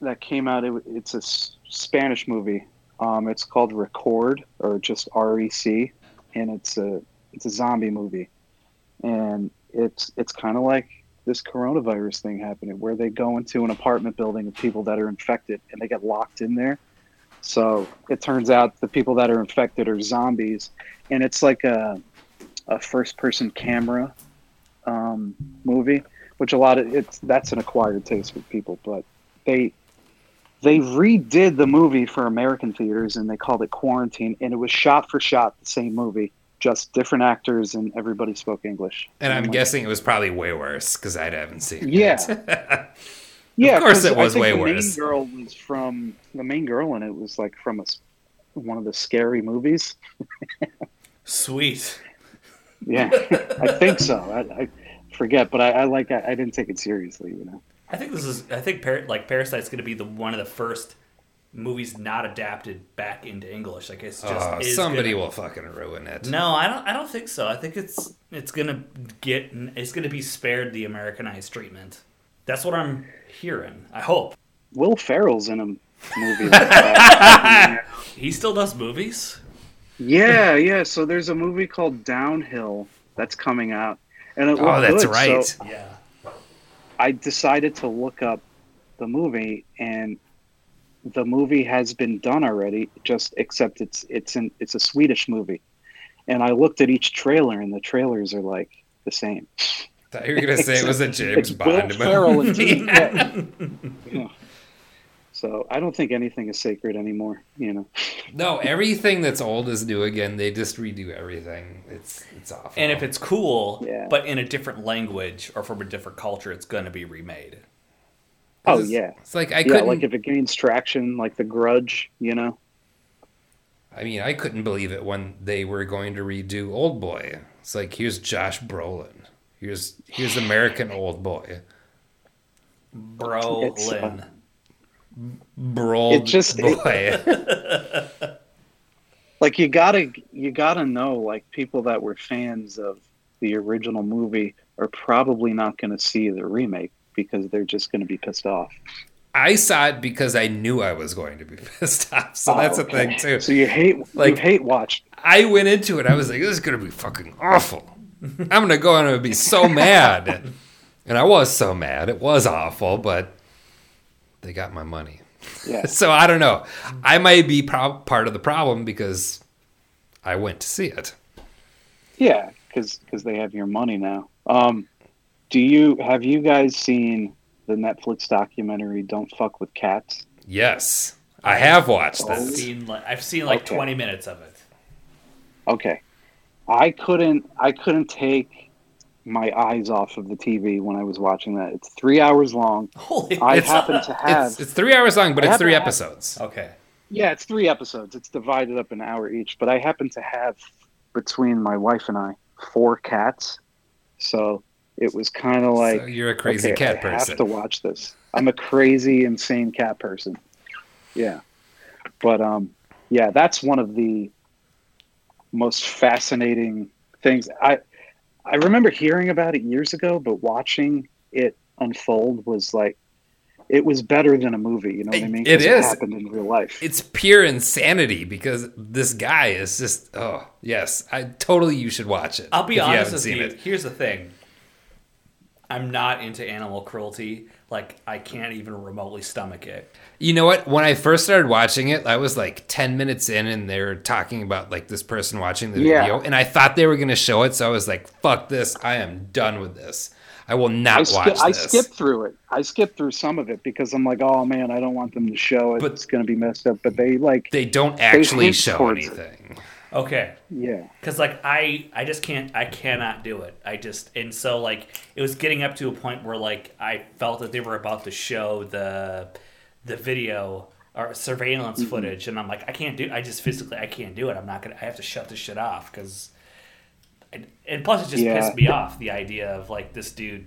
that came out. It, it's a S- Spanish movie. Um, it's called Record or just REC, and it's a it's a zombie movie, and it's it's kind of like this coronavirus thing happening where they go into an apartment building of people that are infected and they get locked in there. So it turns out the people that are infected are zombies, and it's like a a first person camera um, movie, which a lot of it's that's an acquired taste with people, but they they redid the movie for American theaters and they called it Quarantine, and it was shot for shot the same movie, just different actors and everybody spoke English. And I'm guessing it was probably way worse because I haven't seen Yeah. it. Yeah, Of course it was way the worse. Main girl was from the main girl, and it was like from a, one of the scary movies. Sweet. Yeah, I think so. I, I forget, but I, I like. I, I didn't take it seriously, you know. I think this is I think Par- like Parasite's going to be the one of the first movies not adapted back into English. Like it's just Oh, is somebody gonna- will fucking ruin it. No, I don't. I don't think so. I think it's it's gonna get. It's gonna be spared the Americanized treatment. That's what I'm hearing. I hope Will Ferrell's in a movie like that. he still does movies. yeah, yeah. So there's a movie called Downhill that's coming out, and it Oh, that's good, right. So Yeah. I decided to look up the movie, and the movie has been done already. Just except it's it's in it's a Swedish movie, and I looked at each trailer, and the trailers are like the same. thought you were gonna say it was a James It's Will Bond Ferrell and movie. Yeah. Yeah. So I don't think anything is sacred anymore. You know. No, everything that's old is new again. They just redo everything. It's it's awful. And if it's cool, Yeah. but in a different language or from a different culture, it's going to be remade. Oh It's- yeah. it's like I Yeah, couldn't. like if it gains traction, like The Grudge, you know. I mean, I couldn't believe it when they were going to redo Old Boy. It's like here's Josh Brolin. Here's here's American Old Boy. It's, uh, Brolin. Brol It just- it- like you gotta you gotta know like people that were fans of the original movie are probably not going to see the remake because they're just going to be pissed off I saw it because I knew I was going to be pissed off. So that's Oh, the thing too. so you hate Like- you hate watch I went into it. I was like, "This is gonna be fucking awful. I'm gonna go and I'm gonna be so mad." And I was so mad. It was awful, but they got my money. yeah So I don't know. I might be pro- part of the problem because I went to see it. yeah because they have your money now um do you have you guys seen the netflix documentary don't fuck with cats Yes, I have watched Oh. I've this. seen like, I've seen like Okay. 20 minutes of it. okay i couldn't i couldn't take my eyes off of the tv when i was watching that it's three hours long Holy i happen to have It's, it's three hours long, but I it's three to have- episodes. Okay. Yeah, it's three episodes. It's divided up an hour each. But I happen to have between my wife and I four cats, so it was kind of like so you're a crazy okay, cat I person. have to watch this. I'm a crazy, insane cat person. Yeah, but um, yeah, that's one of the most fascinating things. I I remember hearing about it years ago, but watching it unfold was like it was better than a movie. You know what I mean? It is. is. happened in real life. It's pure insanity because this guy is just oh yes, I totally you should watch it. I'll be if you honest with seen you. it. Here's the thing. I'm not into animal cruelty. Like I can't even remotely stomach it. You know what? When I first started watching it, I was like 10 minutes in and they were talking about like this person watching the Yeah. video and I thought they were going to show it. So I was like, fuck this. I am done with this. I will not I, watch ski- this. I skipped through it. I skipped through some of it because I'm like, oh man, I don't want them to show it. But- it's going to be messed up. But they like, They don't actually hint show anything. it. Okay. yeah, Cause like I, I just can't, I cannot do it. I just, and so like it was getting up to a point where like I felt that they were about to show the, the video or surveillance Mm-hmm. footage, and I'm like, I can't do. I just physically, I can't do it. I'm not gonna. I have to shut this shit off because, and plus it just Yeah. pissed me off. The idea of like this dude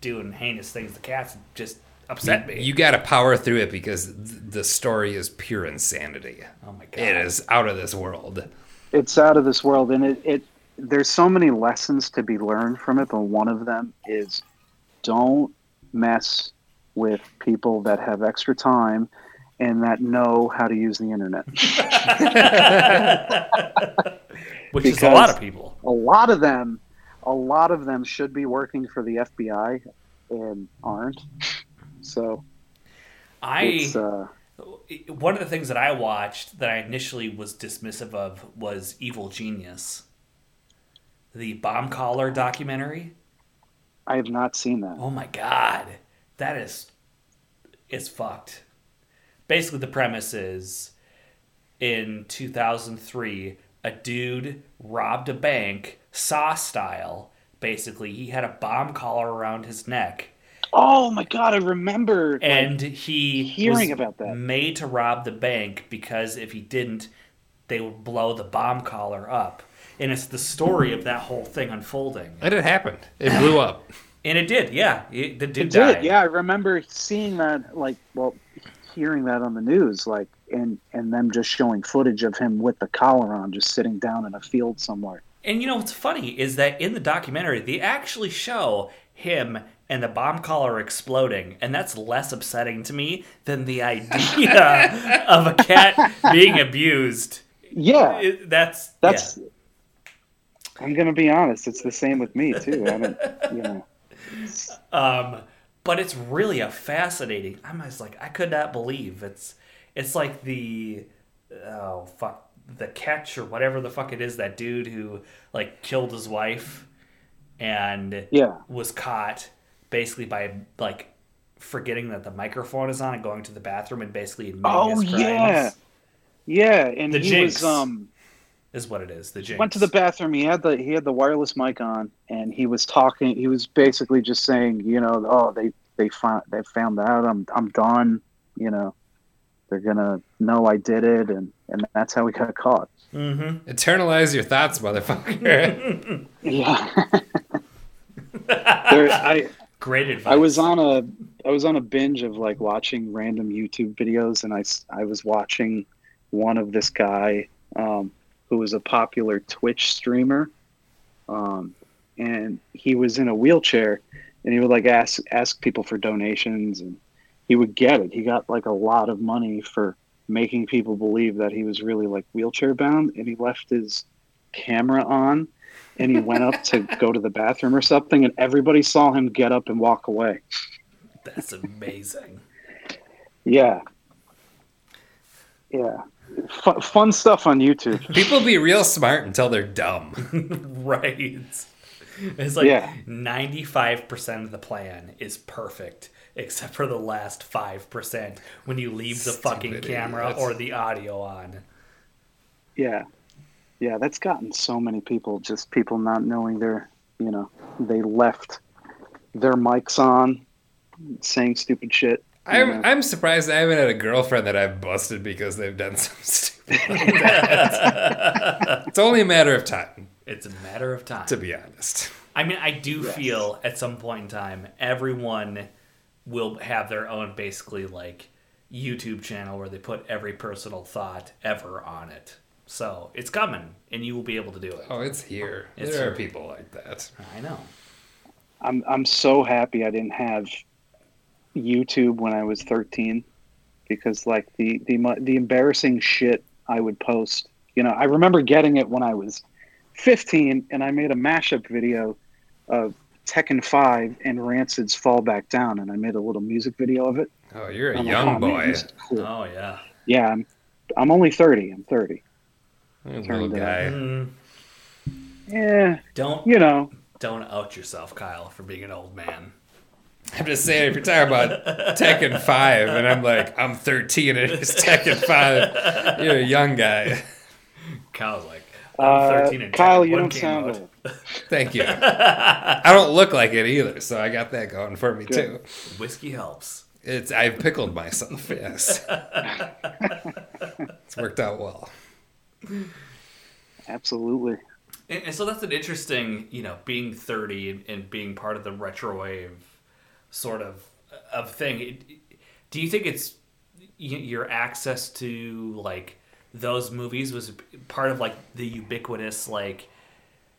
doing heinous things to cats just upset me. You got to power through it because th- the story is pure insanity. oh my god! It is out of this world. it's out of this world, and it, it there's so many lessons to be learned from it. But one of them is don't mess with people that have extra time and that know how to use the internet. Which is a lot of people. a lot of them, a lot of them should be working for the FBI and aren't. So I uh, one of the things that I watched that I initially was dismissive of was Evil Genius, the bomb collar documentary. I have not seen that. Oh my god, that is it's fucked. Basically, the premise is in 2003, a dude robbed a bank, Saw style. Basically, he had a bomb collar around his neck, Oh my god, I remember. like, and he hearing was about that. made to rob the bank because if he didn't, they would blow the bomb collar up. And it's the story of that whole thing unfolding. And it happened. It blew up. And it did, yeah. It, the dude it died. did. Yeah, I remember seeing that. Like, well, hearing that on the news. Like, and and them just showing footage of him with the collar on, just sitting down in a field somewhere. And you know what's funny is that in the documentary they actually show him and the bomb collar exploding, and that's less upsetting to me than the idea of a cat being abused. Yeah, It- that's that's. yeah. I'm gonna be honest. It's the same with me too. I don't, you know. Um, but it's really a fascinating. I'm just like I could not believe it's it's like the oh fuck the catch or whatever the fuck it is that dude who like killed his wife and Yeah. was caught basically by like forgetting that the microphone is on and going to the bathroom and basically admitting Oh his crimes. yeah, yeah. And The he Jinx. was um is what it is. The jinx. went to the bathroom. He had the he had the wireless mic on, and he was talking. He was basically just saying, you know, oh they they found they found out. I'm I'm done. You know, they're gonna know I did it, and and that's how we got caught. Mm-hmm. Internalize your thoughts, motherfucker. Yeah. there, I Great advice. I was on a I was on a binge of like watching random YouTube videos, and I I was watching one of this guy um, who was a popular Twitch streamer, um, and he was in a wheelchair, and he would like ask ask people for donations, and he would get it. He got like a lot of money for making people believe that he was really like wheelchair bound, and he left his camera on and he went up to go to the bathroom or something, and everybody saw him get up and walk away. That's amazing. Yeah, yeah, fun, fun stuff on YouTube. People be real smart until they're dumb. right. It's like Yeah. 95% of the plan is perfect, except for the last 5% when you leave the fucking camera idiots. or the audio on. Yeah, yeah, that's gotten so many people just people not knowing their, you know, they left their mics on, saying stupid shit. I'm know. I'm surprised I haven't had a girlfriend that I've busted because they've done some stupid. like it's only a matter of time, It's a matter of time. to be honest. I mean, I do feel at some point in time, everyone will have their own basically like YouTube channel where they put every personal thought ever on it. So it's coming, and you will be able to do it. Oh, it's here. It's there here. are people like that. I know. I'm I'm so happy I didn't have YouTube when I was 13 because like the the the embarrassing shit I would post. You know, I remember getting it when I was 15 and I made a mashup video of Tekken 5 and Rancid's Fall Back Down and I made a little music video of it. Oh, you're a I'm like, young "Oh, boy, this is cool." Oh yeah. Yeah, I'm I'm only 30. I'm 30. You're a little guy. Mm, Yeah, don't you know, don't out yourself, Kyle, for being an old man. I'm just saying, if you're talking about Tekken 5, and I'm like, I'm 13 and it's Tekken 5, you're a young guy. Kyle's like, I'm uh, 13 and Kyle, you don't sound old. Thank you. I don't look like it either, so I got that going for me, too. Whiskey helps. It's I've pickled myself, yes. it's worked out well. Absolutely. And, and so that's an interesting, you know, being 30 and, and being part of the retro wave sort of of thing. Do you think it's your access to like those movies was part of like the ubiquitous like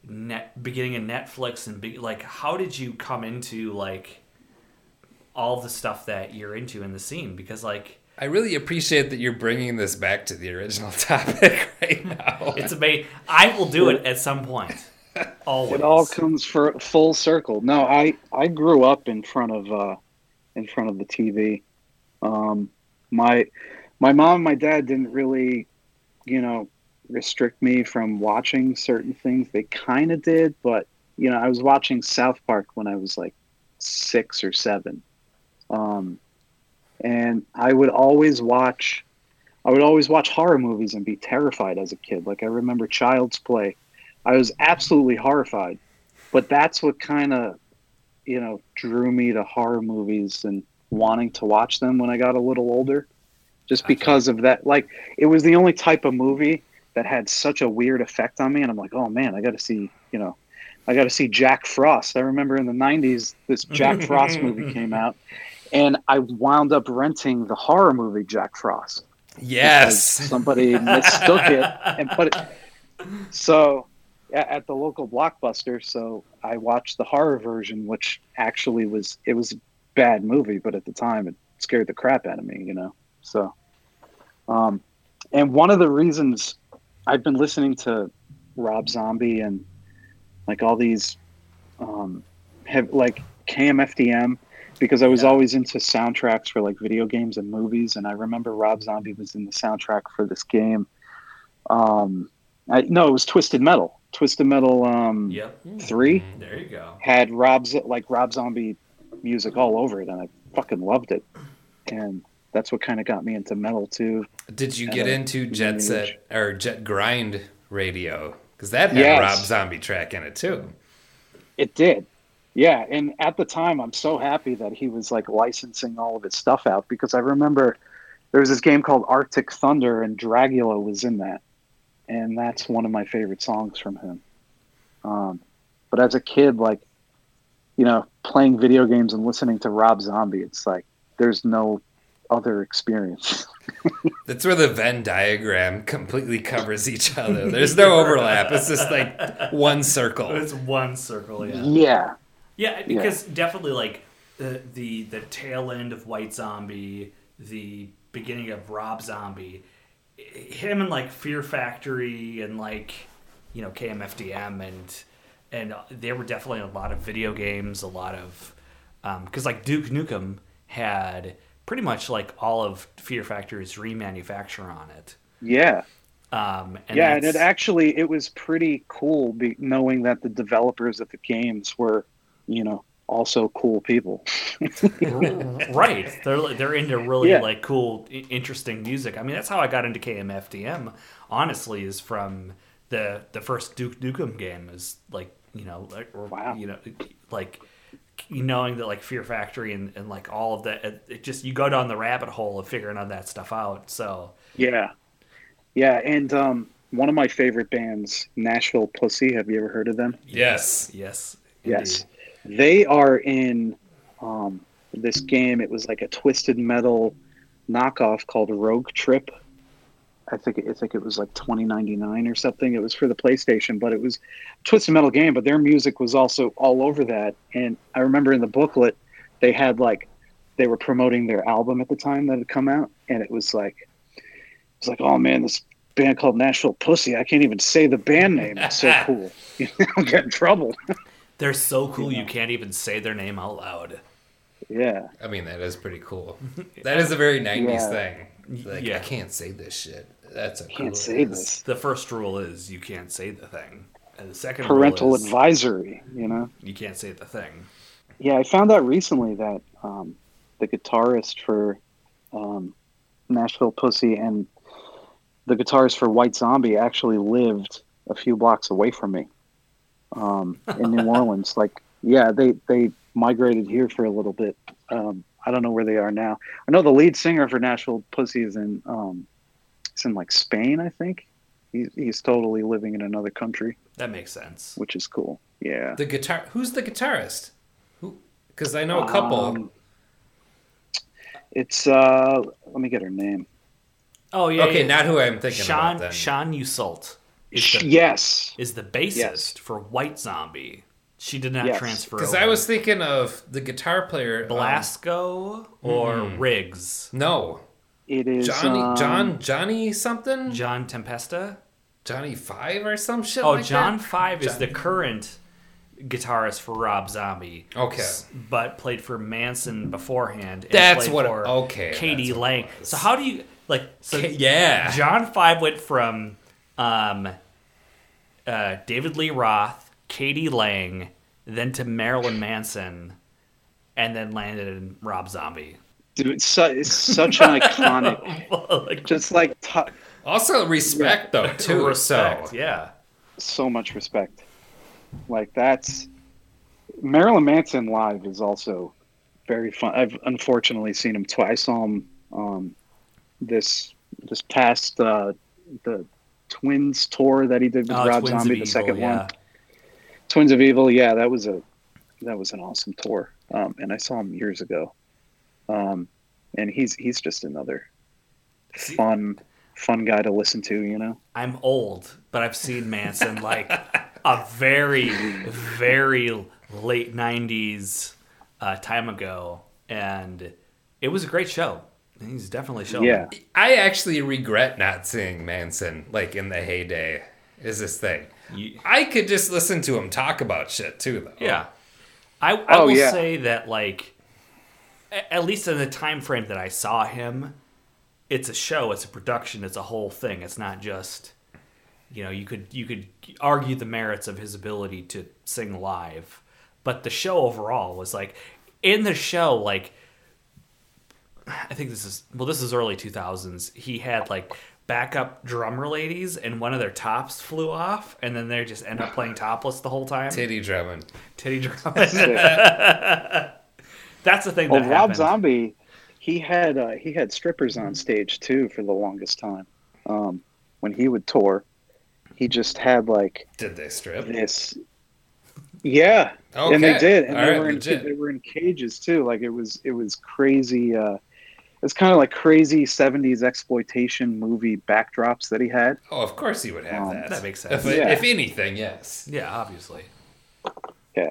net beginning of Netflix and be, like how did you come into like all the stuff that you're into in the scene because like I really appreciate that you're bringing this back to the original topic right now. it's amazing I will do it at some point always It all comes for full circle. No, I I grew up in front of uh, in front of the TV. Um, my my mom and my dad didn't really, you know, restrict me from watching certain things. They kind of did, but you know, I was watching South Park when I was like six or seven, um, and I would always watch. I would always watch horror movies and be terrified as a kid. Like I remember Child's Play. I was absolutely horrified, but that's what kind of, you know, drew me to horror movies and wanting to watch them when I got a little older, just because of that. Like it was the only type of movie that had such a weird effect on me, and I'm like, oh man, I got to see, you know, I got to see Jack Frost. I remember in the '90s this Jack Frost movie came out, and I wound up renting the horror movie Jack Frost yes. somebody mistook it and put it. So, at the local blockbuster, so I watched the horror version, which actually was it was a bad movie, but at the time it scared the crap out of me, you know. So, um, and one of the reasons I've been listening to Rob Zombie and like all these, um, have like KMFDM because I was Yeah. always into soundtracks for like video games and movies, and I remember Rob Zombie was in the soundtrack for this game. Um, I, no, it was Twisted Metal. Twisted Metal um, yep three there you go had Rob's like Rob Zombie music all over it, and I fucking loved it, and that's what kind of got me into metal too. Did you get into young Jet age. Set or Jet Grind Radio? Because that had Yes. Rob Zombie track in it too. It did. Yeah, and at the time I'm so happy that he was like licensing all of his stuff out because I remember there was this game called Arctic Thunder and Dragula was in that. And that's one of my favorite songs from him. Um, but as a kid like you know, playing video games and listening to Rob Zombie, it's like there's no other experience. That's where the Venn diagram completely covers each other. There's no overlap. It's just like one circle. It's one circle, yeah. yeah. Yeah, because definitely like the the the tail end of White Zombie, the beginning of Rob Zombie, him and like Fear Factory and like you know KMFDM and and there were definitely a lot of video games, a lot of because like Duke Nukem had pretty much like all of Fear Factory's remanufacture on it. Yeah. Um, and yeah, and it actually it was pretty cool be, knowing that the developers of the games were, you know, also cool people. right they're they're into really Yeah. like cool interesting music i mean that's how i got into kmfdm honestly is from the the first duke nukem game is like you know like or, Wow. you know like knowing that like fear factory and, and like all of that it, it just you go down the rabbit hole of figuring all that stuff out so Yeah, yeah, and um, one of my favorite bands, Nashville Pussy. Have you ever heard of them? Yes. yes Yes, they are in um, this game. It was like a twisted metal knockoff called Rogue Trip. I think I think it was like twenty ninety nine or something. It was for the PlayStation, but it was a twisted metal game. But their music was also all over that. And I remember in the booklet they had like they were promoting their album at the time that had come out, and it was like it was like oh man, this band called Nashville Pussy. I can't even say the band name. It's so cool. You know, I'll get in trouble. they're so cool you can't even say their name out loud yeah. I mean, that is pretty cool. That is a very 90s Yeah. thing. Like, Yeah. I can't say this shit. That's a Can't cool say ass- this. the first rule is you can't say the thing and the second Parental rule is Parental advisory, you know? you can't say the thing Yeah, I found out recently that um, the guitarist for um, Nashville Pussy and the guitarist for White Zombie actually lived a few blocks away from me um, in New Orleans. Like, yeah, they, they migrated here for a little bit. Um, I don't know where they are now. I know the lead singer for Nashville Pussy is in, um, it's in like Spain, I think. He's, he's totally living in another country, that makes sense which is cool. Yeah. The guitar. Who's the guitarist? Who? Because I know a couple. Um, it's uh let me get her name. Oh yeah. okay, yeah. not who I'm thinking Sean about then. Sean Yseult is the, yes. is the bassist Yes. for White Zombie. She did not Yes. transfer. Because. I was thinking of the guitar player. um, Blasko or Hmm. Riggs. no, It is Johnny. um, John. Johnny something. John Tempesta. Johnny Five or some shit. Oh, like John that? Five is the current guitarist for Rob Zombie. Okay. S- But played for Manson beforehand. And That's played what- For okay, Katie that's Lang. So how do you like? So Ka- yeah. John Five went from um, uh, David Lee Roth, k.d. lang, then to Marilyn Manson, and then landed in Rob Zombie. dude, it's, su- it's such an iconic like, just like t- Also respect though too. respect, So yeah. so much respect. Like that's Marilyn Manson live is also very fun. I've unfortunately seen him twice. I saw him um, this this past uh, the Twins tour that he did with Oh, Rob Twins Zombie, the Evil, second yeah. one. Twins of Evil, yeah, that was a that was an awesome tour, um, and I saw him years ago. Um, and he's he's just another fun fun guy to listen to, you know. I'm old, but I've seen Manson like a very, very late '90s uh, time ago, and it was a great show. He's definitely showing. Yeah, I actually regret not seeing Manson like in the heyday. Is this thing? You- I could just listen to him talk about shit too, though. yeah. I, I Oh, will yeah. say that like, at least in the time frame that I saw him, it's a show, it's a production, it's a whole thing. It's not just, you know, you could you could argue the merits of his ability to sing live, but the show overall was like, in the show, like I think this is well, this is early 2000s. He had like backup drummer ladies, and one of their tops flew off, and then they just end up playing topless the whole time. Titty drumming. Titty drumming. That's the thing Well, that Oh, Rob happened. Zombie, he had uh, he had strippers on stage too for the longest time. Um, when he would tour, he just had like Did they strip? this. Yeah, and they did, and All they right, were in, legit. they were in cages too. Like it was it was crazy. Uh, it's kind of like crazy '70s exploitation movie backdrops that he had. Oh, of course he would have Um, that. that makes sense. If, Yeah. if anything, yes. Yeah, obviously. Yeah.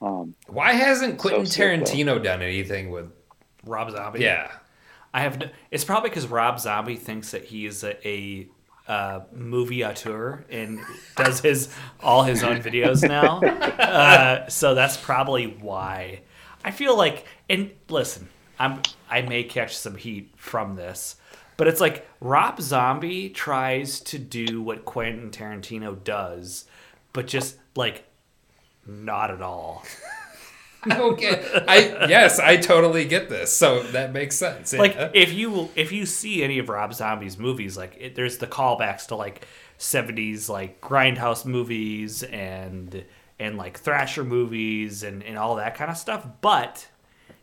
Um, Why hasn't Quentin So sick, though. Tarantino done anything with? Rob Zombie. Yeah. I have. No, it's probably because Rob Zombie thinks that he is a, a uh, movie auteur and does his all his own videos now. Uh, so that's probably why. I feel like, and listen, I'm I may catch some heat from this, but it's like Rob Zombie tries to do what Quentin Tarantino does, but just like not at all. Okay. I yes, I totally get this. So that makes sense. like Yeah. if you if you see any of Rob Zombie's movies, like it, there's the callbacks to like '70s like grindhouse movies and and like thrasher movies and and all that kind of stuff, but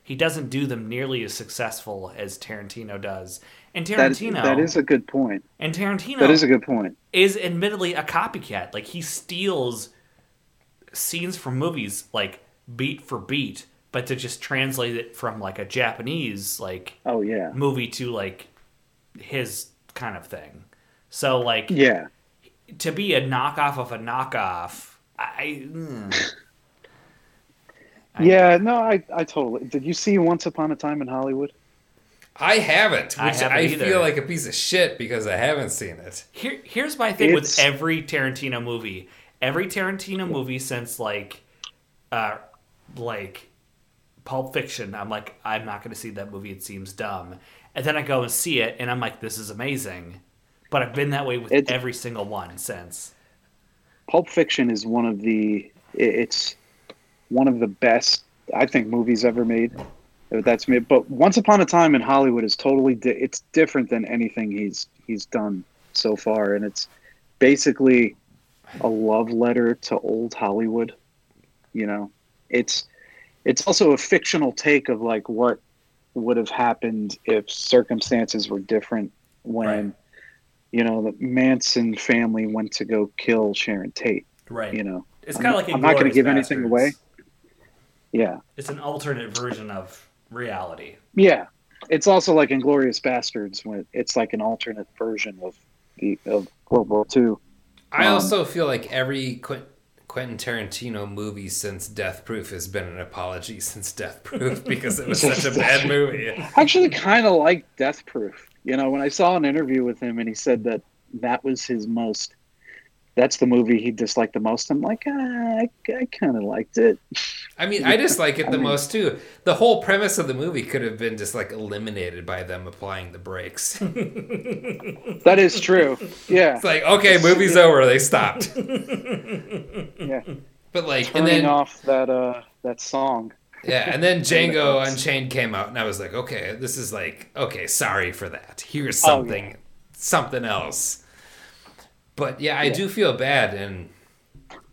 he doesn't do them nearly as successful as Tarantino does. And that, Tarantino that is a good point. and Tarantino That is a good point. is admittedly a copycat. Like he steals scenes from movies like beat for beat, but to just translate it from like a Japanese like Oh yeah, movie to like his kind of thing. So like yeah. to be a knockoff of a knockoff, I mm. I- Yeah, no, I, I totally. Did you see Once Upon a Time in Hollywood? I haven't, which I I, haven't either. feel like a piece of shit because I haven't seen it. Here, here's my thing with every Tarantino movie. Every Tarantino movie since like, uh, like, Pulp Fiction. I'm like, I'm not going to see that movie. It seems dumb. And then I go and see it, and I'm like, this is amazing. But I've been that way with It's- every single one since. Pulp Fiction is one of the. It's one of the best I think movies ever made. That's me. But Once Upon a Time in Hollywood is totally. Di- it's different than anything he's he's done so far, and it's basically a love letter to old Hollywood. You know, it's it's also a fictional take of like what would have happened if circumstances were different when Right. you know the Manson family went to go kill Sharon Tate. Right. You know, It's kind of like I'm not gonna Inglourious give anything away. Yeah, It's an alternate version of reality. yeah. It's also like Inglourious Basterds when it's like an alternate version of the of World War II. I Um, also feel like every Qu- Quentin Tarantino movie since Death Proof has been an apology since Death Proof because it was such a bad movie. I actually kind of like Death Proof. You know, when I saw an interview with him and he said that that was his most, that's the movie he disliked the most. I'm like, ah, I, I kind of liked it. I mean, I just like it the most too. The whole premise of the movie could have been just like eliminated by them applying the brakes. That is true. Yeah, It's like, okay, movie's over. They stopped. yeah. But like, and Turning then off that uh that song. yeah, and then Django Unchained came out, and I was like, okay, this is like, okay, sorry for that. Here's Oh, yeah. something, something else. But yeah, I Yeah. do feel bad, and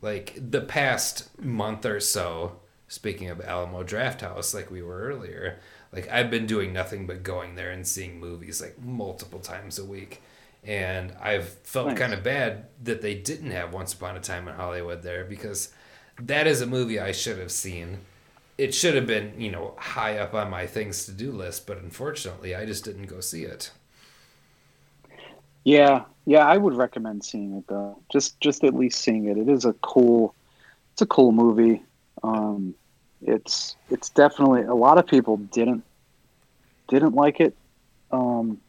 like the past month or so. Speaking of Alamo Draft House, like we were earlier, like I've been doing nothing but going there and seeing movies like multiple times a week. And I've felt Nice. kind of bad that they didn't have Once Upon a Time in Hollywood there because that is a movie I should have seen. It should have been, you know, high up on my things to do list, but unfortunately, I just didn't go see it. Yeah, yeah, I would recommend seeing it though. Just just at least seeing it. It is a cool it's a cool movie. Um it's it's definitely a lot of people didn't didn't like it um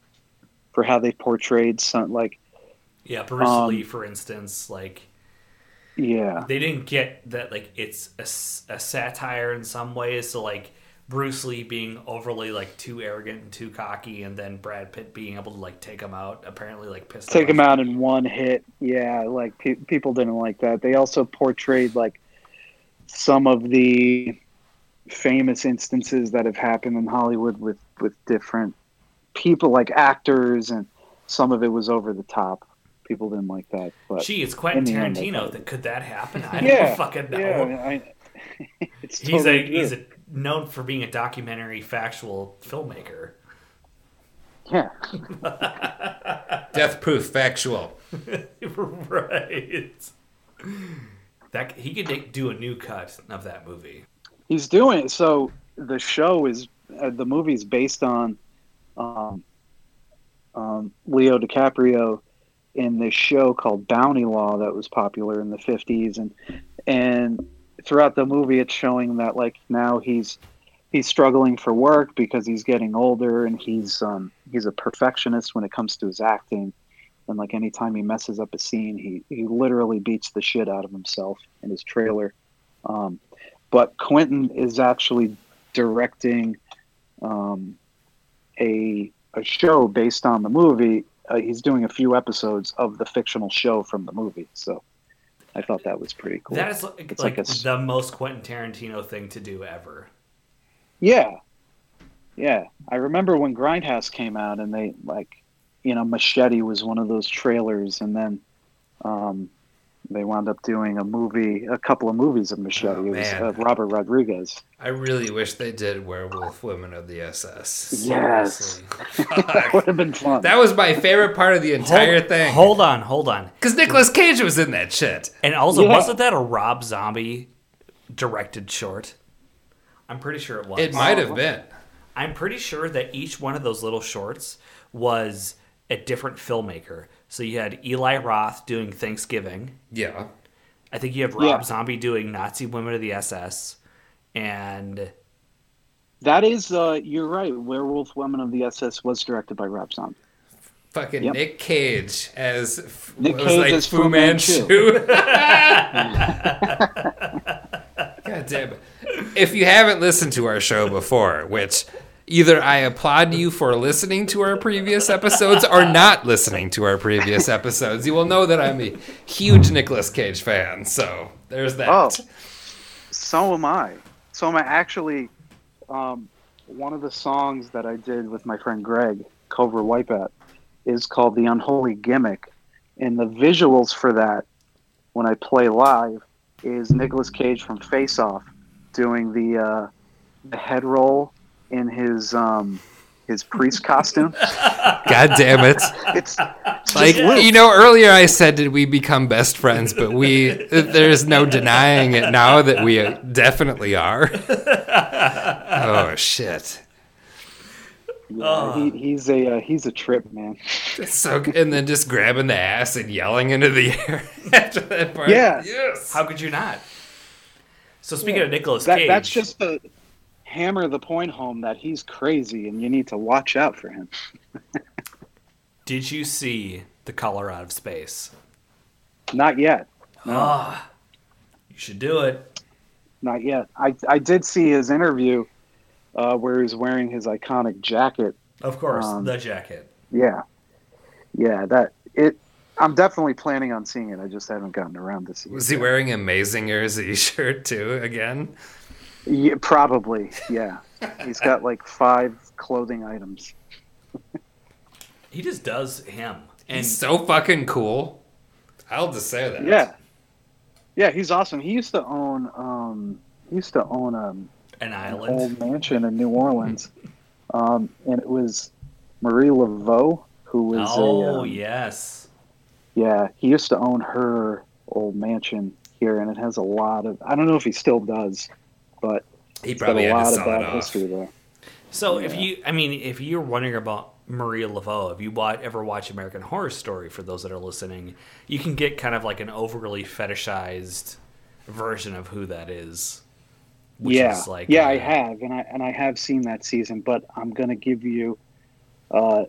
for how they portrayed some like Yeah, Bruce Um, Lee, for instance, like yeah. they didn't get that like it's a satire in some ways. So like Bruce Lee being overly like too arrogant and too cocky, and then Brad Pitt being able to like take him out. Apparently, like pissed Take him out in one hit. Yeah, like pe- people didn't like that. They also portrayed like some of the famous instances that have happened in Hollywood with with different people, like actors, and some of it was over the top. People didn't like that, but Gee, it's Quentin Tarantino. That could that happen? I yeah, don't fucking know. Yeah, I, it's he's totally a he's a, known for being a documentary factual filmmaker. yeah. Death proof, factual. right. That he could make- do a new cut of that movie. He's doing it. So the show is uh, the movie's based on um, um, Leo DiCaprio in this show called Bounty Law that was popular in the fifties, and and throughout the movie, it's showing that like now he's he's struggling for work because he's getting older and he's um, he's a perfectionist when it comes to his acting. And like anytime he messes up a scene, he, he literally beats the shit out of himself in his trailer. Um, but Quentin is actually directing um, a a show based on the movie. Uh, he's doing a few episodes of the fictional show from the movie, so I thought that was pretty cool. That is like, It's like like a the most Quentin Tarantino thing to do ever. yeah, yeah. I remember when Grindhouse came out, and they like, you know, Machete was one of those trailers, and then um, they wound up doing a movie, a couple of movies of Machete. Oh, it was man. uh, Robert Rodriguez. I really wish they did Werewolf Women of the SS. Yes. That would have been fun. That was my favorite part of the entire hold, thing. Hold on, hold on. Because Nicolas Cage was in that shit. And also, Yeah. wasn't that a Rob Zombie directed short? I'm pretty sure it was. It might have been. I'm pretty sure that each one of those little shorts was a different filmmaker. So you had Eli Roth doing Thanksgiving. Yeah. I think you have Rob Yeah. Zombie doing Nazi Women of the SS. And That is, uh, you're right. Werewolf Women of the SS was directed by Rob Zombie. Fucking Yep. Nick Cage as Nick was Cage like as Fu Fu Manchu. God damn it. If you haven't listened to our show before, which either I applaud you for listening to our previous episodes or not listening to our previous episodes, you will know that I'm a huge Nicolas Cage fan. So there's that. Oh. So am I. So am I. Actually, um, one of the songs that I did with my friend Greg, Cobra Wipeout, is called The Unholy Gimmick. And the visuals for that, when I play live, is Nicolas Cage from Face Off doing the, uh, the head roll in his um, his priest costume. God damn it. It's, it's Like just you know, earlier I said did we become best friends, but we there's no denying it now that we uh, definitely are. Oh shit! Yeah, he, he's a uh, he's a trip, man. So and then just grabbing the ass and yelling into the air after that part. Yeah. Yes. how could you not? So speaking of Nicholas That, Cage, that's just to hammer the point home that he's crazy and you need to watch out for him. did you see The Color Out of Space? Not yet. Ah, you should do it. Not yet. I, I did see his interview uh, where he's wearing his iconic jacket. Of course, Um, the jacket. Yeah. Yeah, that it I'm definitely planning on seeing it. I just haven't gotten around to see it. Was it. he wearing Amazing Z shirt too again? Yeah, probably. Yeah. he's got like five clothing items. He just does him. And He's so fucking cool. I'll just say that. Yeah. Yeah, he's awesome. He used to own um he used to own um an an island. old mansion in New Orleans, um, and it was Marie Laveau who was oh a um, yes. yeah. He used to own her old mansion here, and it has a lot of. I don't know if he still does, but He it's got probably a had to lot of sell it bad off. history there. So if you, I mean, if you're wondering about Maria Laveau, if you wa- ever watch American Horror Story, for those that are listening, you can get kind of like an overly fetishized version of who that is. Which yeah, is like, yeah, uh, I have, and I and I have seen that season, but I'm gonna give you uh,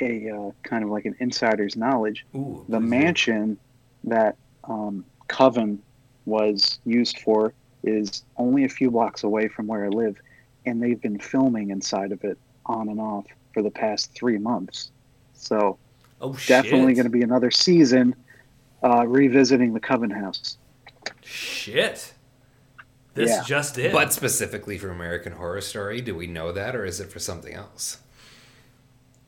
a uh, kind of like an insider's knowledge. Ooh, the mansion that um, Coven was used for is only a few blocks away from where I live, and they've been filming inside of it on and off for the past three months. So Oh definitely going to be another season uh, revisiting the Coven house. Shit. This Yeah. just did. But specifically for American Horror Story, do we know that or is it for something else?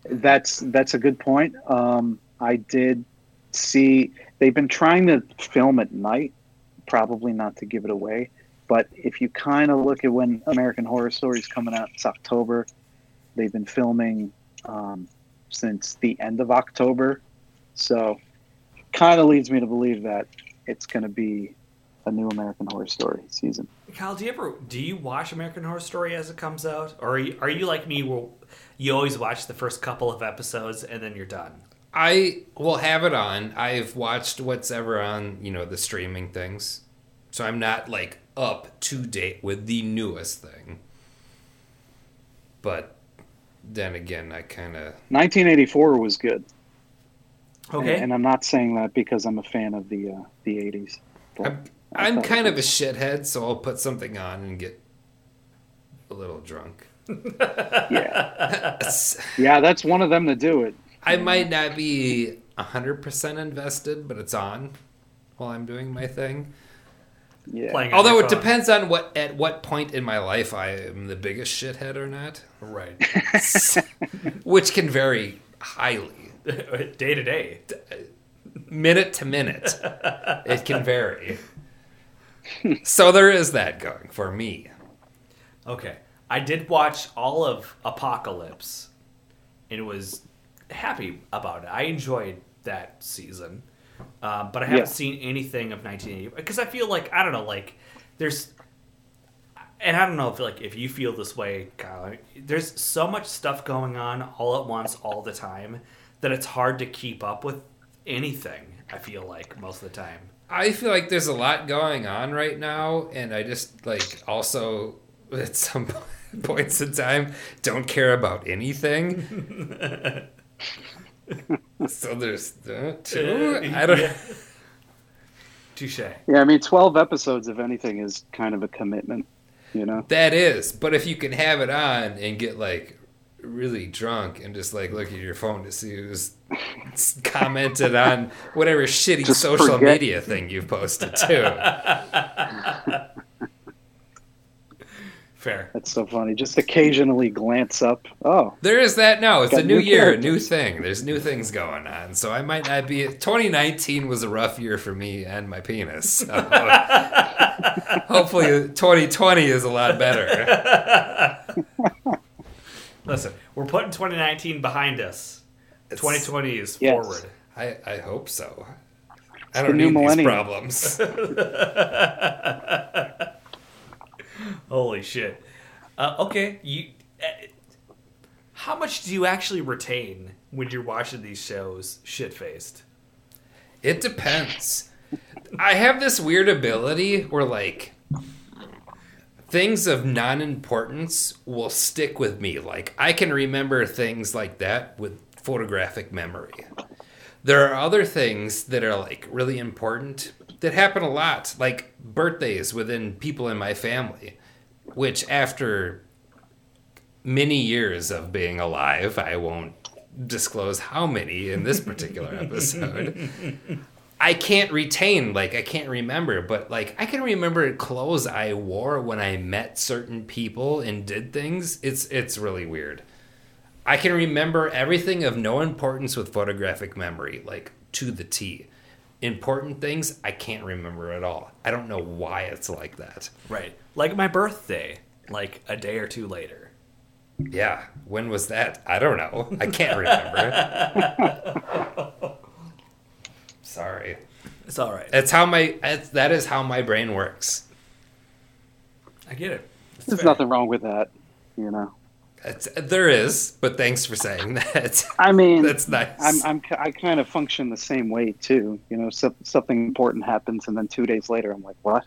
That's that's a good point. Um, I did see they've been trying to film at night, probably not to give it away. But if you kind of look at when American Horror Story is coming out, it's October. They've been filming um, since the end of October, so kind of leads me to believe that it's going to be a new American Horror Story season. Kyle, do you ever do you watch American Horror Story as it comes out, or are you, are you like me, where you always watch the first couple of episodes and then you're done? I will have it on. I've watched what's ever on, you know, the streaming things. So I'm not like up to date with the newest thing. But then again, I kind of 1984 was good. Okay. And, and I'm not saying that because I'm a fan of the uh, the 80s. I'm, I I'm kind of a shithead, so I'll put something on and get a little drunk. Yeah, yeah, that's one of them to do it. I might not be 100% invested, but it's on while I'm doing my thing. Yeah, Playing Although it phone. depends on what at what point in my life I am the biggest shithead or not, Right. which can vary highly, day to day. minute to minute. It can vary. So there is that going for me. Okay. I did watch all of Apocalypse and was happy about it. I enjoyed that season. Um, but I haven't Yeah. seen anything of 1980 because I feel like I don't know, like there's, and I don't know if like if you feel this way, Kyle. There's so much stuff going on all at once, all the time, that it's hard to keep up with anything. I feel like most of the time. I feel like there's a lot going on right now, and I just like also at some points in time don't care about anything. so there's uh, two. I don't. Yeah. Touche. yeah. I mean, 12 episodes, if anything, is kind of a commitment. You know, That is, but if you can have it on and get like really drunk and just like look at your phone to see who's commented on whatever shitty Just social forget. media thing you've posted too. Fair. that's so funny. Just occasionally glance up. Oh, There is that now. It's a new new year, a new thing. There's new things going on. So I might not be. 2019 was a rough year for me and my penis. So hopefully 2020 is a lot better. Listen, we're putting 2019 behind us. It's- 2020 is Yes. forward. I, I hope so. the I don't new need these problems. Holy shit. Uh, okay, you. Uh, how much do you actually retain when you're watching these shows shit faced? It depends. I have this weird ability where like things of non-importance will stick with me. Like I can remember things like that with photographic memory. There are other things that are like really important that happen a lot, like birthdays within people in my family, which after many years of being alive, I won't disclose how many in this particular episode. I can't retain, like, I can't remember, but like, I can remember clothes I wore when I met certain people and did things. It's it's really weird. I can remember everything of no importance with photographic memory, like to the T. Important things I can't remember at all. I don't know why it's like that. Right. Like my birthday, like a day or two later. Yeah, when was that? I don't know. I can't remember. Sorry. It's all right. That's how my that's, that is how my brain works. I get it. It's there's fair. nothing wrong with that. You know, It's, there is, but thanks for saying that. I mean, That's nice. I'm, I'm I kind of function the same way too. You know, so, something important happens, and then two days later, I'm like, what?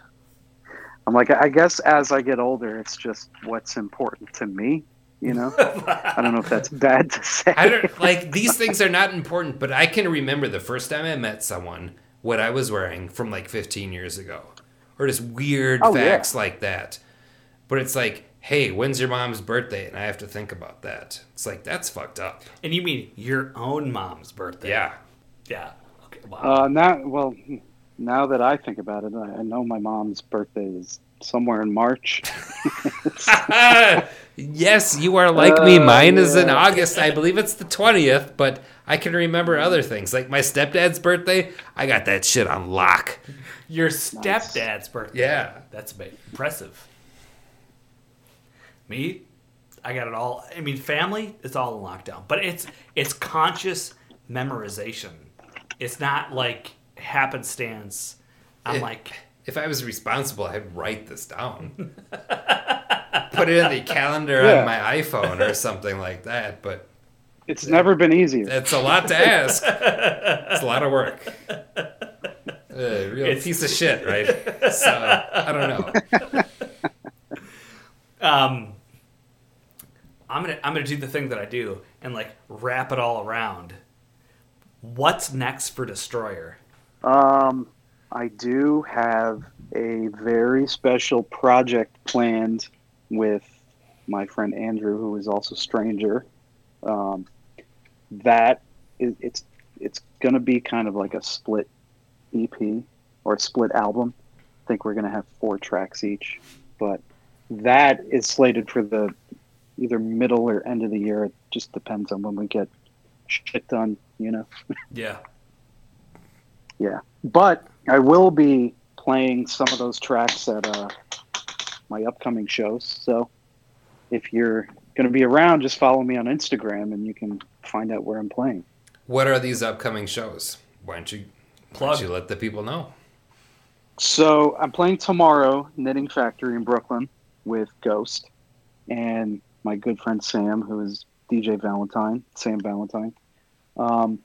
I'm like, I guess as I get older, it's just what's important to me. You know, I don't know if that's bad to say. I don't like these things are not important, but I can remember the first time I met someone what I was wearing from like 15 years ago, or just weird Oh, yeah. facts like that. But it's like, hey, when's your mom's birthday? And I have to think about that. It's like that's fucked up. And you mean your own mom's birthday? Yeah. Yeah. Okay. Wow. Uh, now, well, now that I think about it, I I know my mom's birthday is somewhere in March. yes, you are like me. Uh, Mine is in. August. I believe it's the 20th, but I can remember other things. Like my stepdad's birthday, I got that shit on lock. Your stepdad's birthday. Yeah. That's impressive. Me, I got it all. I mean, family, it's all in lockdown, but it's it's conscious memorization. It's not like happenstance. I'm It- like, If I was responsible, I'd write this down. Put it in the calendar Yeah. on my iPhone or something like that, but It's never been easier. It's a lot to ask. It's a lot of work. A real It's- piece of shit, right? So I don't know. um, I'm gonna I'm gonna do the thing that I do and like wrap it all around. What's next for Destryur? Um, I do have a very special project planned with my friend Andrew, who is also Stranger. Um, that is, it's it's gonna be kind of like a split EP or a split album. I think we're gonna have four tracks each, but that is slated for the either middle or end of the year. It just depends on when we get shit done, you know. Yeah. Yeah, but I will be playing some of those tracks at uh, my upcoming shows. So if you're going to be around, just follow me on Instagram and you can find out where I'm playing. What are these upcoming shows? Why don't you, why don't you let the people know? So I'm playing tomorrow, Knitting Factory in Brooklyn with Ghost and my good friend Sam, who is DJ Valentine, Sam Valentine. Um,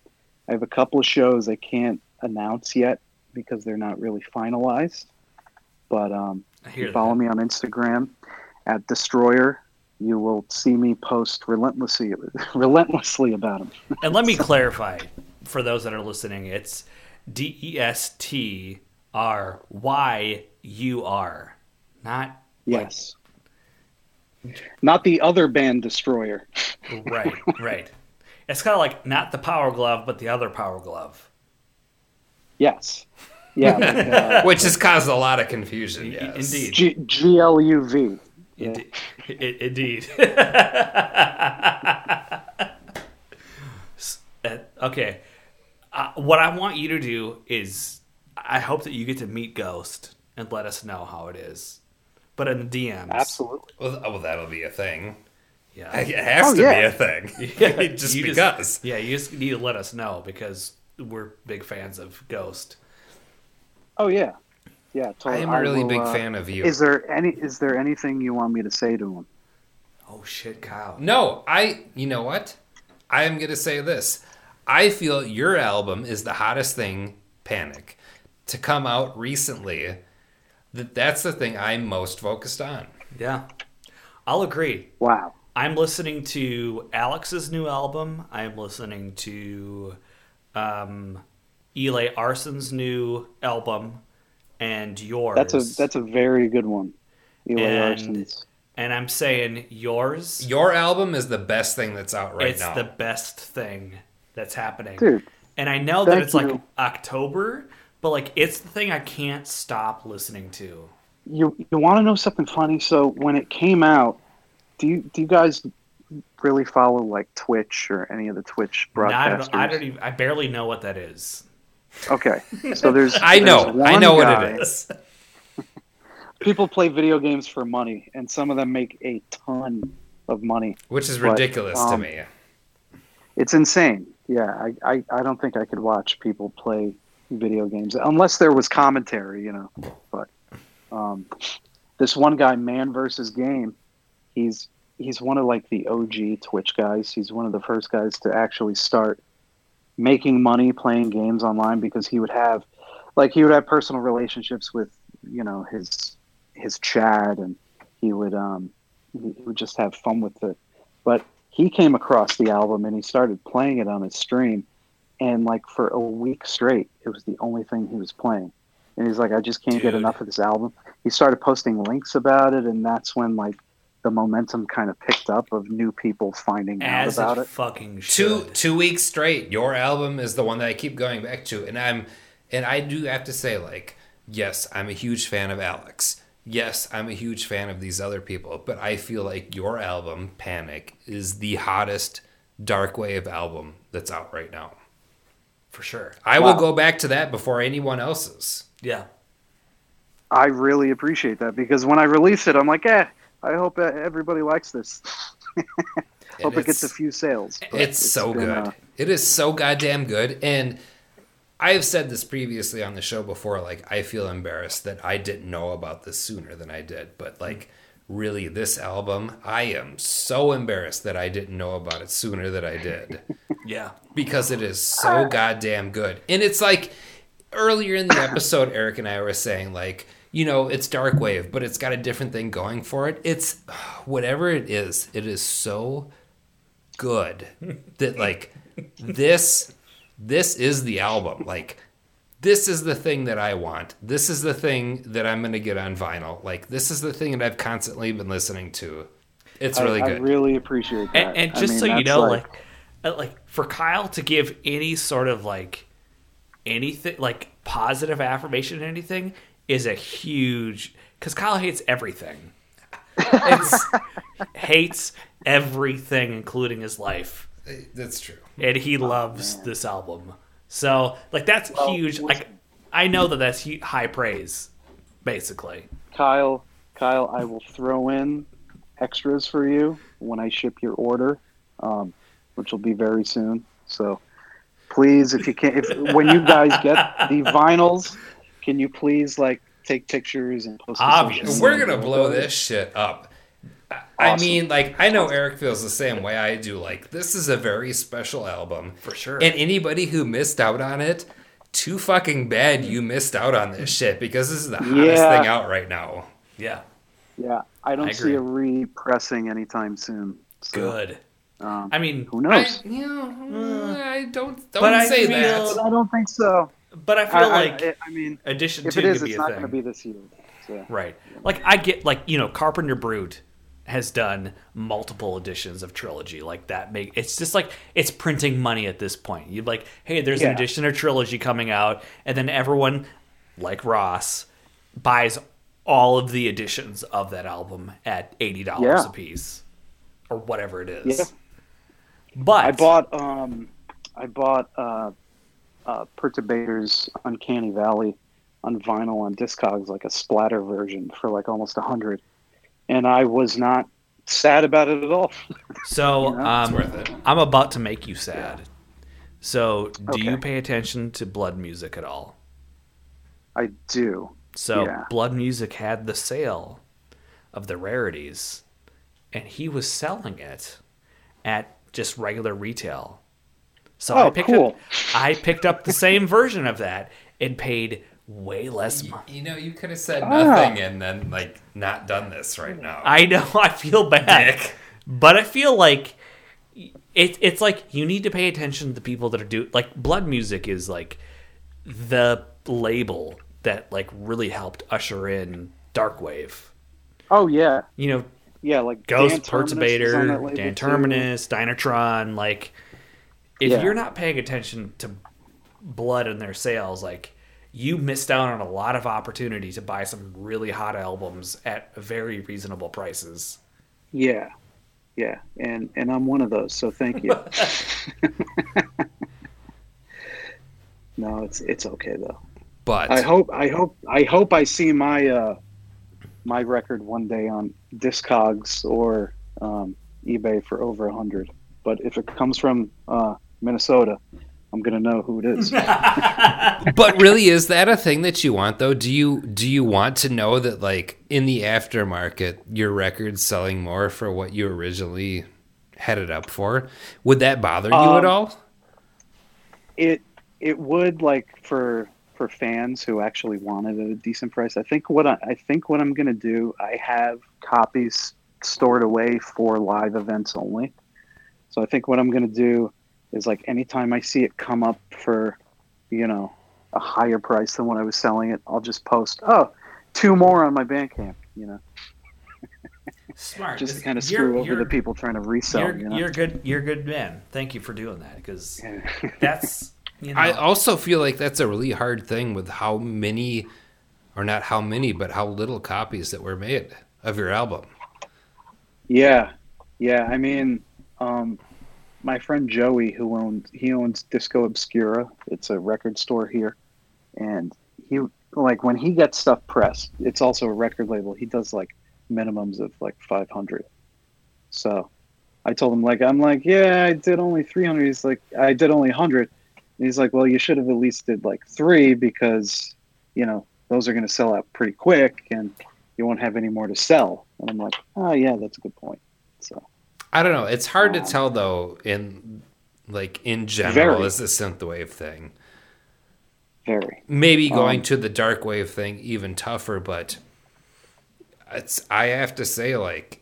I have a couple of shows I can't announce yet because they're not really finalized. But um, I hear you follow me on Instagram at Destryur, you will see me post relentlessly relentlessly about him. And let me clarify for those that are listening, it's D E S T R Y U R, not Yes. Not the other band Destroyer. right, right. It's kind of like not the Power Glove, but the other Power Glove. Yes. Yeah. Like, uh, Which has caused a lot of confusion. Yes. Indeed. G- GLUV. Yeah. Indeed. I- Indeed. Uh, okay. Uh, what I want you to do is, I hope that you get to meet Ghost and let us know how it is. But in the DMs, Absolutely. Well, oh, well, that'll be a thing. yeah, It has Oh, to yeah. be a thing. Yeah, just you because. yeah, you just need to let us know because we're big fans of Ghost. Oh yeah. Yeah. Totally. I am a really will, big uh, fan of you. Is there any? Is there anything you want me to say to him? Oh shit, Kyle. No, I. You know what? I am going to say this. I feel your album is the hottest thing, Panic, to come out recently. That that's the thing I'm most focused on. Yeah, I'll agree. Wow. I'm listening to Alex's new album. I'm listening to um, Eli Arson's new album, and yours. That's a that's a very good one. Eli And- Arson's. and I'm saying yours. Your album is the best thing that's out right it's now. the best thing that's happening. Dude, And I know that Thank it's like. October, but like it's the thing I can't stop listening to. you you want to know something funny? So when it came out, do you do you guys really follow like Twitch or any of the Twitch I broadcasters? don't, I don't even. I barely know what that is. Okay, so there's I know. there's I one know what it is. People play video games for money, and some of them make a ton of money. Which is But, ridiculous to um, me. It's insane. Yeah, I, I, I don't think I could watch people play video games unless there was commentary, you know. But um, this one guy, Man versus Game, he's he's one of like the OG Twitch guys. He's one of the first guys to actually start making money playing games online because he would have like he would have personal relationships with you know his his chat and he would um he would just have fun with it. But he came across the album and he started playing it on his stream and like for a week straight it was the only thing he was playing and he's like i just can't get enough of this album he started posting links about it and that's when like the momentum kind of picked up of new people finding As out about it, it fucking two two weeks straight. Your album is the one that I keep going back to, and I'm and I do have to say, like, yes, I'm a huge fan of Alex. yes, I'm a huge fan of these other people, but I feel like your album, Panic, is the hottest dark wave album that's out right now. For sure. I will go back to that before anyone else's. Yeah. I really appreciate that because when I release it, I'm like, eh, I hope uh, everybody likes this. hope it gets a few sales. But It's, so been, good. uh, it is so goddamn good. And I have said this previously on the show before. Like, I feel embarrassed that I didn't know about this sooner than I did. But, like, really, this album, I am so embarrassed that I didn't know about it sooner than I did Yeah. because it is so uh, goddamn good. And it's like earlier in the episode, Eric and I were saying, like, you know, it's dark wave, but it's got a different thing going for it. It's whatever it is, it is so good that like this this is the album. Like this is the thing that I want. This is the thing that I'm going to get on vinyl. Like this is the thing that I've constantly been listening to. It's I- really good. I, really appreciate that. And, and I just mean, so you know, like, uh, like for Kyle to give any sort of like anything, like positive affirmation, or anything, is a huge because Kyle hates everything. It's hates everything, including his life, That's true. and he loves this album. So, like, that's Well, huge. Like, I know that that's high praise, basically. Kyle, Kyle, I will throw in extras for you when I ship your order, um, which will be very soon. So please, if you can, if when you guys get the vinyls, can you please like take pictures and post? them Obviously. We're gonna blow this shit up. I- I mean, like I know Eric feels the same way I do. Like this is a very special album For sure. and anybody who missed out on it, too fucking bad you missed out on this shit because this is the hottest Yeah. thing out right now. Yeah, Yeah, I don't I see a repressing anytime soon. So, good. Um, I mean, who I, knows? you know, I don't don't But I say feel- that. I don't think so. but I feel I, I- like I, I mean, addition if two it is, could be it's a not going to be this year. So. Right. Like I get like, you know, Carpenter Brut has done multiple editions of trilogy like that make it's just like it's printing money at this point. You'd like, hey, there's an edition of trilogy coming out, and then everyone, like Ross, buys all of the editions of that album at eighty dollars Yeah. a piece. Or whatever it is. Yeah. But I bought um, I bought uh, uh, Perturbator's Uncanny Valley on vinyl on Discogs, like a splatter version for like almost a hundred, and I was not sad about it at all. so Yeah. um. I'm about to make you sad. So do you pay attention to blood music at all? I do. So Yeah. Blood Music had the sale of the rarities, and he was selling it at just regular retail. So I Oh, picked cool. up I picked up the same version of that and paid way less money. you know, you could have said Ah. nothing and then like not done this right now. I know I feel bad, Dick. but I feel like it, it's like you need to pay attention to the people that are do like Blood Music is like the label that like really helped usher in darkwave. Oh yeah, You know, yeah. Like Ghost Dan Terminus was Perturbator, label, Dan too. Terminus, Dynatron. Like, if Yeah. you're not paying attention to Blood and their sales, like, you missed out on a lot of opportunity to buy some really hot albums at very reasonable prices. Yeah, yeah, and and I'm one of those. So thank you. no, it's it's okay though. But I hope I hope I hope I see my uh, my record one day on Discogs or um, eBay for over a hundred. But if it comes from uh, Minnesota, I'm gonna know who it is. but really is that a thing that you want though do you do you want to know that like in the aftermarket your record's selling more for what you originally had it up for would that bother you at Um, all it it would like for for fans who actually wanted a decent price. I think what I, I think what I'm gonna do. I have copies stored away for live events only. So I think what I'm gonna do is like anytime I see it come up for, you know, a higher price than what I was selling it, I'll just post, oh, two more on my Bandcamp. You know, Smart. just to kind of screw over the people trying to resell. You're, you know? you're good. You're a good man. Thank you for doing that because that's you know. i also feel like that's a really hard thing with how many or not how many, but how little copies that were made of your album. Yeah, yeah. I mean, um, my friend Joey, who owns he owns Disco Obscura. It's a record store here, and he like when he gets stuff pressed. It's also a record label. He does like minimums of like five hundred. So, I told him like I'm like yeah I did only three hundred. He's like I did only hundred. He's like well you should have at least did like three because you know those are going to sell out pretty quick and you won't have any more to sell. And I'm like oh yeah that's a good point. So. I don't know. It's hard to tell though in like in general Very. as the synthwave thing. Very. Maybe going Um, to the dark wave thing even tougher, but it's I have to say like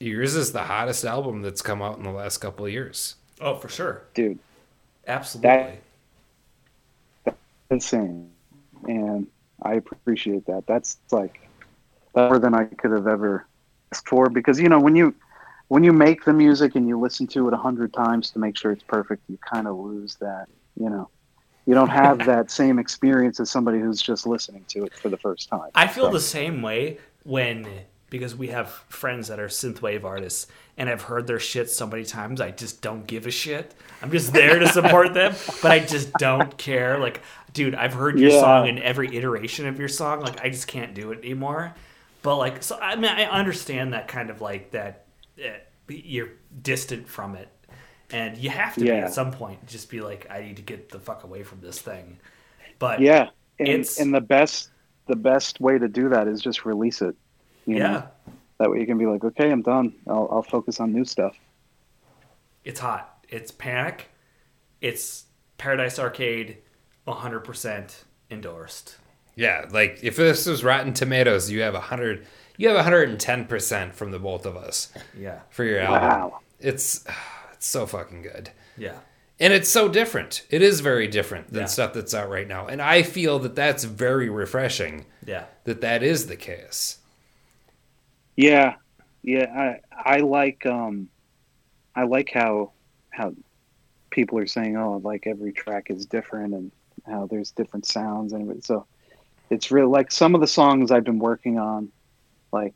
yours is the hottest album that's come out in the last couple of years. Oh, for sure. dude Absolutely. insane and i appreciate that that's like better than i could have ever asked for because you know when you when you make the music and you listen to it a hundred times to make sure it's perfect you kind of lose that you know you don't have that same experience as somebody who's just listening to it for the first time I feel So, the same way when because we have friends that are synthwave artists and I've heard their shit so many times I just don't give a shit. I'm just there to support them, but I just don't care. Like, dude, I've heard your Yeah. song in every iteration of your song. Like, I just can't do it anymore. But like, so I mean, I understand that kind of like that Uh, you're distant from it, and you have to be at some point. Just be like, I need to get the fuck away from this thing. But yeah and, It's- and the best the best way to do that is just release it you yeah. know that way you can be like okay i'm done i'll, I'll focus on new stuff It's hot. It's Panic. It's Paradise Arcade, 100% endorsed. Yeah, like if this was Rotten Tomatoes, you have a hundred, you have hundred and ten percent from the both of us Yeah. for your album. wow It's it's so fucking good. Yeah. And it's so different. It is very different than Yeah. stuff that's out right now. And I feel that that's very refreshing Yeah. that that is the case. Yeah, yeah. I I like um, I like how how people are saying, oh, like every track is different and how there's different sounds and so it's real. Like some of the songs I've been working on, like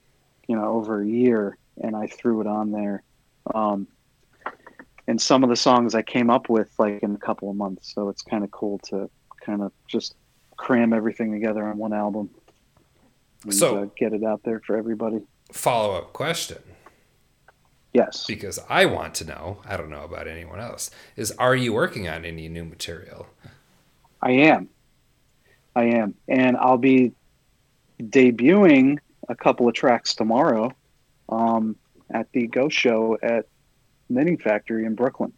you know, over a year, and I threw it on there. Um, and some of the songs I came up with like in a couple of months. So it's kind of cool to kind of just cram everything together on one album. And, So- uh, get it out there for everybody. Follow up question Yes. because I want to know, I don't know about anyone else, is are you working on any new material? I am. I am. And I'll be debuting a couple of tracks tomorrow um, at the Ghost Show at Knitting Factory in Brooklyn.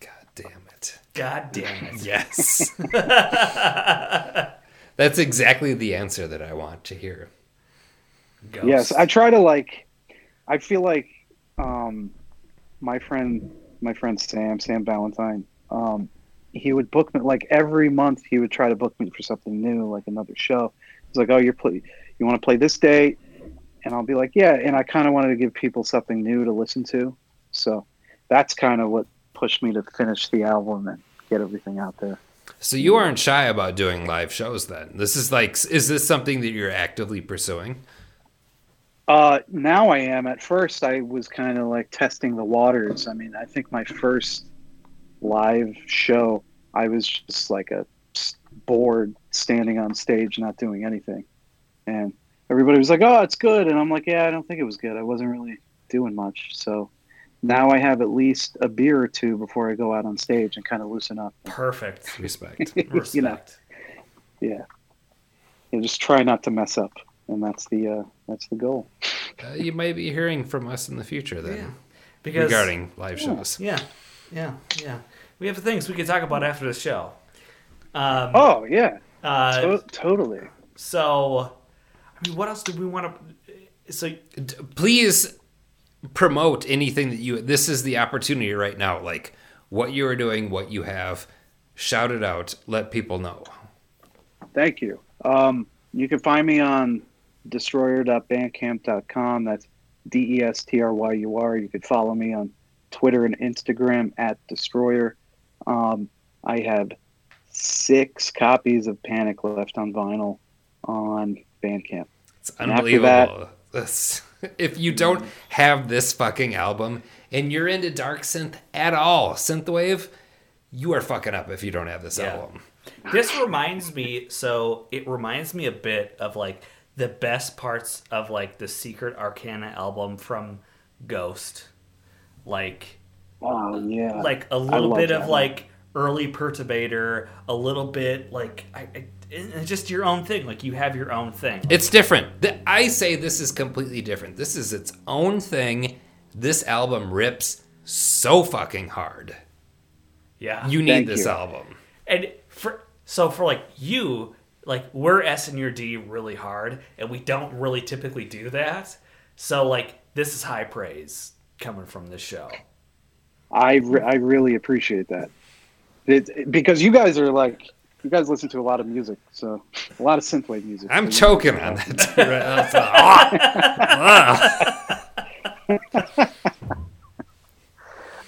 God damn it. God damn it. Yes. That's exactly the answer that I want to hear. Ghost. Yes, I try to like. I feel like um, my friend, my friend Sam, Sam Valentine, um, he would book me like every month. He would try to book me for something new, like another show. He's like, "Oh, you're play, you want to play this date?" And I'll be like, "Yeah." And I kind of wanted to give people something new to listen to, so that's kind of what pushed me to finish the album and get everything out there. So you aren't shy about doing live shows then. This is like is this something that you're actively pursuing? Uh, now I am. At first, I was kind of like testing the waters. I mean, I think my first live show, I was just like a bored standing on stage, not doing anything, and everybody was like, "Oh, it's good," and I'm like, "Yeah, I don't think it was good. I wasn't really doing much." So now I have at least a beer or two before I go out on stage and kind of loosen up. Perfect. Respect. Respect. You know. Yeah, and just try not to mess up, and that's the uh, that's the goal. Uh, you might be hearing from us in the future then Yeah. Because regarding live shows. Yeah. Yeah. Yeah. We have things we can talk about after the show. Um, Oh yeah, uh, to- totally. so, I mean, what else do we want to? So, Please promote anything that you this is the opportunity right now like what you are doing, what you have, shout it out, let people know. Thank you. Um, you can find me on destryur.bandcamp.com. That's D E S T R Y U R. You could follow me on Twitter and Instagram at destryur. Um, I have six copies of Panic left on vinyl on Bandcamp. It's unbelievable. This- if you don't have this fucking album and you're into dark synth at all, synthwave, you are fucking up if you don't have this Yeah. album. This reminds me, so it reminds me a bit of like the best parts of like the Secret Arcana album from Ghost. Like, Oh yeah, like a I little bit of one. like early perturbator, a little bit like I, I and it's just your own thing. Like you have your own thing. It's different. Th- I say this is completely different. This is its own thing. This album rips so fucking hard. yeah. You need Thank this you. album. and for so for like you, like we're S and your D really hard, and we don't really typically do that. So like this is high praise coming from this show. I re- I really appreciate that. It, because you guys are like you guys listen to a lot of music, so a lot of synthwave music. I'm so you- choking on that. right? Ah! Ah!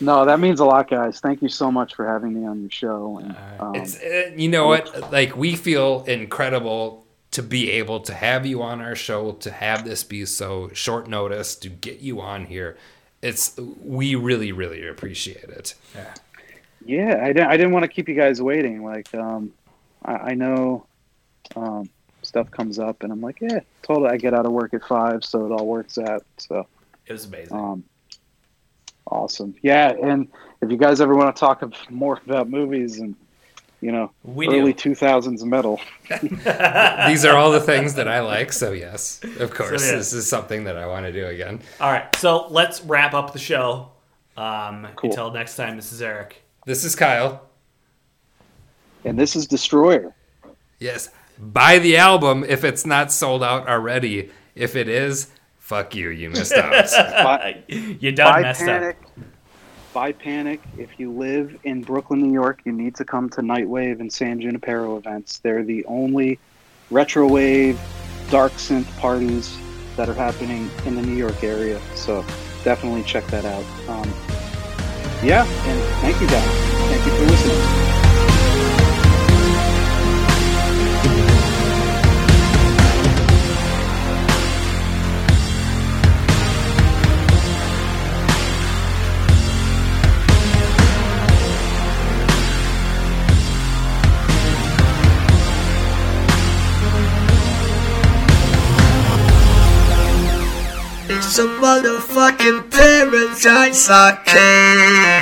No, that means a lot, guys. Thank you so much for having me on your show. And, um, It's uh, you know what? Like we feel incredible to be able to have you on our show, to have this be so short notice, to get you on here. It's we really, really appreciate it. yeah, I didn't I didn't want to keep you guys waiting. Like, um, I, I know um, stuff comes up, and I'm like, yeah, totally. I get out of work at five, so it all works out. So. It was amazing. Um, awesome. Yeah, and if you guys ever want to talk ab- more about movies and you know We early two thousands metal, These are all the things that I like, so yes, of course, yeah. this is something that I want to do again. All right, so let's wrap up the show. Um, Cool. Until next time, this is Eric. This is Kile. And this is Destryur. Yes, buy the album if it's not sold out already. If it is, fuck you, you missed out. Buy, You done buy messed Panic. up. Buy Panic. If you live in Brooklyn, New York, you need to come to Nightwave and San Junipero events. They're the only retro wave, dark synth parties that are happening in the New York area. So definitely check that out. Um, yeah, and thank you guys. Thank you for listening. A motherfucking paradise I can